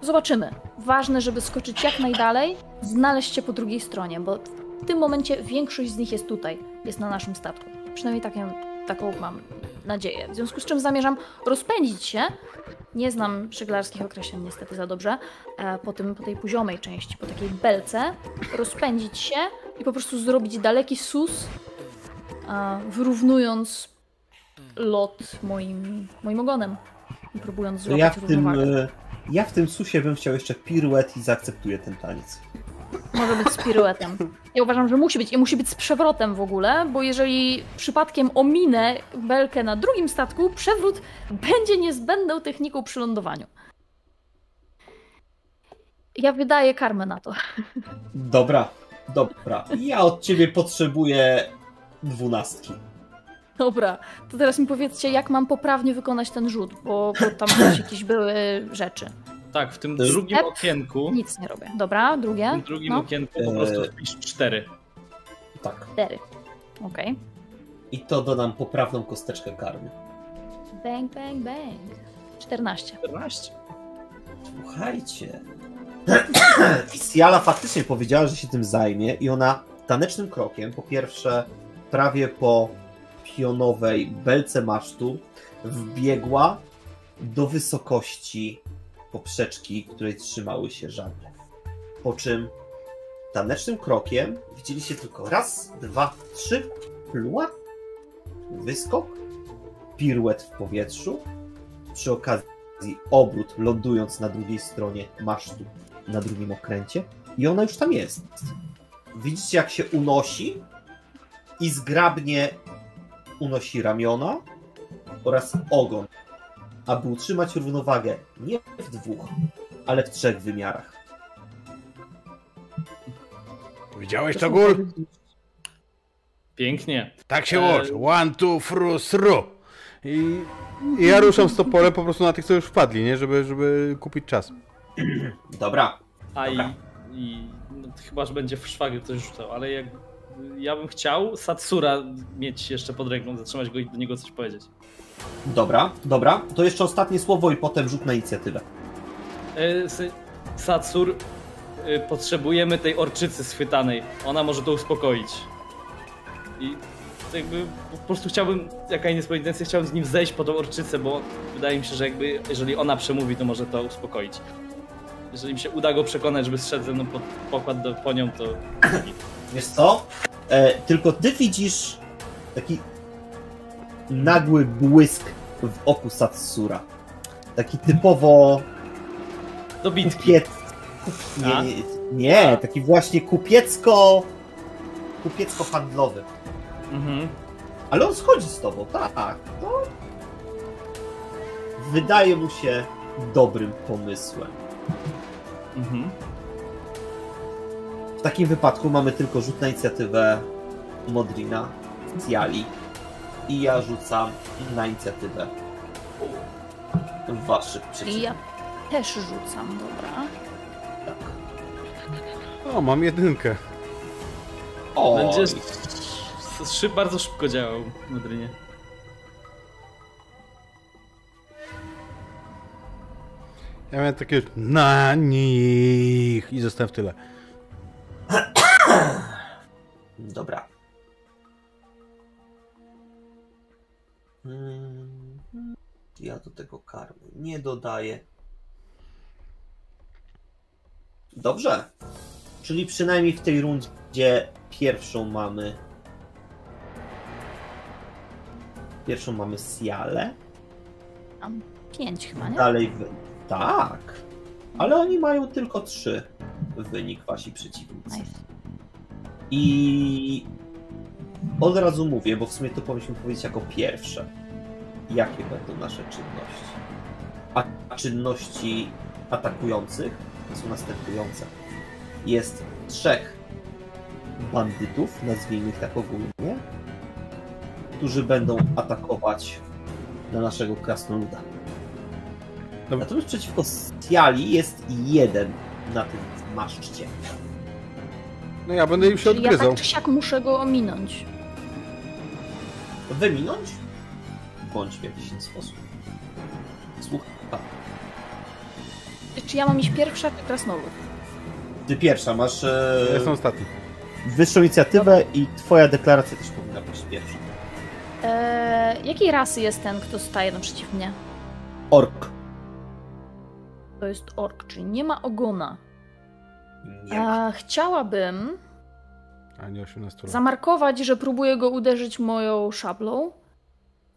Zobaczymy. Ważne, żeby skoczyć jak najdalej, znaleźć się po drugiej stronie, bo w tym momencie większość z nich jest tutaj, jest na naszym statku. Przynajmniej taką, taką mam nadzieję. W związku z czym zamierzam rozpędzić się. Nie znam żeglarskich określeń niestety za dobrze. E, po, tym, po tej poziomej części, po takiej belce, rozpędzić się i po prostu zrobić daleki sus, e, wyrównując lot moim, moim ogonem. I próbując To złapać ja w tym. równowagę. e, Ja w tym susie bym chciał jeszcze piruet i zaakceptuję ten taniec. Może być z piruetem. Ja uważam, że musi być. I musi być z przewrotem w ogóle, bo jeżeli przypadkiem ominę belkę na drugim statku, przewrót będzie niezbędną techniką przy lądowaniu. Ja wydaję karmę na to. Dobra, dobra. Ja od ciebie potrzebuję dwunastki. Dobra, to teraz mi powiedzcie, jak mam poprawnie wykonać ten rzut, bo, bo tam jakieś były rzeczy. Tak, w tym drugim Step? okienku, Nic nie robię. Dobra, w drugie. tym drugim No. okienku po prostu Eee. wpisz cztery. Tak. Cztery. Okej. I to dodam poprawną kosteczkę karmy. Bang, bang, bang. 14. 14. Słuchajcie. Siala faktycznie powiedziała, że się tym zajmie i ona tanecznym krokiem, po pierwsze prawie po pionowej belce masztu, wbiegła do wysokości poprzeczki, której trzymały się żagle. Po czym tanecznym krokiem widzieliście tylko raz, dwa, trzy, pluła, wyskok, piruet w powietrzu, przy okazji obrót, lądując na drugiej stronie masztu, na drugim okręcie. I ona już tam jest. Widzicie, jak się unosi i zgrabnie unosi ramiona oraz ogon, aby utrzymać równowagę nie w dwóch, ale w trzech wymiarach. Widziałeś to, Gul? Pięknie. Tak się łączy. One, two, fru, sru. I, I ja ruszam z toporem po prostu na tych, co już wpadli, nie? Żeby, żeby kupić czas. Dobra, A i, Dobra. i no, chyba, że będzie w szwagier coś rzucał, ale jak ja bym chciał Satsura mieć jeszcze pod ręką, zatrzymać go i do niego coś powiedzieć. dobra, dobra. To jeszcze ostatnie słowo i potem rzut na inicjatywę. E, Satsur, e, potrzebujemy tej orczycy schwytanej. Ona może to uspokoić. I jakby po prostu chciałbym, jaka jest intencja, chciałbym z nim zejść po tą orczycę, bo wydaje mi się, że jakby jeżeli ona przemówi, to może to uspokoić. Jeżeli mi się uda go przekonać, żeby zszedł ze mną pod pokład do, po nią, to Wiesz co? E, tylko ty widzisz taki nagły błysk w oku Satsura. Taki typowo kupiec... Nie, nie, nie, taki właśnie kupiecko... kupiecko-handlowy. Mhm. Ale on schodzi z tobą, tak. To... Wydaje mu się dobrym pomysłem. Mhm. W takim wypadku mamy tylko rzut na inicjatywę Modrina, Ciali i ja rzucam na inicjatywę waszych I przeciwników. ja też rzucam, dobra. O, mam jedynkę. O, Będziesz szyb, bardzo szybko działał, Madrynie. Ja miałem takie na nich i zostałem w tyle. Dobra. Mm, Ja do tego karmy nie dodaję. Dobrze. Czyli przynajmniej w tej rundzie pierwszą mamy. Pierwszą mamy Siale. Mam pięć chyba, nie? Dalej. W... Tak. Ale oni mają tylko trzy wynik wasi przeciwnicy. Nice. I od razu mówię, bo w sumie to powinniśmy powiedzieć jako pierwsze. Jakie będą nasze czynności? A czynności atakujących są następujące. Jest trzech bandytów, nazwijmy ich tak ogólnie, którzy będą atakować na naszego krasnoluda. Dobra. Natomiast przeciwko Stiali jest jeden na tym maszczcie. No ja będę im się Czyli ja odgryzał. tak czy siak muszę go ominąć. wyminąć bądź w jakiś inny sposób. Słuchaj, Czy ja mam iść pierwsza, czy krasnolud? ty pierwsza masz e, Ja jestem ostatni. wyższą inicjatywę i twoja deklaracja też powinna być pierwsza. Eee, jakiej rasy jest ten, kto staje naprzeciw mnie? Ork. To jest ork, czyli nie ma ogona. Nie ma. A, chciałabym A nie 18 lat. zamarkować, że próbuję go uderzyć moją szablą,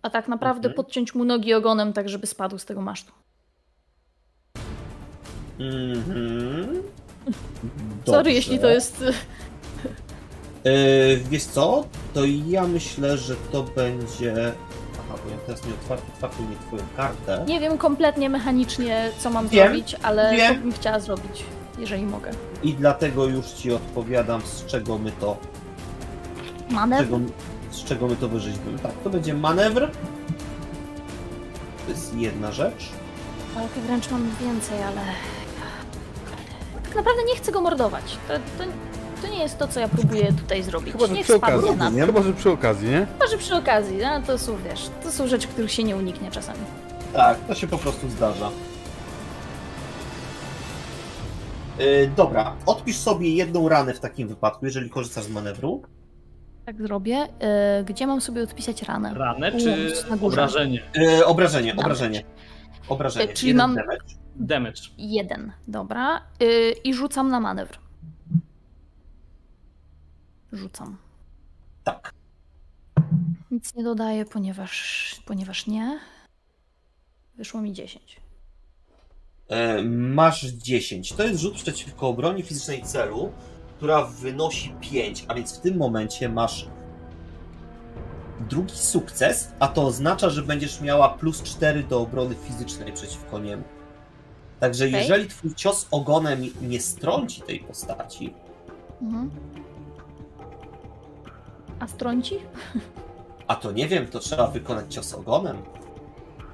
a tak naprawdę Mhm. podciąć mu nogi ogonem, tak żeby spadł z tego masztu. Mhm. Sorry, jeśli to jest... E, wiesz co? To ja myślę, że to będzie... Aha, bo ja teraz nie otwarty, otwarty nie twoją kartę. Nie wiem kompletnie mechanicznie, co mam Wiem, zrobić, ale wiem. to bym chciała zrobić, jeżeli mogę. I dlatego już ci odpowiadam, z czego my to Manewr? czego, z czego my to wyrzeźbimy. Tak, to będzie manewr. To jest jedna rzecz. Ale wręcz mam więcej, ale... Tak naprawdę nie chcę go mordować. To, to, to nie jest to, co ja próbuję tutaj zrobić. Chyba, że przy spadnie okazji. na Nie? Chyba, że przy okazji, nie? Chyba, że przy okazji, no, to są, wiesz, to są rzeczy, których się nie uniknie czasami. Tak, to się po prostu zdarza. Dobra, odpisz sobie jedną ranę w takim wypadku, jeżeli korzystasz z manewru. Tak zrobię. E, gdzie mam sobie odpisać ranę? Ranę czy na górze. obrażenie? Yy, obrażenie, obrażenie. Obrażenie. E, czyli jeden mam- damage. Damage. Jeden, dobra. E, I rzucam na manewr. Rzucam. Tak. Nic nie dodaję, ponieważ, ponieważ nie. Wyszło mi 10. E, masz 10. To jest rzut przeciwko obronie fizycznej celu, która wynosi 5, a więc w tym momencie masz drugi sukces, a to oznacza, że będziesz miała plus 4 do obrony fizycznej przeciwko niemu. Także Okej. jeżeli twój cios ogonem nie strąci tej postaci, Mhm. A strąci? a to nie wiem, to trzeba wykonać cios ogonem.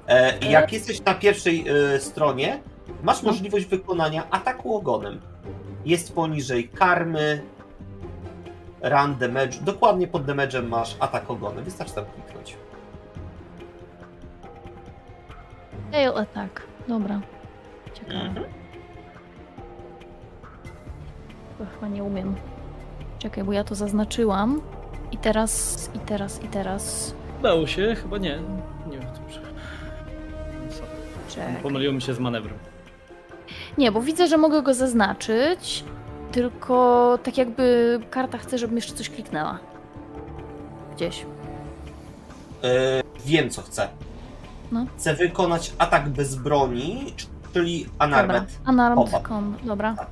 E, i jak jesteś na pierwszej e, stronie, masz No. możliwość wykonania ataku ogonem. Jest poniżej karmy, run damage. Dokładnie pod damage'em masz atak ogonem. Wystarczy tam kliknąć. Tail attack. Dobra. Ciekawe. Mhm. Chyba nie umiem. Czekaj, bo ja to zaznaczyłam. I teraz, i teraz, i teraz. Udało się? Chyba nie. Nie wiem. Pomyliło mi się z manewrem. Nie, bo widzę, że mogę go zaznaczyć, tylko tak jakby karta chce, żebym jeszcze coś kliknęła. Gdzieś. E, wiem, co chcę. No. Chcę wykonać atak bez broni, czyli Dobra. Unarmed Combat. con. Dobra. Tak.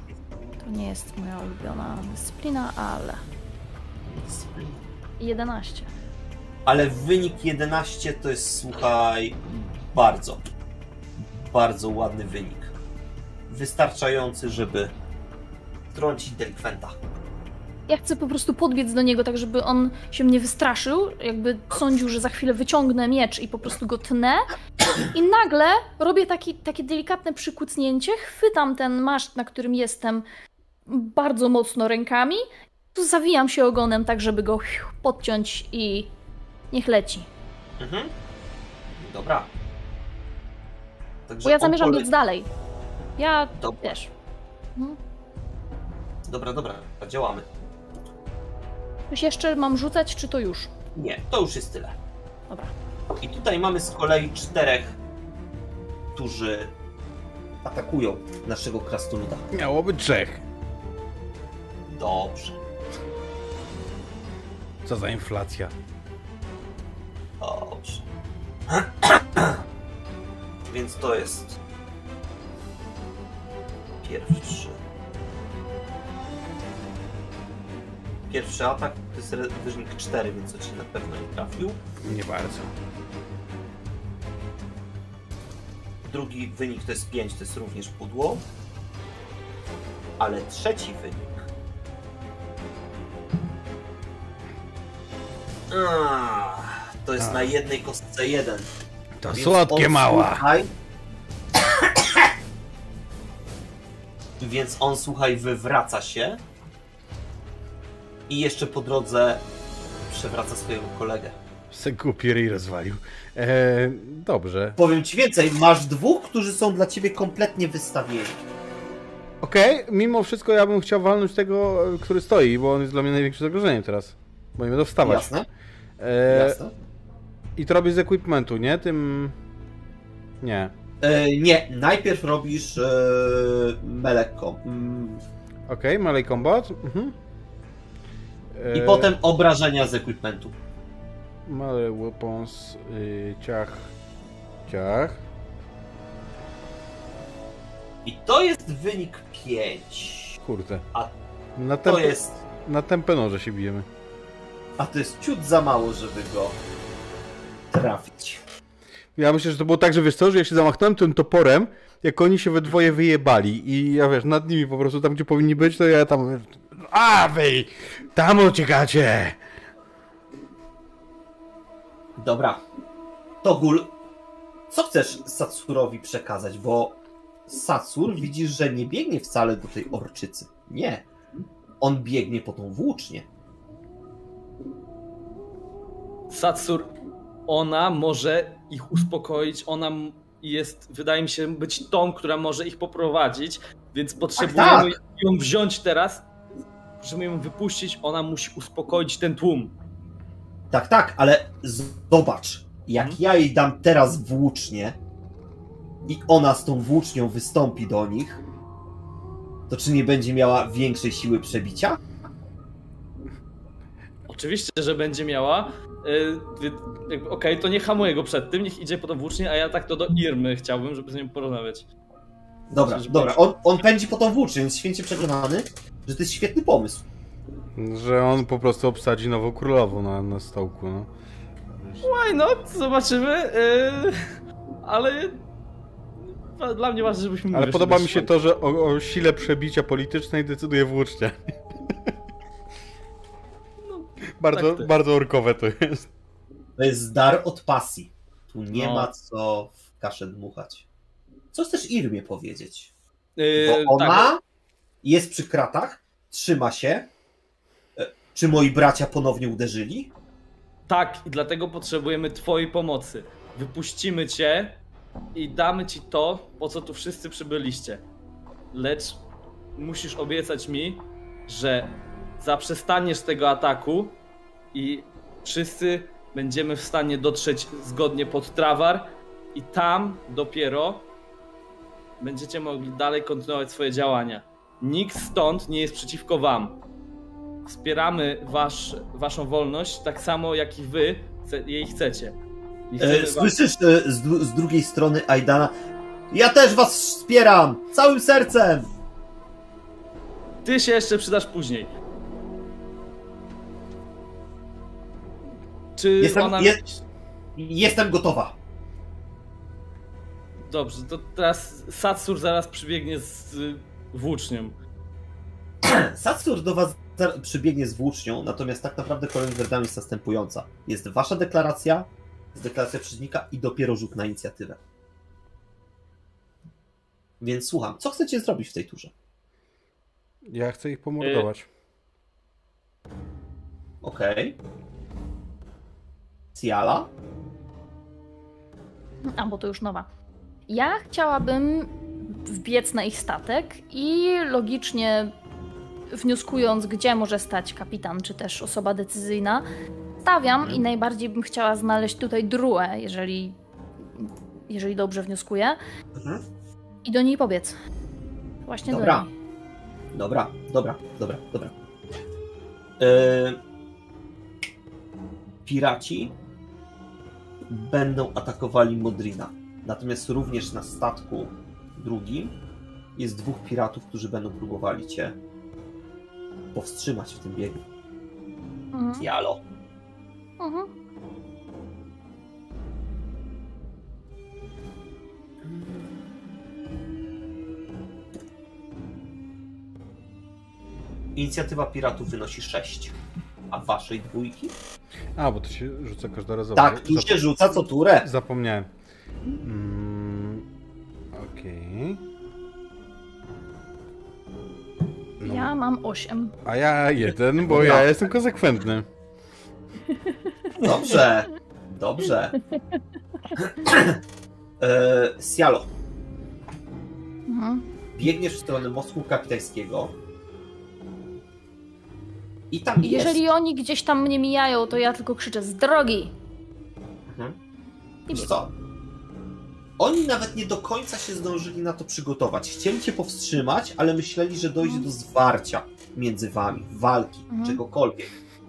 To nie jest moja ulubiona dyscyplina, ale 11. Ale wynik 11 to jest, słuchaj, bardzo, bardzo ładny wynik. Wystarczający, żeby trącić delikwenta. Ja chcę po prostu podbiec do niego, tak żeby on się mnie wystraszył, jakby sądził, że za chwilę wyciągnę miecz i po prostu go tnę I nagle robię taki, takie delikatne przykucnięcie, chwytam ten maszt, na którym jestem bardzo mocno rękami, tu zawijam się ogonem tak, żeby go podciąć i niech leci. Mhm. Dobra. Także Bo ja zamierzam biec dalej. Ja Dobra. też. Mhm. Dobra, dobra, działamy. Coś jeszcze mam rzucać, czy to już? Nie, to już jest tyle. Dobra. I tutaj mamy z kolei czterech, którzy atakują naszego krasnoluda. Miałoby trzech. Dobrze, Co za inflacja. dobrze. Więc to jest pierwszy. Pierwszy atak to jest wynik 4, więc to ci na pewno nie trafił. Nie bardzo. Drugi wynik to jest 5, to jest również pudło. Ale trzeci wynik. Ah, to jest A. na jednej kostce jeden. To słodkie mała. Słuchaj, więc on, słuchaj, wywraca się i jeszcze po drodze przewraca swojego kolegę. Se głupi rozwalił. E, dobrze. Powiem ci więcej, masz dwóch, którzy są dla ciebie kompletnie wystawieni. Okej, mimo wszystko ja bym chciał walnąć tego, który stoi, bo on jest dla mnie największym zagrożeniem teraz. Bo nie będą wstawać. Jasne? E, Jasne. I to robię z equipmentu, nie? Tym... Nie. E, nie, najpierw robisz e, melekko. Mm, Okej, melee combat. Mhm. I E, potem obrażenia z equipmentu. Melee weapons, y, ciach, ciach. I to jest wynik 5. Kurde. A Na, To temp- jest. na tempenorze się bijemy. A to jest ciut za mało, żeby go trafić. Ja myślę, że to było tak, że wiesz co, że ja się zamachnąłem tym toporem, jak oni się we dwoje wyjebali i ja wiesz, nad nimi po prostu tam, gdzie powinni być, to ja tam... A wy! Tam uciekacie! Dobra. Togul, co chcesz Satsurowi przekazać? Bo Satsur widzisz, że nie biegnie wcale do tej orczycy. Nie. On biegnie po tą włócznię. Satsur, ona może ich uspokoić, ona jest, wydaje mi się, być tą, która może ich poprowadzić, więc potrzebujemy tak. ją wziąć teraz, żeby ją wypuścić, ona musi uspokoić ten tłum. Tak, tak, ale zobacz. Jak Mhm. ja jej dam teraz włócznię i ona z tą włócznią wystąpi do nich, to czy nie będzie miała większej siły przebicia? Oczywiście, że będzie miała. Wy- jakby, Okej, to nie hamuję go przed tym, niech idzie po tą włócznię, a ja tak to do Irmy chciałbym, żeby z nią porozmawiać. Dobra, Czyżby- dobra, on, on pędzi po tą włócznię, więc święcie przekonany, że to jest świetny pomysł. Że on po prostu obsadzi nową królową na, na stołku, no. Why not? Zobaczymy. Yy, ale dla mnie ważne, żebyśmy Ale podoba mi się to, że o, o sile przebicia politycznej decyduje włócznia. Bardzo, tak to- bardzo orkowe to jest. To jest dar od pasji. Tu nie No. ma co w kaszę dmuchać. Co chcesz Irmie powiedzieć? Yy, Bo ona tak, jest przy kratach, trzyma się. E, Czy moi bracia ponownie uderzyli? tak, i dlatego potrzebujemy twojej pomocy. Wypuścimy cię i damy ci to, po co tu wszyscy przybyliście. Lecz musisz obiecać mi, że zaprzestaniesz tego ataku i wszyscy będziemy w stanie dotrzeć zgodnie pod Trawar i tam dopiero będziecie mogli dalej kontynuować swoje działania. Nikt stąd nie jest przeciwko wam. Wspieramy wasz, waszą wolność tak samo jak i wy jej chcecie. E, Słyszysz e, z, dru- z drugiej strony Aidana. Ja też was wspieram! Całym sercem! Ty się jeszcze przydasz później. Czy Jestem- ona. je- Jestem gotowa. Dobrze, to teraz Satsur zaraz przybiegnie z włócznią. Satsur do was przybiegnie z włócznią, natomiast tak naprawdę werdami jest następująca. Jest wasza deklaracja, jest deklaracja przeciwnika i dopiero rzut na inicjatywę. Więc słucham, co chcecie zrobić w tej turze? Ja chcę ich pomordować. Okej. Ciala? A, bo to już nowa. Ja chciałabym wbiec na ich statek i logicznie wnioskując, gdzie może stać kapitan, czy też osoba decyzyjna, stawiam i najbardziej bym chciała znaleźć tutaj druę, jeżeli, jeżeli dobrze wnioskuję, Mhm. i do niej pobiec. Właśnie Dobra. do niej. Dobra, dobra, dobra, dobra. E, piraci będą atakowali Modrina. Natomiast również na statku drugim jest dwóch piratów, którzy będą próbowali cię powstrzymać w tym biegu. Mhm. Jalo. Mhm. Inicjatywa piratów wynosi 6. A waszej dwójki? A, bo to się rzuca każdorazowo. Tak, tu się rzuca co turę. Zapomniałem. Mm, Okej. No, Ja mam 8. A ja jeden, bo ja jestem konsekwentny. Dobrze, dobrze. E, Sialo, Mhm. biegniesz w stronę mostu kapitańskiego. I tam Jeżeli jest. oni gdzieś tam mnie mijają, to ja tylko krzyczę z drogi. Mhm. I Wiesz co? Oni nawet nie do końca się zdążyli na to przygotować. Chcieli cię powstrzymać, ale myśleli, że dojdzie do zwarcia między wami, walki, Mhm. czegokolwiek.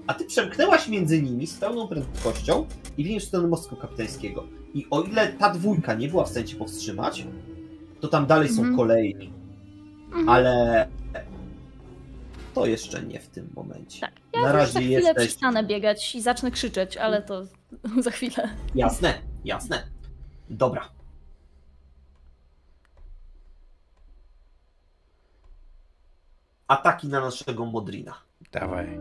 A ty przemknęłaś między nimi z pełną prędkością i w stronę mostu kapitańskiego. I o ile ta dwójka nie była w stanie cię powstrzymać, to tam dalej są Mhm. kolejni. Mhm. Ale to jeszcze nie w tym momencie. Tak, Ja Na razie za chwilę jesteś- przestanę biegać i zacznę krzyczeć, ale to za chwilę. Jasne, jasne. Dobra. Ataki na naszego Modrina. Dawaj.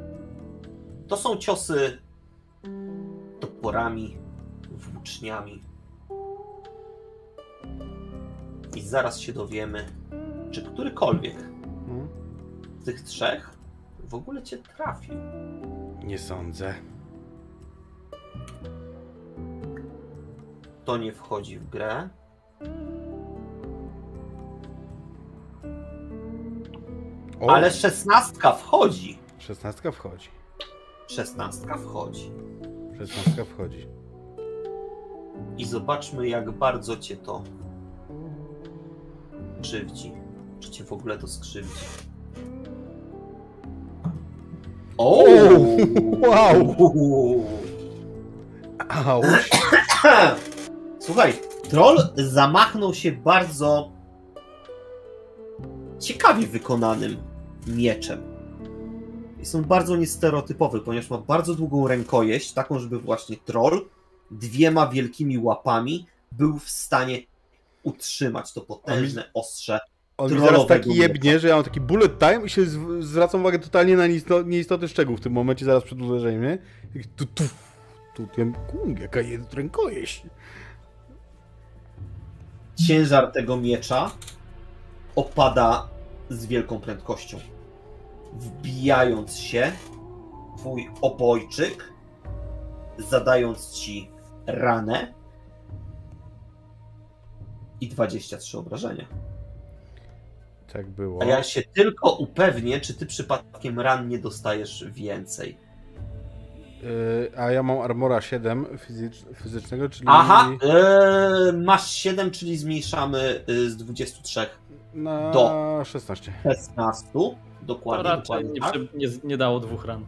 To są ciosy toporami, włóczniami. I zaraz się dowiemy, czy którykolwiek z tych trzech w ogóle cię trafił. Nie sądzę. To nie wchodzi w grę. O, Ale szesnastka wchodzi. szesnastka wchodzi. Szesnastka wchodzi. Szesnastka wchodzi. I zobaczmy, jak bardzo cię to krzywdzi. Czy cię w ogóle to skrzywdzi. O! Wow! Auć. Słuchaj, troll zamachnął się bardzo ciekawie wykonanym mieczem. Jest on bardzo niestereotypowy, ponieważ ma bardzo długą rękojeść, taką, żeby właśnie troll dwiema wielkimi łapami był w stanie utrzymać to potężne ostrze. On mi zaraz taki jebnie, że ja mam taki bullet time i się zw- zwracam uwagę totalnie na nieistotny, nieistotny szczegół w tym momencie, zaraz przed uderzeniem, nie? Taki Tu, tu, tu, tu, kung, jaka jest rękojeść. Ciężar tego miecza opada z wielką prędkością, wbijając się w twój obojczyk, zadając ci ranę i 23 obrażenia. Tak było. A ja się tylko upewnię, czy ty przypadkiem ran nie dostajesz więcej. Y, a ja mam armora 7 fizycz, fizycznego, czyli Aha, e, masz 7, czyli zmniejszamy y, z 23 na do. 16. 16. To Dokładnie. raczej dokładnie nie, tak. nie, nie dało dwóch ran.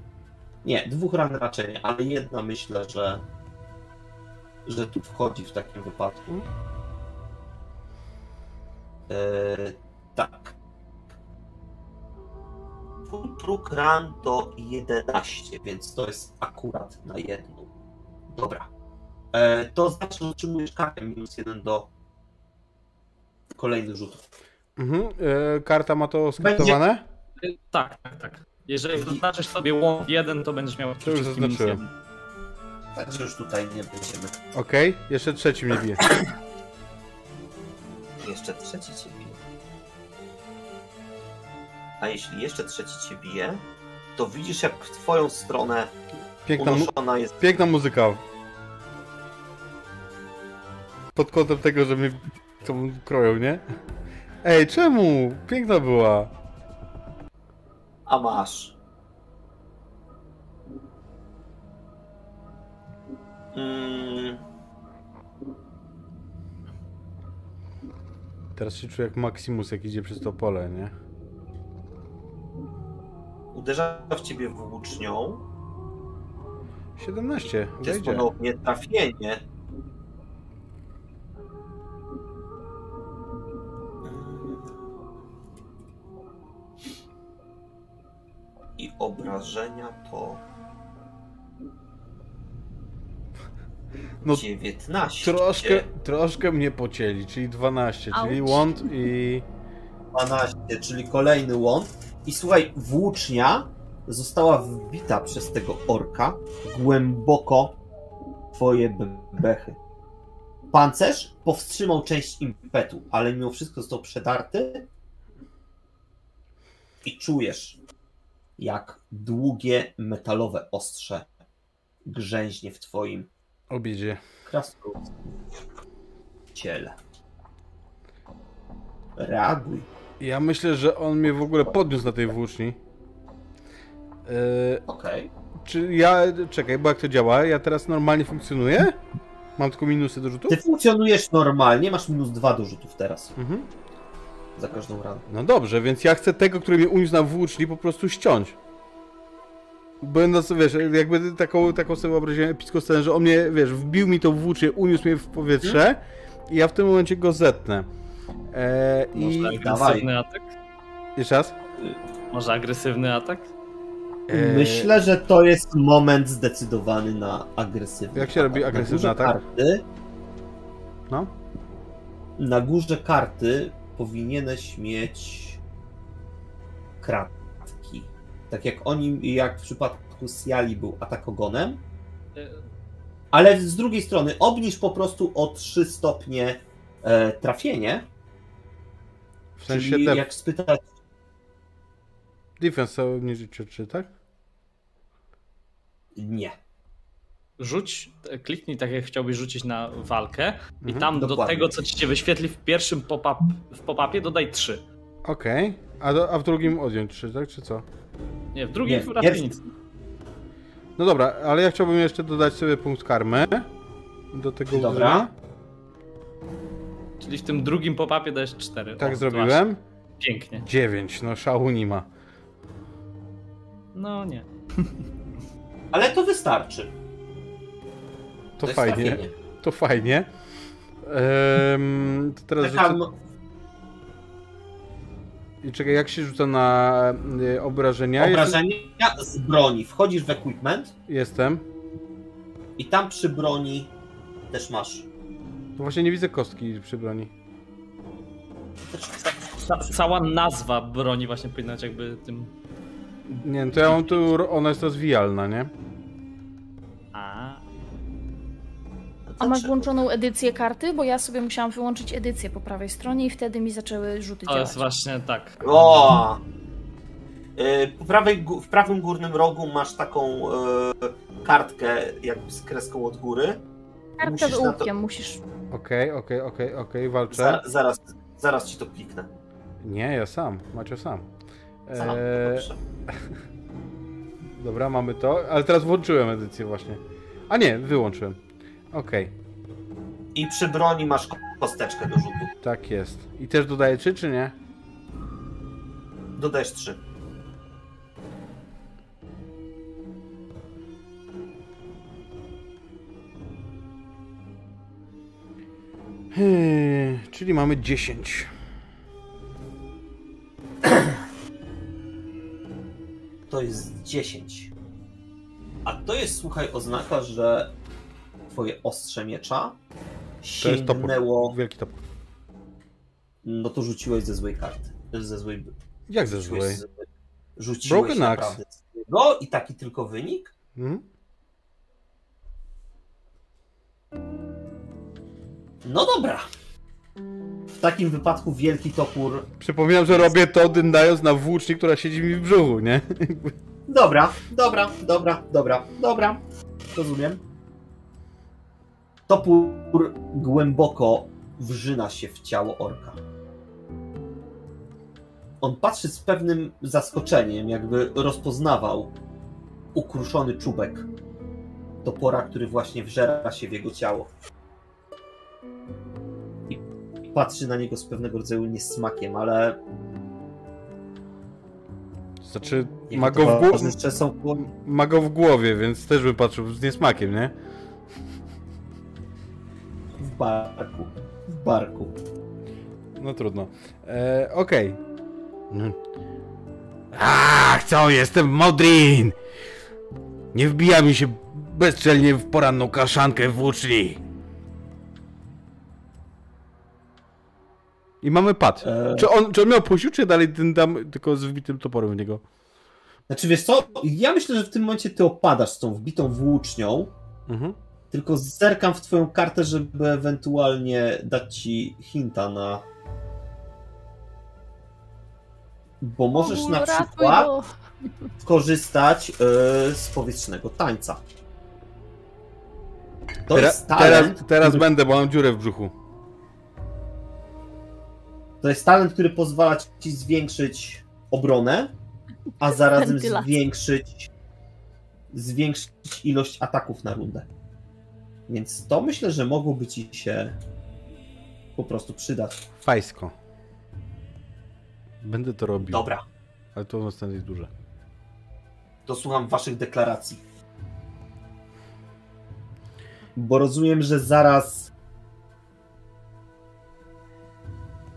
Nie, dwóch ran raczej nie, ale jedna myślę, że że tu wchodzi w takim wypadku. Eee, tak. Twój próg ran to 11, więc to jest akurat na jedną. Dobra. Eee, to znaczy, że otrzymujesz kartę minus jeden do kolejnych rzutów. Mhm. Y, karta ma to skryptowane? Y, Tak, tak, tak. Jeżeli zaznaczysz sobie łąk jeden, to będziesz miał To już zaznaczyłem. Także już tutaj nie będziemy. Okej, jeszcze trzeci mnie bije. Jeszcze trzeci cię. A jeśli jeszcze trzeci cię bije, to widzisz jak w twoją stronę Piękna, mu unoszona jest piękna muzyka. Pod kątem tego, że mnie tą kroją, nie? Ej, czemu? Piękna była. A masz. Mm, Teraz się czuję jak Maximus, jak idzie przez to pole, nie? Uderza w ciebie włócznią. 17, To jest ponownie trafienie. I obrażenia to No, 19. Troszkę, troszkę mnie pocięli, czyli 12, czyli Auć. łąd i... 12, czyli kolejny łąd. I słuchaj, włócznia została wbita przez tego orka głęboko w twoje bebechy. Pancerz powstrzymał część impetu, ale mimo wszystko został przedarty i czujesz, jak długie metalowe ostrze grzęźnie w twoim Obiedzie. krasnoludzkim ciele. Reaguj. Ja myślę, że on mnie w ogóle podniósł na tej włóczni. Eee, Okej. czy ja... Czekaj, bo jak to działa? Ja teraz normalnie funkcjonuję? Mam tylko minusy do rzutu? Ty funkcjonujesz normalnie, masz minus dwa do rzutów teraz Mhm. za każdą ranę. No dobrze, więc ja chcę tego, który mnie uniósł na włóczni, po prostu ściąć. Będąc, wiesz, jakby taką, taką sobie wyobraziłem epicką scenę, że on mnie, wiesz, wbił mi to włócznie, uniósł mnie w powietrze i ja w tym momencie go zetnę. Eee, I... Może dawaj. agresywny atak? Jeszcze raz? Może agresywny atak? Eee, Myślę, że to jest moment zdecydowany na agresywny Jak się robi atak. agresywny na górze atak? Karty, No. na górze karty powinieneś mieć kratki. Tak jak oni, jak w przypadku Siali był atakogonem, E, ale z drugiej strony obniż po prostu o 3 stopnie e, trafienie. W sensie czyli te jak spytać defense czy, czy tak? nie. Rzuć, kliknij tak jak chciałbyś rzucić na walkę i Mhm, tam do dokładnie. tego, co ci się wyświetli w pierwszym pop-up, w pop-upie dodaj 3. Okej. A, do, a w drugim odjąć, czy tak, czy co? Nie, w drugim Nie, raczej pierwszy- nic. No dobra, ale ja chciałbym jeszcze dodać sobie punkt karmy do tego Dobra. Czyli w tym drugim pop-upie dajesz 4. Tak zrobiłem. Pięknie. 9, no szału nie ma. No nie. Ale to wystarczy. To, jest fajnie, to fajnie. Ehm, to teraz rzucę... I czekaj, jak się rzuca na y, obrażenia? obrażenia z broni. Wchodzisz w equipment Jestem. i tam przy broni też masz. No właśnie nie widzę kostki przy broni. Ca cała nazwa broni właśnie powinna być jakby tym... Nie, to ja mam tu, ona jest rozwijalna, nie? A, A masz włączoną edycję karty? Bo ja sobie musiałam wyłączyć edycję po prawej stronie i wtedy mi zaczęły rzuty to działać. jest właśnie tak. O! Y, Po prawej, w prawym górnym rogu masz taką y, kartkę jakby z kreską od góry. Musisz z ołówkiem musisz... Okej, okej, okej, okej, walczę. Za, zaraz, zaraz ci to kliknę. Nie, ja sam, Macio sam. Sam, Eee, dobrze. dobra, mamy to, ale teraz włączyłem edycję właśnie. A nie, wyłączyłem. Okej, I przy broni masz kosteczkę do rzutu. tak jest. I też dodaję 3 czy nie? Dodajesz 3. Hmm, czyli mamy 10. To jest 10. A to jest, słuchaj, oznaka, że twoje ostrze miecza To jest sięgnęło. Wielki topór. No to rzuciłeś ze złej karty. Ze złej. Jak ze złej? z- Rzuciłeś Broken Axe. naprawdę. z złego i taki tylko wynik? Hmm? No dobra. W takim wypadku wielki topór. Przypominam, że robię to dyndając na włóczni, która siedzi mi w brzuchu, nie? Dobra, dobra, dobra, dobra, dobra. Rozumiem. Topór głęboko wrzyna się w ciało orka. On patrzy z pewnym zaskoczeniem, jakby rozpoznawał ukruszony czubek topora, który właśnie wżera się w jego ciało. Patrzy na niego z pewnego rodzaju niesmakiem, ale Znaczy, jego ma go, w głowie, są ma go w głowie, więc też bym patrzył z niesmakiem, nie? w barku. W barku. No trudno. E, Okej. Mm. Ach, co, jestem Modrin! Nie wbija mi się bezczelnie w poranną kaszankę w włóczni. I mamy pad. Eee. Czy, on, czy on miał puścił, czy dalej ten dam tylko z wbitym toporem w niego? Znaczy wiesz co, ja myślę, że w tym momencie ty opadasz z tą wbitą włócznią, Mhm. tylko zerkam w twoją kartę, żeby ewentualnie dać ci hinta na... Bo możesz O, na przykład go. korzystać yy, z powietrznego tańca. To Tera, jest talent, teraz teraz który, będę, bo mam dziurę w brzuchu. To jest talent, który pozwala ci zwiększyć obronę, a zarazem zwiększyć zwiększyć ilość ataków na rundę. Więc to myślę, że mogłoby ci się po prostu przydać. Fajsko. Będę to robił. Dobra, Ale to następnie jest duże. to słucham waszych deklaracji. Bo rozumiem, że zaraz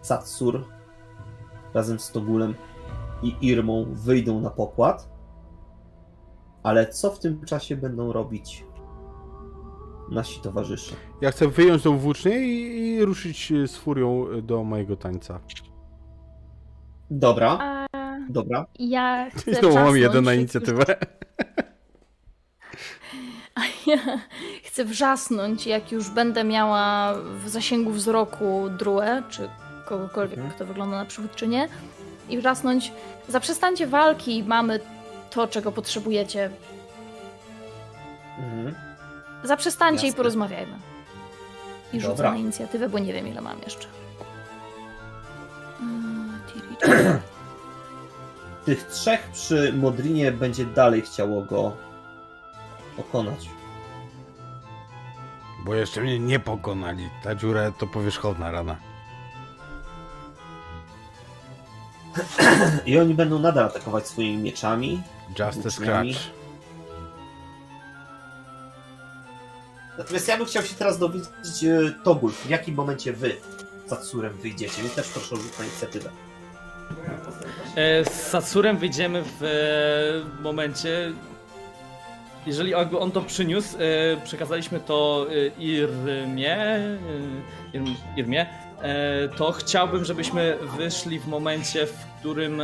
Satsur razem z Togulem i Irmą wyjdą na pokład. Ale co w tym czasie będą robić nasi towarzysze? Ja chcę wyjąć tą włócznię i, i ruszyć e, z furią do mojego tańca. Dobra, A dobra. ja chcę Znowu mam wrzasnąć, jeden na jak inicjatywę. A ja chcę wrzasnąć, jak już będę miała w zasięgu wzroku Druę, czy kogokolwiek, Mhm. kto wygląda na przywódczynię, i wrzasnąć, zaprzestańcie walki, mamy to, czego potrzebujecie. Mhm. Zaprzestańcie i Jasne. porozmawiajmy. I rzucę Dobra. na inicjatywę, bo nie wiem, ile mam jeszcze. Tych trzech przy Modrinie będzie dalej chciało go pokonać. Bo jeszcze mnie nie pokonali. Ta dziura to powierzchowna rana. I oni będą nadal atakować swoimi mieczami. Just a Włóczniami. scratch. Natomiast ja bym chciał się teraz dowiedzieć, e, Togul, w jakim momencie wy z Satsurem wyjdziecie. Więc też proszę o rzut na inicjatywę. E, Z Satsurem wyjdziemy w e, momencie. Jeżeli jakby on to przyniósł, przekazaliśmy to Irmie, Irm- Irmie, to chciałbym, żebyśmy wyszli w momencie, w którym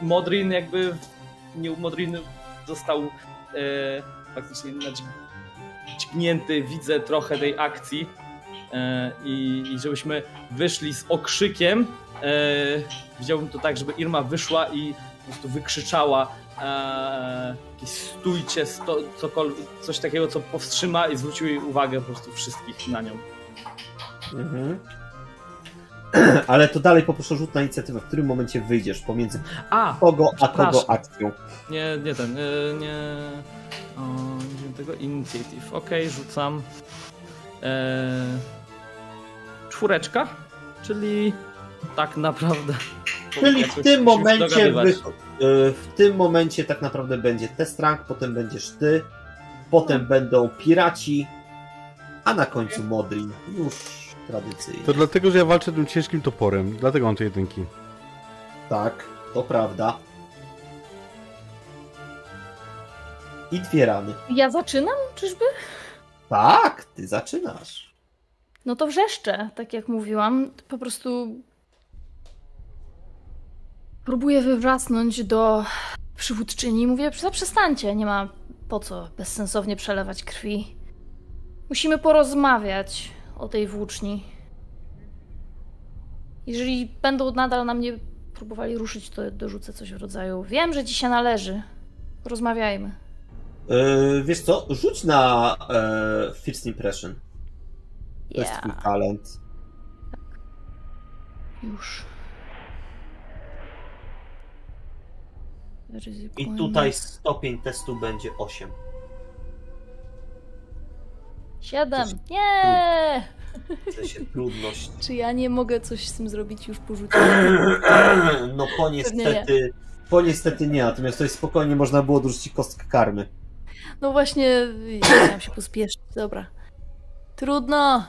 Modrin jakby nie Modrin został e, faktycznie nadźgnięty, widzę trochę tej akcji e, i, i żebyśmy wyszli z okrzykiem. E, widziałbym to tak, żeby Irma wyszła i po prostu wykrzyczała e, stójcie, sto, coś takiego, co powstrzyma i zwrócił jej uwagę po prostu wszystkich na nią. Mhm. Ale to dalej poproszę rzut na inicjatywę. W którym momencie wyjdziesz pomiędzy A! kogo a kogo akcją? Nie, nie ten, e, nie... O, nie tego inicjatyw. Okej, rzucam. E, czwóreczka, czyli tak naprawdę... Czyli w tym momencie wy, y, w tym momencie tak naprawdę będzie Testrank, potem będziesz ty, potem będą piraci, a na końcu Modrin. Już tradycyjnie. To dlatego, że ja walczę tym ciężkim toporem. Dlatego mam te jedynki. Tak, to prawda. I dwie rany. Ja zaczynam, czyżby? Tak, ty zaczynasz. No to wrzeszczę, tak jak mówiłam. Po prostu próbuję wywrzasnąć do przywódczyni. Mówię, zaprzestańcie, nie ma po co bezsensownie przelewać krwi. Musimy porozmawiać o tej włóczni. Jeżeli będą nadal na mnie próbowali ruszyć, to dorzucę coś w rodzaju. Wiem, że ci się należy. Porozmawiajmy. Yy, wiesz co, rzuć na e, First Impression. To jest twój Yeah, talent. już. I tutaj stopień testu będzie 8. Siedem. Nie! W sensie trudność. Czy ja nie mogę coś z tym zrobić już po rzucie? No po niestety, po niestety nie, natomiast tutaj spokojnie można było dorzucić kostkę karmy. No właśnie, chciałam się pospieszyć. Dobra. Trudno.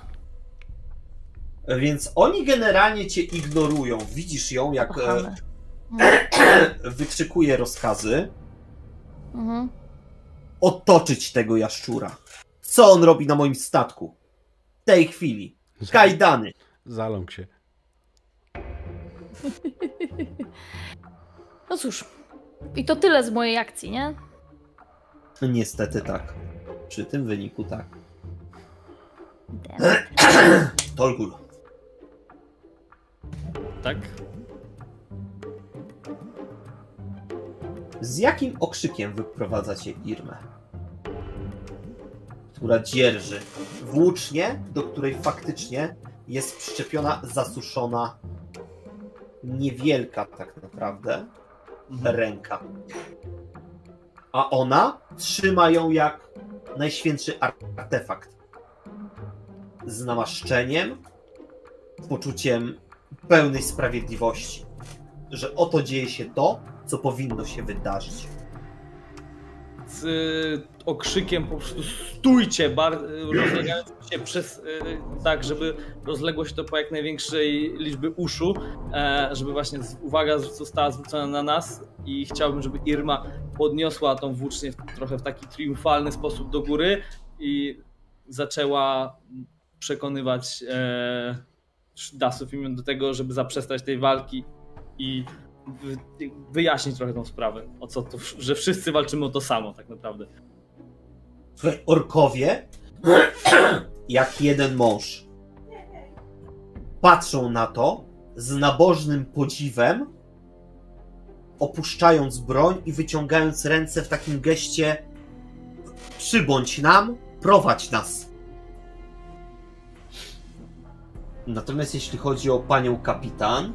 Więc oni generalnie cię ignorują. Widzisz ją, jak e, Kochane. wykrzykuje rozkazy. Mhm. Otoczyć tego jaszczura. Co on robi na moim statku? W tej chwili. Kajdany. Zaląk się. No cóż. I to tyle z mojej akcji, nie? Niestety tak. Przy tym wyniku tak. Damn. Tolgul. Tak? Z jakim okrzykiem wyprowadzacie Irmę? Która dzierży włócznie, do której faktycznie jest przyczepiona zasuszona, niewielka tak naprawdę ręka. A ona trzyma ją jak najświętszy artefakt. Z namaszczeniem, z poczuciem pełnej sprawiedliwości. Że oto dzieje się to, co powinno się wydarzyć. Z y, okrzykiem po prostu stójcie, bar- rozlegając się przez, y, tak, żeby rozległo się to po jak największej liczby uszu, e, żeby właśnie uwaga została zwrócona na nas i chciałbym, żeby Irma podniosła tą włócznię w, trochę w taki triumfalny sposób do góry i zaczęła przekonywać e, Dasów imion do tego, żeby zaprzestać tej walki i wyjaśnić trochę tą sprawę, o co to, że wszyscy walczymy o to samo tak naprawdę. Orkowie, jak jeden mąż, patrzą na to z nabożnym podziwem, opuszczając broń i wyciągając ręce w takim geście przybądź nam, prowadź nas. Natomiast jeśli chodzi o panią kapitan,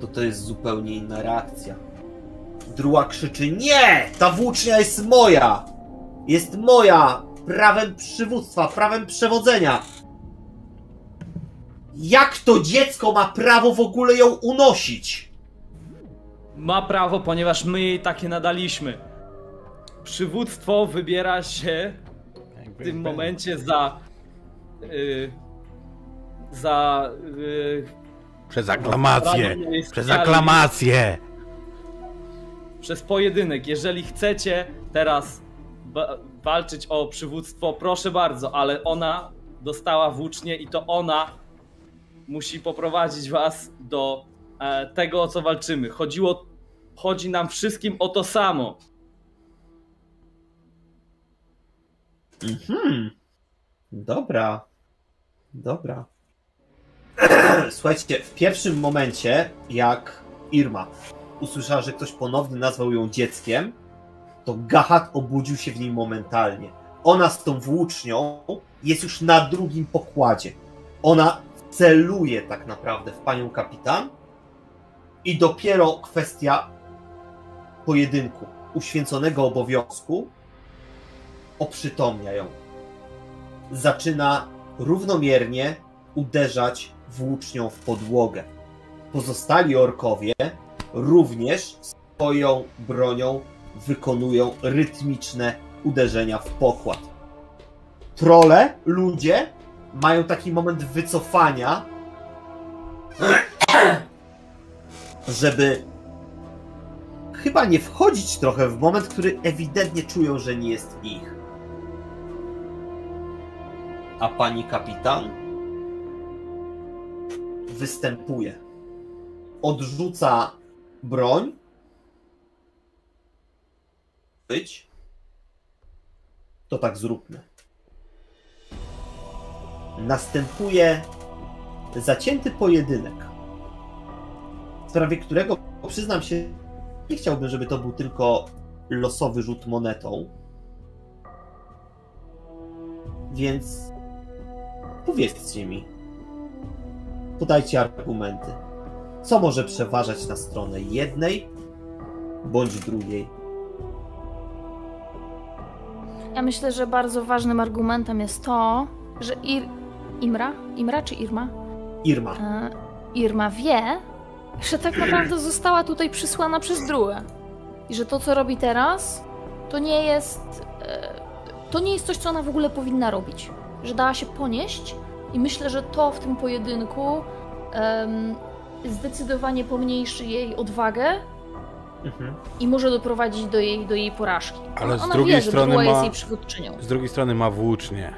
to to jest zupełnie inna reakcja. Druła krzyczy: Nie! Ta włócznia jest moja! Jest moja! Prawem przywództwa, prawem przewodzenia! Jak to dziecko ma prawo w ogóle ją unosić? Ma prawo, ponieważ my jej takie nadaliśmy. Przywództwo wybiera się w tym momencie za. y, za. y, Przez aklamację! radą jej Przez aklamację! przez pojedynek. Jeżeli chcecie teraz walczyć o przywództwo, proszę bardzo, ale ona dostała włócznie i to ona musi poprowadzić was do e, tego, o co walczymy. Chodziło, chodzi nam wszystkim o to samo. Mhm. Dobra. Dobra. Słuchajcie, w pierwszym momencie, jak Irma usłyszała, że ktoś ponownie nazwał ją dzieckiem, to Gahat obudził się w niej momentalnie. Ona z tą włócznią jest już na drugim pokładzie. Ona celuje tak naprawdę w panią kapitan i dopiero kwestia pojedynku, uświęconego obowiązku oprzytomnia ją. Zaczyna równomiernie uderzać włócznią w podłogę. Pozostali orkowie również swoją bronią wykonują rytmiczne uderzenia w pokład. Trole, ludzie, mają taki moment wycofania, żeby chyba nie wchodzić trochę w moment, który ewidentnie czują, że nie jest ich. A pani kapitan występuje. Odrzuca broń. Być. To tak zróbmy. następuje zacięty pojedynek, w sprawie którego przyznam się, nie chciałbym, żeby to był tylko losowy rzut monetą. Więc powiedzcie mi, podajcie argumenty. Co może przeważać na stronę jednej bądź drugiej? Ja myślę, że bardzo ważnym argumentem jest to, że Ir... Imra? Imra czy Irma? Irma. E, Irma wie, że tak naprawdę została tutaj przysłana przez Druę. I że to, co robi teraz, to nie jest. E, to nie jest coś, co ona w ogóle powinna robić. Że dała się ponieść, i myślę, że to w tym pojedynku em, zdecydowanie pomniejszy jej odwagę Mhm. i może doprowadzić do jej, do jej porażki. Ale ona z drugiej wie, strony ma- jest jej przywódczynią. Z drugiej strony ma włócznie.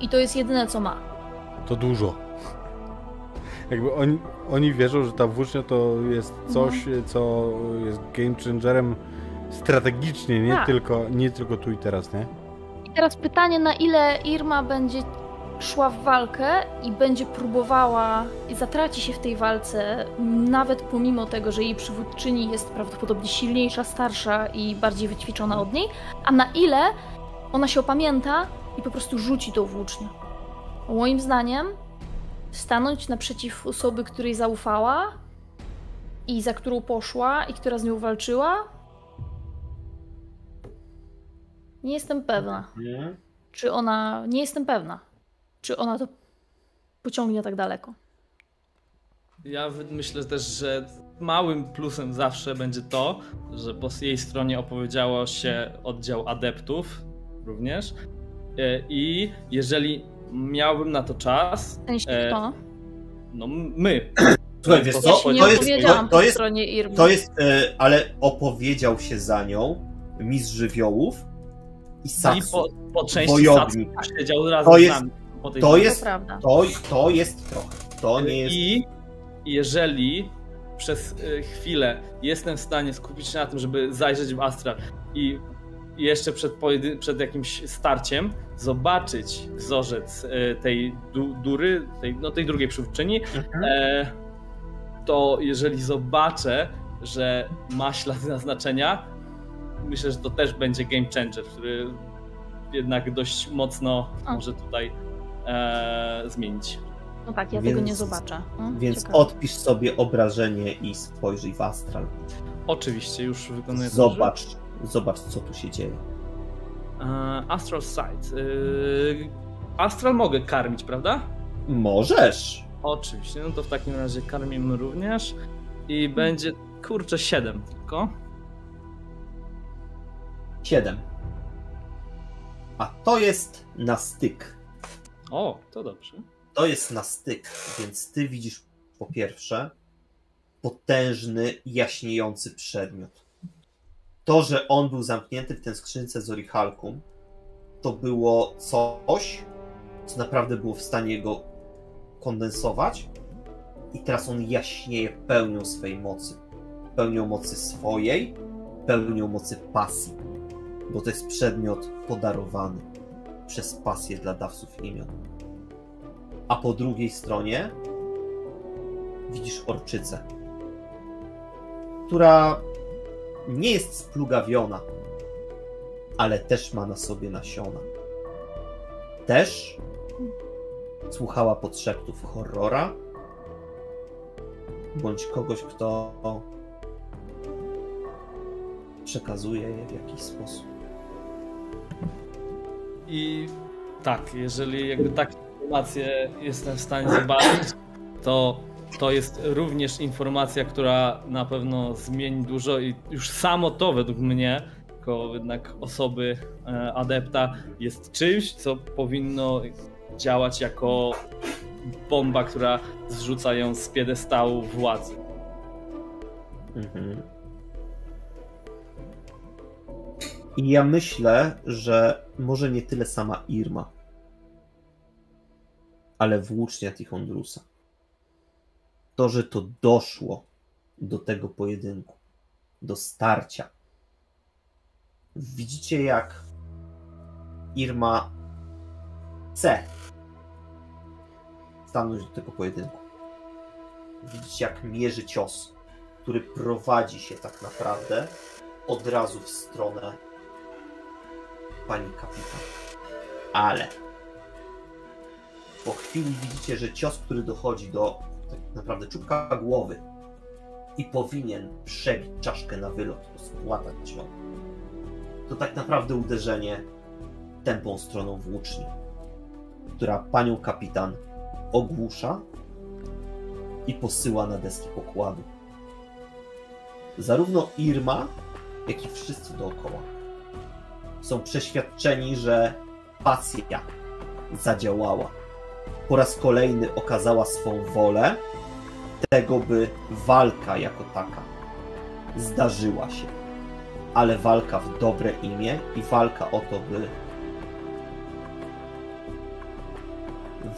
I to jest jedyne, co ma. To dużo. Jakby oni, oni wierzą, że ta włócznia to jest coś, co jest game changerem strategicznie, nie, Tak. tylko, nie tylko tu i teraz, nie? I teraz pytanie, na ile Irma będzie szła w walkę i będzie próbowała i zatraci się w tej walce, nawet pomimo tego, że jej przywódczyni jest prawdopodobnie silniejsza, starsza i bardziej wyćwiczona od niej, a na ile ona się opamięta i po prostu rzuci tą włócznię. Moim zdaniem stanąć naprzeciw osoby, której zaufała i za którą poszła i która z nią walczyła, nie jestem pewna Mhm. czy ona. Nie jestem pewna, czy ona to pociągnie tak daleko. Ja myślę też, że małym plusem zawsze będzie to, że po jej stronie opowiedziało się oddział adeptów również. E, I jeżeli miałbym na to czas, E, to. no my. Słuchaj, wiesz To- co, Ja to jest, to, to po jest, stronie Irmy. to jest, e, ale opowiedział się za nią mistrz żywiołów i I Satsu. po, po części Wojownik. Satsu siedział razem To z jest- nami. To to jest- prawda. To, to jest trochę, to nie jest... I jeżeli przez y, chwilę jestem w stanie skupić się na tym, żeby zajrzeć w Astral i jeszcze przed, przed jakimś starciem zobaczyć wzorzec y, tej du- dury, tej, no tej drugiej przywódczyni, Mhm. e, to jeżeli zobaczę, że ma ślady naznaczenia, myślę, że to też będzie game changer, który jednak dość mocno może tutaj e, zmienić. No tak, ja Więc- tego nie zobaczę. No, Więc ciekawe. odpisz sobie obrażenie i spojrzyj w astral. Oczywiście, już wykonuję to Zobacz, zobacz co tu się dzieje. E, Astral Sight. Yy, Astral mogę karmić, prawda? Możesz. Oczywiście, no to w takim razie karmimy również. I będzie, kurczę, 7 tylko. Siedem. A to jest na styk. O, to dobrze. To jest na styk, więc ty widzisz po pierwsze potężny, jaśniejący przedmiot. To, że on był zamknięty w tę skrzynce z Orichalkum, to było coś, co naprawdę było w stanie go kondensować i teraz on jaśnieje pełnią swej mocy. Pełnią mocy swojej, pełnią mocy pasji, bo to jest przedmiot podarowany przez pasję dla dawców imion a po drugiej stronie widzisz orczycę, która nie jest splugawiona, ale też ma na sobie nasiona. Też słuchała podszeptów horrora, bądź kogoś, kto przekazuje je w jakiś sposób. I tak, jeżeli jakby takie informacje jestem w stanie zobaczyć, to to jest również informacja, która na pewno zmieni dużo i już samo to według mnie, jako jednak osoby e, adepta, jest czymś, co powinno działać jako bomba, która zrzuca ją z piedestału władzy. Mhm. I ja myślę, że może nie tyle sama Irma, ale włócznia Tichondrusa. To, że to doszło do tego pojedynku, do starcia. Widzicie, jak Irma chce stanąć do tego pojedynku. Widzicie, jak mierzy cios, który prowadzi się tak naprawdę od razu w stronę pani kapitan. Ale po chwili widzicie, że cios, który dochodzi do tak naprawdę czubka głowy i powinien przebić czaszkę na wylot, rozpłatać ją, to tak naprawdę uderzenie tępą stroną włóczni, która panią kapitan ogłusza i posyła na deski pokładu. Zarówno Irma, jak i wszyscy dookoła są przeświadczeni, że pasja zadziałała. Po raz kolejny okazała swą wolę tego, by walka jako taka zdarzyła się. Ale walka w dobre imię i walka o to, by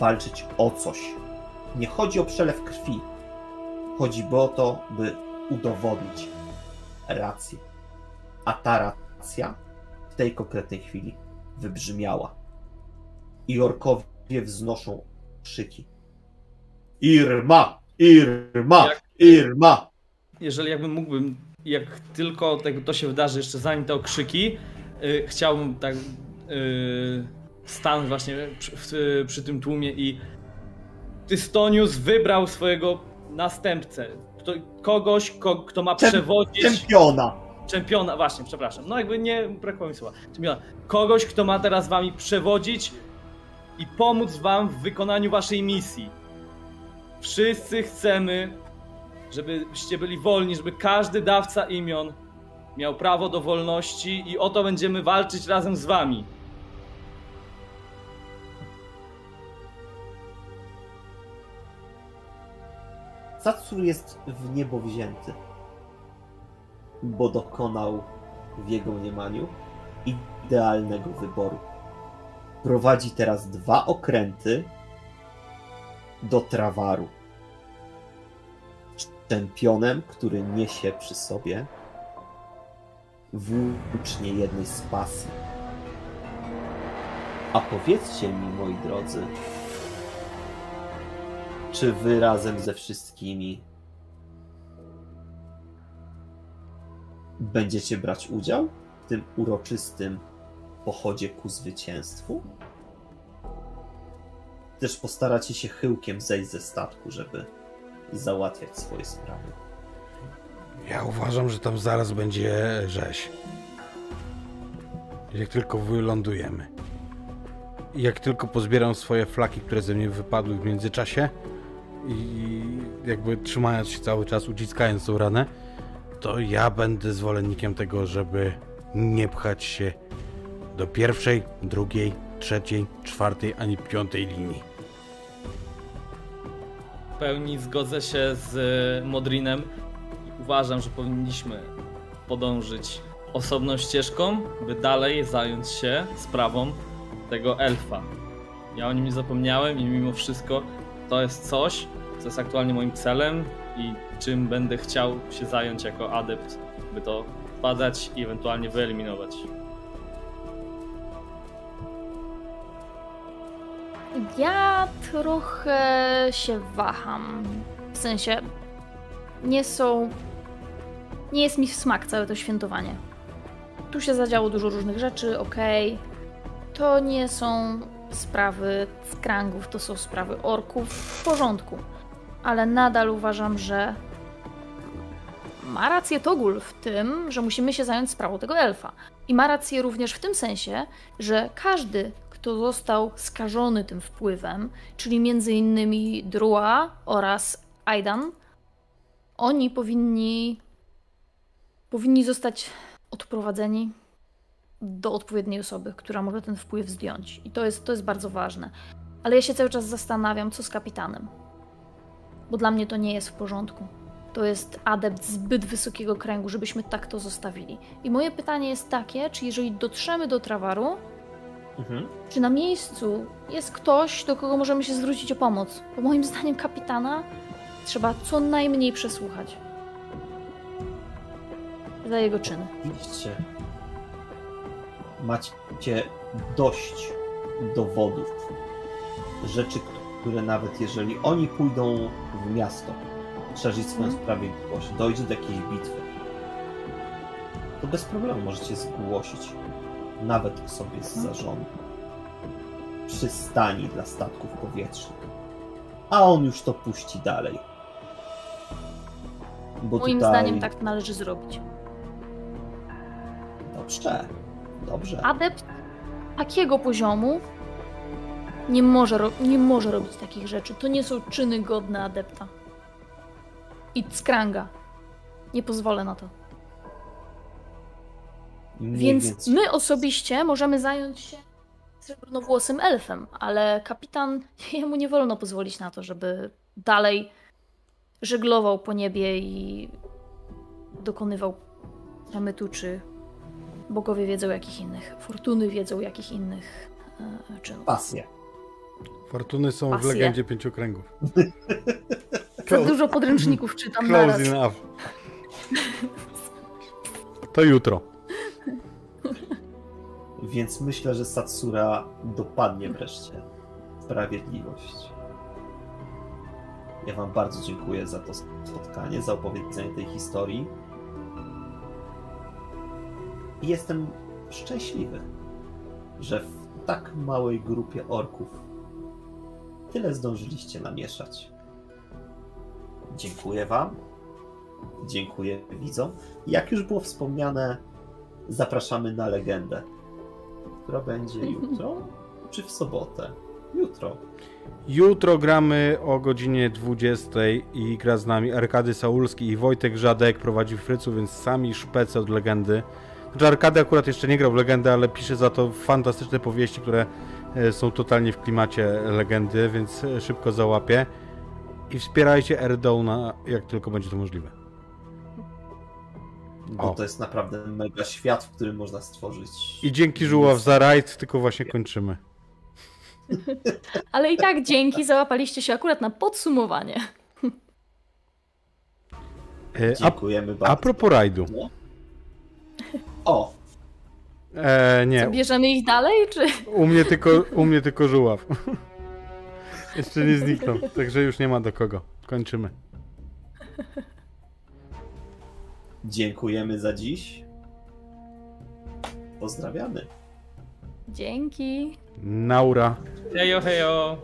walczyć o coś. Nie chodzi o przelew krwi. Chodzi o to, by udowodnić rację. A ta racja w tej konkretnej chwili wybrzmiała. I orkowie wznoszą krzyki. Irma! Irma! Jak- Irma! Jeżeli jakbym mógłbym, jak tylko to się wydarzy, jeszcze zanim te okrzyki, y, chciałbym tak y, stanąć właśnie przy, przy tym tłumie i Tystonius wybrał swojego następcę. Kto, kogoś, ko, kto ma przewodzić... Czempiona! Czempiona, właśnie, przepraszam. No jakby nie brakło mi słowa. Czempiona. Kogoś, kto ma teraz wami przewodzić i pomóc wam w wykonaniu waszej misji. Wszyscy chcemy, żebyście byli wolni, żeby każdy dawca imion miał prawo do wolności i o to będziemy walczyć razem z wami. Satsur jest w niebo wzięty, bo dokonał w jego mniemaniu idealnego wyboru. Prowadzi teraz dwa okręty do Trawaru. Czempionem, który niesie przy sobie włócznie jednej z pasji. A powiedzcie mi, moi drodzy, czy wy razem ze wszystkimi będziecie brać udział w tym uroczystym pochodzie ku zwycięstwu? Też postaracie się chyłkiem zejść ze statku, żeby załatwiać swoje sprawy. Ja uważam, że tam zaraz będzie rzeź. Jak tylko wylądujemy. Jak tylko pozbieram swoje flaki, które ze mnie wypadły w międzyczasie i jakby trzymając się cały czas, uciskając tą ranę, to ja będę zwolennikiem tego, żeby nie pchać się do pierwszej, drugiej, trzeciej, czwartej ani piątej linii. W pełni zgodzę się z e, Modrinem uważam, że powinniśmy podążyć osobną ścieżką, by dalej zająć się sprawą tego elfa. Ja o nim nie zapomniałem i mimo wszystko to jest coś, co jest aktualnie moim celem i czym będę chciał się zająć jako adept, by to badać i ewentualnie wyeliminować. Ja trochę się waham. W sensie, nie są. Nie jest mi w smak całe to świętowanie. Tu się zadziało dużo różnych rzeczy, okej. To nie są sprawy skrangów, to są sprawy orków w porządku. Ale nadal uważam, że ma rację Togul w tym, że musimy się zająć sprawą tego elfa. I ma rację również w tym sensie, że każdy, kto został skażony tym wpływem, czyli między innymi Drua oraz Aidan, oni powinni powinni zostać odprowadzeni do odpowiedniej osoby, która może ten wpływ zdjąć. I to jest, to jest bardzo ważne. Ale ja się cały czas zastanawiam, co z kapitanem. Bo dla mnie to nie jest w porządku. To jest adept zbyt wysokiego kręgu, żebyśmy tak to zostawili. I moje pytanie jest takie, czy jeżeli dotrzemy do Trawaru, Mhm. czy na miejscu jest ktoś, do kogo możemy się zwrócić o pomoc? Bo moim zdaniem kapitana trzeba co najmniej przesłuchać. Za jego czyny. Widzicie, macie dość dowodów, rzeczy, które nawet jeżeli oni pójdą w miasto, szerzyć swoją Mhm. sprawiedliwość, dojdzie do jakiejś bitwy, to bez problemu możecie zgłosić nawet osobie z zarządu przystani dla statków powietrznych. A on już to puści dalej. Bo Moim tutaj... zdaniem tak należy zrobić. Dobrze, dobrze. Adept takiego poziomu nie może, nie może robić takich rzeczy. To nie są czyny godne adepta. I Skranga. Nie pozwolę na to. Mniej Więc my osobiście możemy zająć się srebrnowłosym elfem, ale kapitan, jemu nie wolno pozwolić na to, żeby dalej żeglował po niebie i dokonywał przemytu, czy bogowie wiedzą jakich innych, fortuny wiedzą jakich innych e, czynów. Pasję. Fortuny są w legendzie pięciu kręgów. Za dużo podręczników czytam Close naraz. enough. To jutro. Więc myślę, że Satsura dopadnie wreszcie sprawiedliwość. Ja Wam bardzo dziękuję za to spotkanie, za opowiedzenie tej historii. I jestem szczęśliwy, że w tak małej grupie orków tyle zdążyliście namieszać. Dziękuję Wam. Dziękuję widzom. Jak już było wspomniane, zapraszamy na legendę, która będzie jutro czy w sobotę? Jutro. Jutro gramy o godzinie 20 i gra z nami Arkady Saulski i Wojtek Żadek prowadzi Frycu, więc sami szpece od legendy. Znaczy Arkady akurat jeszcze nie grał w legendę, ale pisze za to fantastyczne powieści, które są totalnie w klimacie legendy, więc e, szybko załapię. I wspierajcie Airdowna jak tylko będzie to możliwe. Bo O. to jest naprawdę mega świat, w którym można stworzyć. I dzięki Żuław za rajd, tylko właśnie kończymy. Ale i tak dzięki, załapaliście się akurat na podsumowanie. E, A, Dziękujemy bardzo. a propos rajdu. O, E, nie, Bierzemy ich dalej, czy... U mnie tylko, u mnie tylko żuław. Jeszcze nie zniknął, także już nie ma do kogo. Kończymy. dziękujemy za dziś. Pozdrawiamy. Dzięki. Naura. Hejo, hejo.